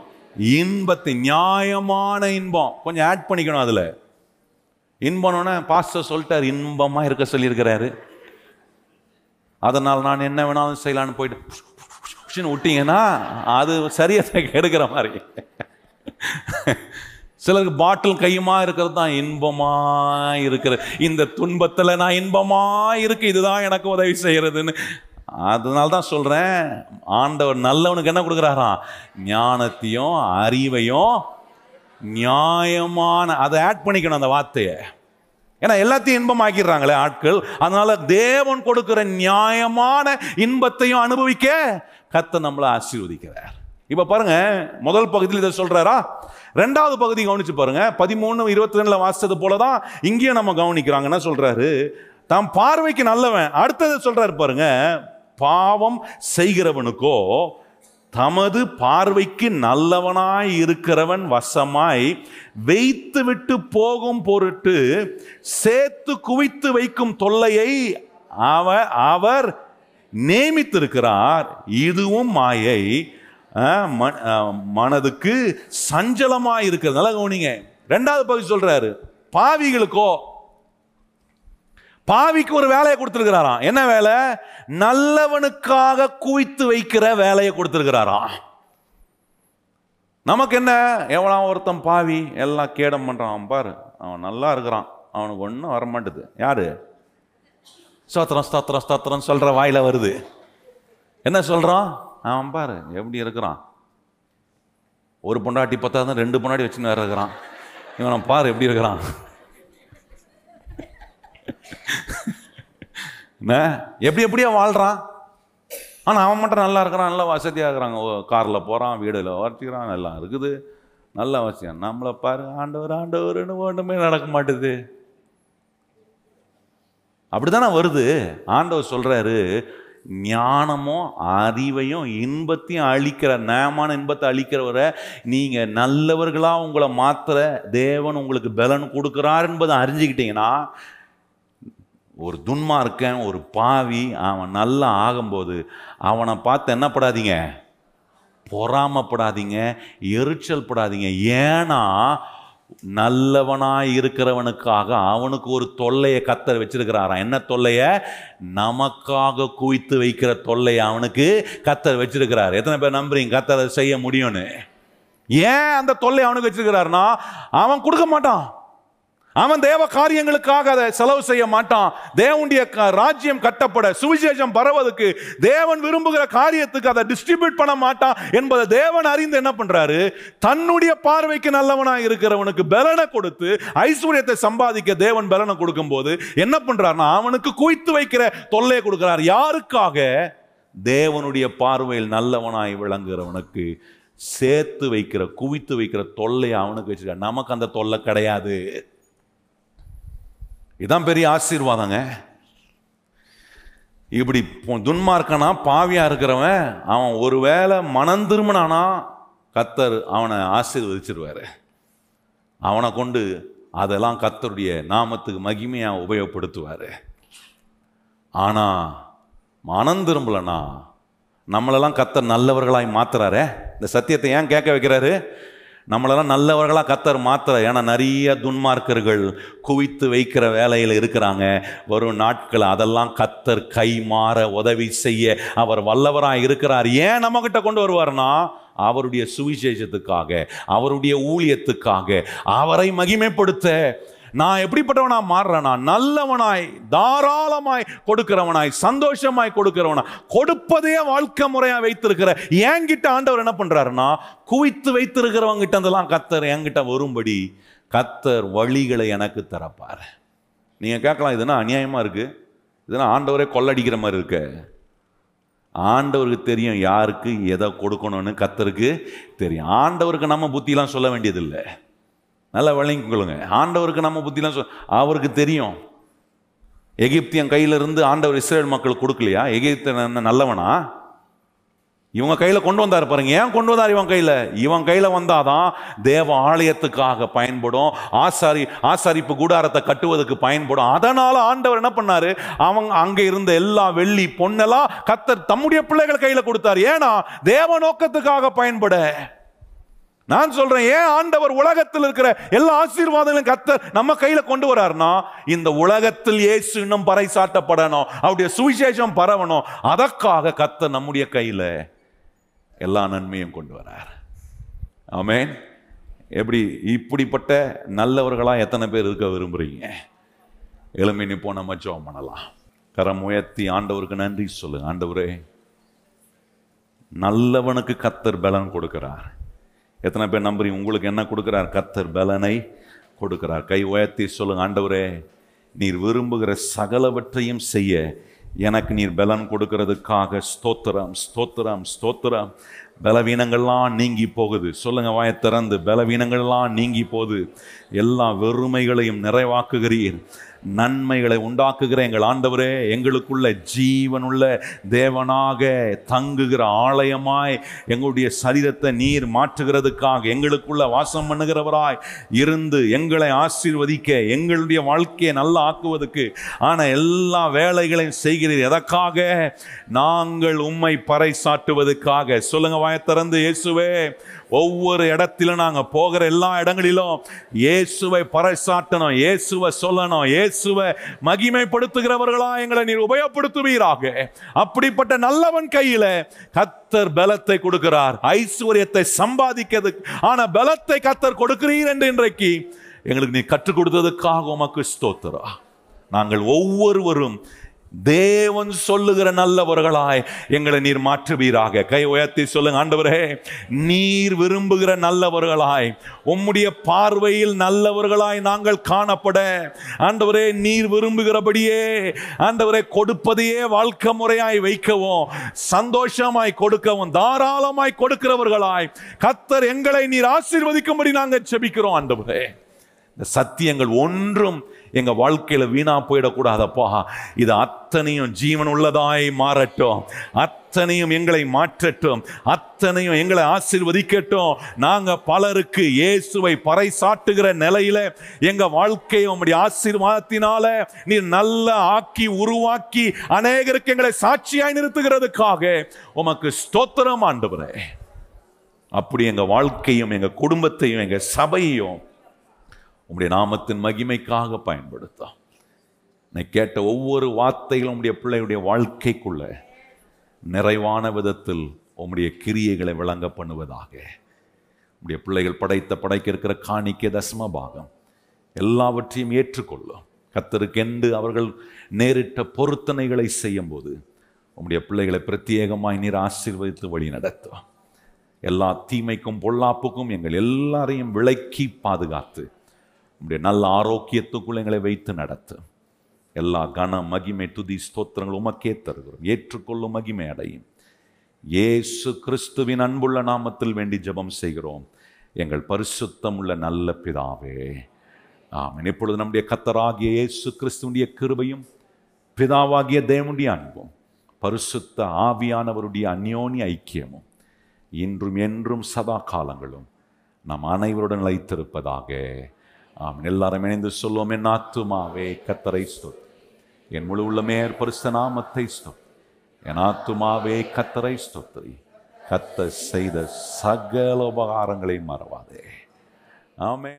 இன்பத்தை நியாயமான இன்பம். கொஞ்சம் ஆட் பண்ணிக்கணும் அதில். இன்பம்னு பாஸ்டர் சொல்லிட்டார் இன்பமாக இருக்க சொல்லியிருக்கிறாரு. அதனால் நான் என்ன வேணாலும் செய்யலான்னு போயிட்டு புஷ்னு விட்டீங்கன்னா அது சரியாக கெடுக்கிற மாதிரி. சிலருக்கு பாட்டில் கையுமா இருக்கிறது தான் இன்பமா இருக்கிற இந்த துன்பத்தில் நான் இன்பமா இருக்கு இதுதான் எனக்கு உதவி செய்கிறதுன்னு. அதனால தான் சொல்கிறேன் ஆண்டவர் நல்லவனுக்கு என்ன கொடுக்குறாராம்? ஞானத்தையும் அறிவையும் நியாயமான அதை ஆட் பண்ணிக்கணும் அந்த வார்த்தையை. ஏன்னா எல்லாத்தையும் இன்பமாக்கிடுறாங்களே ஆட்கள். அதனால தேவன் கொடுக்கிற நியாயமான இன்பத்தையும் அனுபவிக்க கத்த நம்மளை ஆசீர்வதிக்கிறார். இப்போ பாருங்க முதல் பகுதியில் இதை சொல்றாரா? ரெண்டாவது பகுதி கவனிச்சு பாருங்க. பதிமூணு இருபத்தி ரெண்டுல வாசிச்சது போலதான் இங்கேயும் நம்ம கவனிக்கிறாங்க. என்ன சொல்றாரு? தாம் பார்வைக்கு நல்லவன். அடுத்தது சொல்றாரு பாருங்க பாவம் செய்கிறவனுக்கோ தமது பார்வைக்கு நல்லவனாய் இருக்கிறவன் வசமாய் வைத்து விட்டு போகும் பொருட்டு சேர்த்து குவித்து வைக்கும் தொல்லையை அவர் அவர் நியமித்திருக்கிறார். இதுவும் மாயை மனதுக்கு சஞ்சலமாக இருக்கிறது கவனிங்க. ரெண்டாவது பகுதி சொல்றாரு. பாவிகளுக்கோ பாவிக்கு ஒரு வேலையை கொடுத்துருக்கிறாராம். என்ன வேலை? நல்லவனுக்காக குவித்து வைக்கிற வேலையை கொடுத்துருக்கிறாராம். நமக்கு என்ன? எவ்வளோ ஒருத்தன் பாவி? எல்லாம் கேடம் பண்ணுறான் அவன் பாரு அவன் நல்லா இருக்கிறான். அவனுக்கு ஒன்றும் வரமாட்டுது. யாரு? ஸ்தோத்திரம் ஸ்தோத்திரம் ஸ்தோத்திரம் சொல்கிற வாயில் வருது. என்ன சொல்கிறான் அவன் பாரு எப்படி இருக்கிறான்? ஒரு பொண்டாட்டி தான் ரெண்டு பொண்டாட்டி வச்சுன்னு வேற இருக்கிறான். இவனை பாரு எப்படி இருக்கிறான்? எப்படி எப்படியோ வாழ்கிறான் ஆனால் அவன் மட்டும் நல்லா இருக்கிறான் நல்லா வசதியாக இருக்கிறாங்க காரில் போகிறான் வீடில் வச்சுக்கிறான் நல்லா இருக்குது. நல்ல அவசியம் நம்மளை பாரு ஆண்டவர் ஆண்டவர்னு ஒன்றுமே நடக்க மாட்டுது. அப்படிதானே வருது? ஆண்டவர் சொல்கிறாரு ஞானமும் அறிவையும் இன்பத்தையும் அழிக்கிற நேமான இன்பத்தை அழிக்கிறவரை நீங்கள் நல்லவர்களாக உங்களை மாத்திர தேவன் உங்களுக்கு பலன் கொடுக்குறார் என்பதை அறிஞ்சுக்கிட்டீங்கன்னா ஒரு துன்மார்க்கன் ஒரு பாவி அவன் நல்லா ஆகும்போது அவனை பார்த்து என்ன படாதீங்க? பொறாமப்படாதீங்க எரிச்சல் படாதீங்க. ஏன்னா நல்லவனாய் இருக்கிறவனுக்காக அவனுக்கு ஒரு தொல்லையை கத்தர் வச்சிருக்கிறாராம் என்ன தொல்லையை? நமக்காக குவித்து வைக்கிற தொல்லையை அவனுக்கு கத்தர் வச்சிருக்கிறார். எத்தனை பேர் நம்புறீங்க? கத்தர் செய்ய முடியும்னு. ஏன் அந்த தொல்லை அவனுக்கு வச்சிருக்கிறாருன்னா அவன் கொடுக்க மாட்டான். அவன் தேவ காரியங்களுக்காக அதை செலவு செய்ய மாட்டான். தேவனுடைய க- ராஜ்யம் கட்டப்பட சுவிசேஷம் பரவதுக்கு தேவன் விரும்புகிற காரியத்துக்கு அதை டிஸ்ட்ரிபியூட் பண்ண மாட்டான் என்பதை தேவன் அறிந்து என்ன பண்றாரு? தன்னுடைய பார்வைக்கு நல்லவனாக இருக்கிறவனுக்கு பலனை கொடுத்து ஐஸ்வர்யத்தை சம்பாதிக்க தேவன் பலனை கொடுக்கும்போது என்ன பண்றாருன்னா அவனுக்கு குவித்து வைக்கிற தொல்லையை கொடுக்கிறார். யாருக்காக? தேவனுடைய பார்வையில் நல்லவனாய் விளங்குகிறவனுக்கு சேர்த்து வைக்கிற குவித்து வைக்கிற தொல்லையை அவனுக்கு வச்சிருக்கார். நமக்கு அந்த தொல்லை கிடையாது. இதான் பெரிய ஆசீர்வாதங்க. இப்படி துன்மார்க்கனா பாவியா இருக்கிறவன் அவன் ஒருவேளை மனம் திரும்பினானா கத்தர் அவனை ஆசீர்வதிச்சிருவாரு. அவனை கொண்டு அதெல்லாம் கத்தருடைய நாமத்துக்கு மகிமையா உபயோகப்படுத்துவாரு. ஆனா மனம் திரும்பலனா நம்மளெல்லாம் கத்தர் நல்லவர்களாய் மாத்துறாரே? இந்த சத்தியத்தை ஏன் கேட்க வைக்கிறாரு? நம்மளெல்லாம் நல்லவர்களாக கத்தர் மாத்துறார் ஏன்னா நிறைய துன்மார்க்கர்கள் குவித்து வைக்கிற வேலையில் இருக்கிறாங்க. வரும் நாட்கள் அதெல்லாம் கத்தர் கை மாற உதவி செய்ய அவர் வல்லவராக இருக்கிறார். ஏன் நம்மக்கிட்ட கொண்டு வருவார்னா அவருடைய சுவிசேஷத்துக்காக அவருடைய ஊழியத்துக்காக அவரை மகிமைப்படுத்த நான் எப்படிப்பட்டவனா மாறுறேனா? நல்லவனாய் தாராளமாய் கொடுக்கிறவனாய் சந்தோஷமாய் கொடுக்கிறவனா. கொடுப்பதே வாழ்க்கை முறையாக வைத்திருக்கிற என்கிட்ட ஆண்டவர் என்ன பண்ணுறாருன்னா குவித்து வைத்திருக்கிறவங்க அதெல்லாம் கத்தர் என்கிட்ட வரும்படி கத்தர் வழிகளை எனக்கு தரப்பார். நீங்கள் கேட்கலாம் இதுனா அநியாயமாக இருக்குது இதெல்லாம் ஆண்டவரே கொள்ளடிக்கிற மாதிரி இருக்கு? ஆண்டவருக்கு தெரியும் யாருக்கு எதை கொடுக்கணும்னு கத்தருக்கு தெரியும். ஆண்டவருக்கு நம்ம புத்திலாம் சொல்ல வேண்டியதில்லை. நல்லா விளங்கிக்கொள்ளுங்க ஆண்டவருக்கு நம்ம புத்திலாம் சொல் அவருக்கு தெரியும். எகிப்தியன் கையில இருந்து ஆண்டவர் இஸ்ரேல் மக்கள் கொடுக்கலையா? எகிப்தியன் நல்லவனா? இவங்க கையில கொண்டு வந்தாரு பாருங்க. ஏன் கொண்டு வந்தார் இவன் கையில? இவன் கையில வந்தாதான் தேவ ஆலயத்துக்காக பயன்படும். ஆசாரி ஆசாரிப்பு கூடாரத்தை கட்டுவதற்கு பயன்படும். அதனால ஆண்டவர் என்ன பண்ணாரு? அவங்க அங்க இருந்த எல்லா வெள்ளி பொன்னெல்லாம் கத்தர் தம்முடைய பிள்ளைகள் கையில கொடுத்தார். ஏன்னா தேவ நோக்கத்துக்காக பயன்பட. நான் சொல்றேன் ஏன் ஆண்டவர் உலகத்தில் இருக்கிற எல்லா ஆசீர்வாதங்களும் கத்தர் நம்ம கையில கொண்டு வராருன்னா இந்த உலகத்தில் இயேசு இன்னும் பறைசாட்டப்படணும் அவருடைய சுவிசேஷம் பரவணும் அதற்காக கத்தர் நம்முடைய கையில எல்லா நன்மையும் கொண்டு வரார். ஆமேன். எப்படி இப்படிப்பட்ட நல்லவர்களா எத்தனை பேர் இருக்க விரும்புறீங்க? எளிமை நிப்போ நம்ம ஜோம் பண்ணலாம். கரம் உயர்த்தி ஆண்டவருக்கு நன்றி சொல்லுங்க ஆண்டவரே நல்லவனுக்கு கத்தர் பலன் கொடுக்கிறார். எத்தனை பேர் நம்புறீங்க? உங்களுக்கு என்ன கொடுக்குறார்? கத்தர் பலனை கொடுக்குறார். கை உயர்த்தி சொல்லுங்க ஆண்டவரே நீர் விரும்புகிற சகலவற்றையும் செய்ய எனக்கு நீர் பலன் கொடுக்கறதுக்காக ஸ்தோத்திரம் ஸ்தோத்திரம் ஸ்தோத்திரம். பலவீனங்கள்லாம் நீங்கி போகுது. சொல்லுங்க வாய திறந்து. பலவீனங்கள்லாம் நீங்கி போகுது. எல்லா வெறுமைகளையும் நிறைவாக்குகிறீர். நன்மைகளை உண்டாக்குகிற எங்கள் ஆண்டவரே எங்களுக்குள்ள ஜீவனுள்ள தேவனாக தங்குகிற ஆலயமாய் எங்களுடைய சரீரத்தை நீர் மாற்றுகிறதுக்காக எங்களுக்குள்ள வாசம் பண்ணுகிறவராய் இருந்து எங்களை ஆசீர்வதிக்க எங்களுடைய வாழ்க்கையை நல்லா ஆக்குவதற்கு ஆனால் எல்லா வேலைகளையும் செய்கிறீர். எதற்காக? நாங்கள் உம்மை பறைசாட்டுவதற்காக சொல்லுங்க வாயை திறந்து இயேசுவே ஒவ்வொரு இடத்திலும் நாங்கள் போகிற எல்லா இடங்களிலும் இயேசுவை பறைசாட்டணும் இயேசுவை சொல்லணும் இயேசுவை மகிமைப்படுத்துகிறவர்களா எங்களை நீர் உபயோகப்படுத்துவீராக. அப்படிப்பட்ட நல்லவன் கையில கத்தர் பலத்தை கொடுக்கிறார். ஐஸ்வர்யத்தை சம்பாதிக்கிறது. ஆனா பலத்தை கத்தர் கொடுக்கிறீர் என்று இன்றைக்கு எங்களுக்கு நீ கற்றுக் கொடுத்ததுக்காக உமக்கு ஸ்தோத்திரா நாங்கள் ஒவ்வொருவரும் தேவன் சொல்லுகிற நல்லவர்களாய் எங்களை நீர் மாற்றுவீராக. கை உயர்த்தி சொல்லுங்க ஆண்டவரே நீர் விரும்புகிற நல்லவர்களாய் உம்முடைய பார்வையில் நல்லவர்களாய் நாங்கள் காணப்பட. ஆண்டவரே நீர் விரும்புகிறபடியே ஆண்டவரே கொடுப்பதையே வாழ்க்கை முறையாய் வைக்கவும் சந்தோஷமாய் கொடுக்கவும் தாராளமாய் கொடுக்கிறவர்களாய் கத்தர் எங்களை நீர் ஆசீர்வதிக்கும்படி நாங்கள் செபிக்கிறோம் ஆண்டவரே. இந்த சத்தியங்கள் ஒன்றும் எங்க வாழ்க்கையில வீணா போயிடக்கூடாதப்பா. இது அத்தனையும் ஜீவன் உள்ளதாய் மாறட்டும். அத்தனையும் எங்களை மாற்றட்டும். அத்தனையும் எங்களை ஆசிர்வதிக்கட்டும். நாங்க பலருக்கு இயேசுவை பறைசாட்டுகிற நிலையில எங்க வாழ்க்கையை உங்களுடைய ஆசீர்வாதத்தினால நீ நல்ல ஆக்கி உருவாக்கி அநேகருக்கு எங்களை சாட்சியாய் நிறுத்துகிறதுக்காக உமக்கு ஸ்தோத்திரம் ஆண்டவரே. அப்படி எங்க வாழ்க்கையும் எங்க குடும்பத்தையும் எங்க சபையும் உம்முடைய நாமத்தின் மகிமைக்காக பயன்படுத்தும் நீ கேட்ட ஒவ்வொரு வார்த்தைகளும் உம்முடைய பிள்ளையுடைய வாழ்க்கைக்குள்ள நிறைவான விதத்தில் உம்முடைய கிரியைகளை விளங்க பண்ணுவதாக. உடைய பிள்ளைகள் படைத்த படைக்க இருக்கிற காணிக்கை தசம பாகம். எல்லாவற்றையும் ஏற்றுக்கொள்ளும் கத்தருக்கென்று அவர்கள் நேரிட்ட பொருத்தனைகளை செய்யும்போது உம்முடைய பிள்ளைகளை பிரத்யேகமாய் நீர் ஆசீர்வதித்து வழி நடத்தும் எல்லா தீமைக்கும் பொல்லாப்புக்கும் எங்கள் எல்லாரையும் விலக்கி பாதுகாத்து உம்முடைய நல்ல ஆரோக்கியத்துக்குள் எங்களை வைத்து நடத்து. எல்லா கன மகிமை துதி ஸ்தோத்திரங்கள் உமக்கே தருகிறோம். ஏற்றுக்கொள்ளும் மகிமை அடையும். இயேசு கிறிஸ்துவின் அன்புள்ள நாமத்தில் வேண்டி ஜெபம் செய்கிறோம். எங்கள் பரிசுத்தம் உள்ள நல்ல பிதாவே ஆமென். இப்பொழுது நம்முடைய கத்தராகிய இயேசு கிறிஸ்துவனுடைய கிருபையும் பிதாவாகிய தேவனுடைய அன்பும் பரிசுத்த ஆவியானவருடைய அந்யோனி ஐக்கியமும் இன்றும் என்றும் சதா காலங்களும் நாம் அனைவருடன் நிலைத்திருப்பதாக ஆம் எல்லாரும் இணைந்து சொல்லுவோம் என் ஆத்துமாவே கத்தரை ஸ்தோத் என் முழு உள்ளமே பரிசு நாமத்தை ஸ்தோத் என் ஆத்துமாவே கத்தரை ஸ்தோத்திரி கத்த செய்த சகல உபகாரங்களை மறவாதே. ஆமே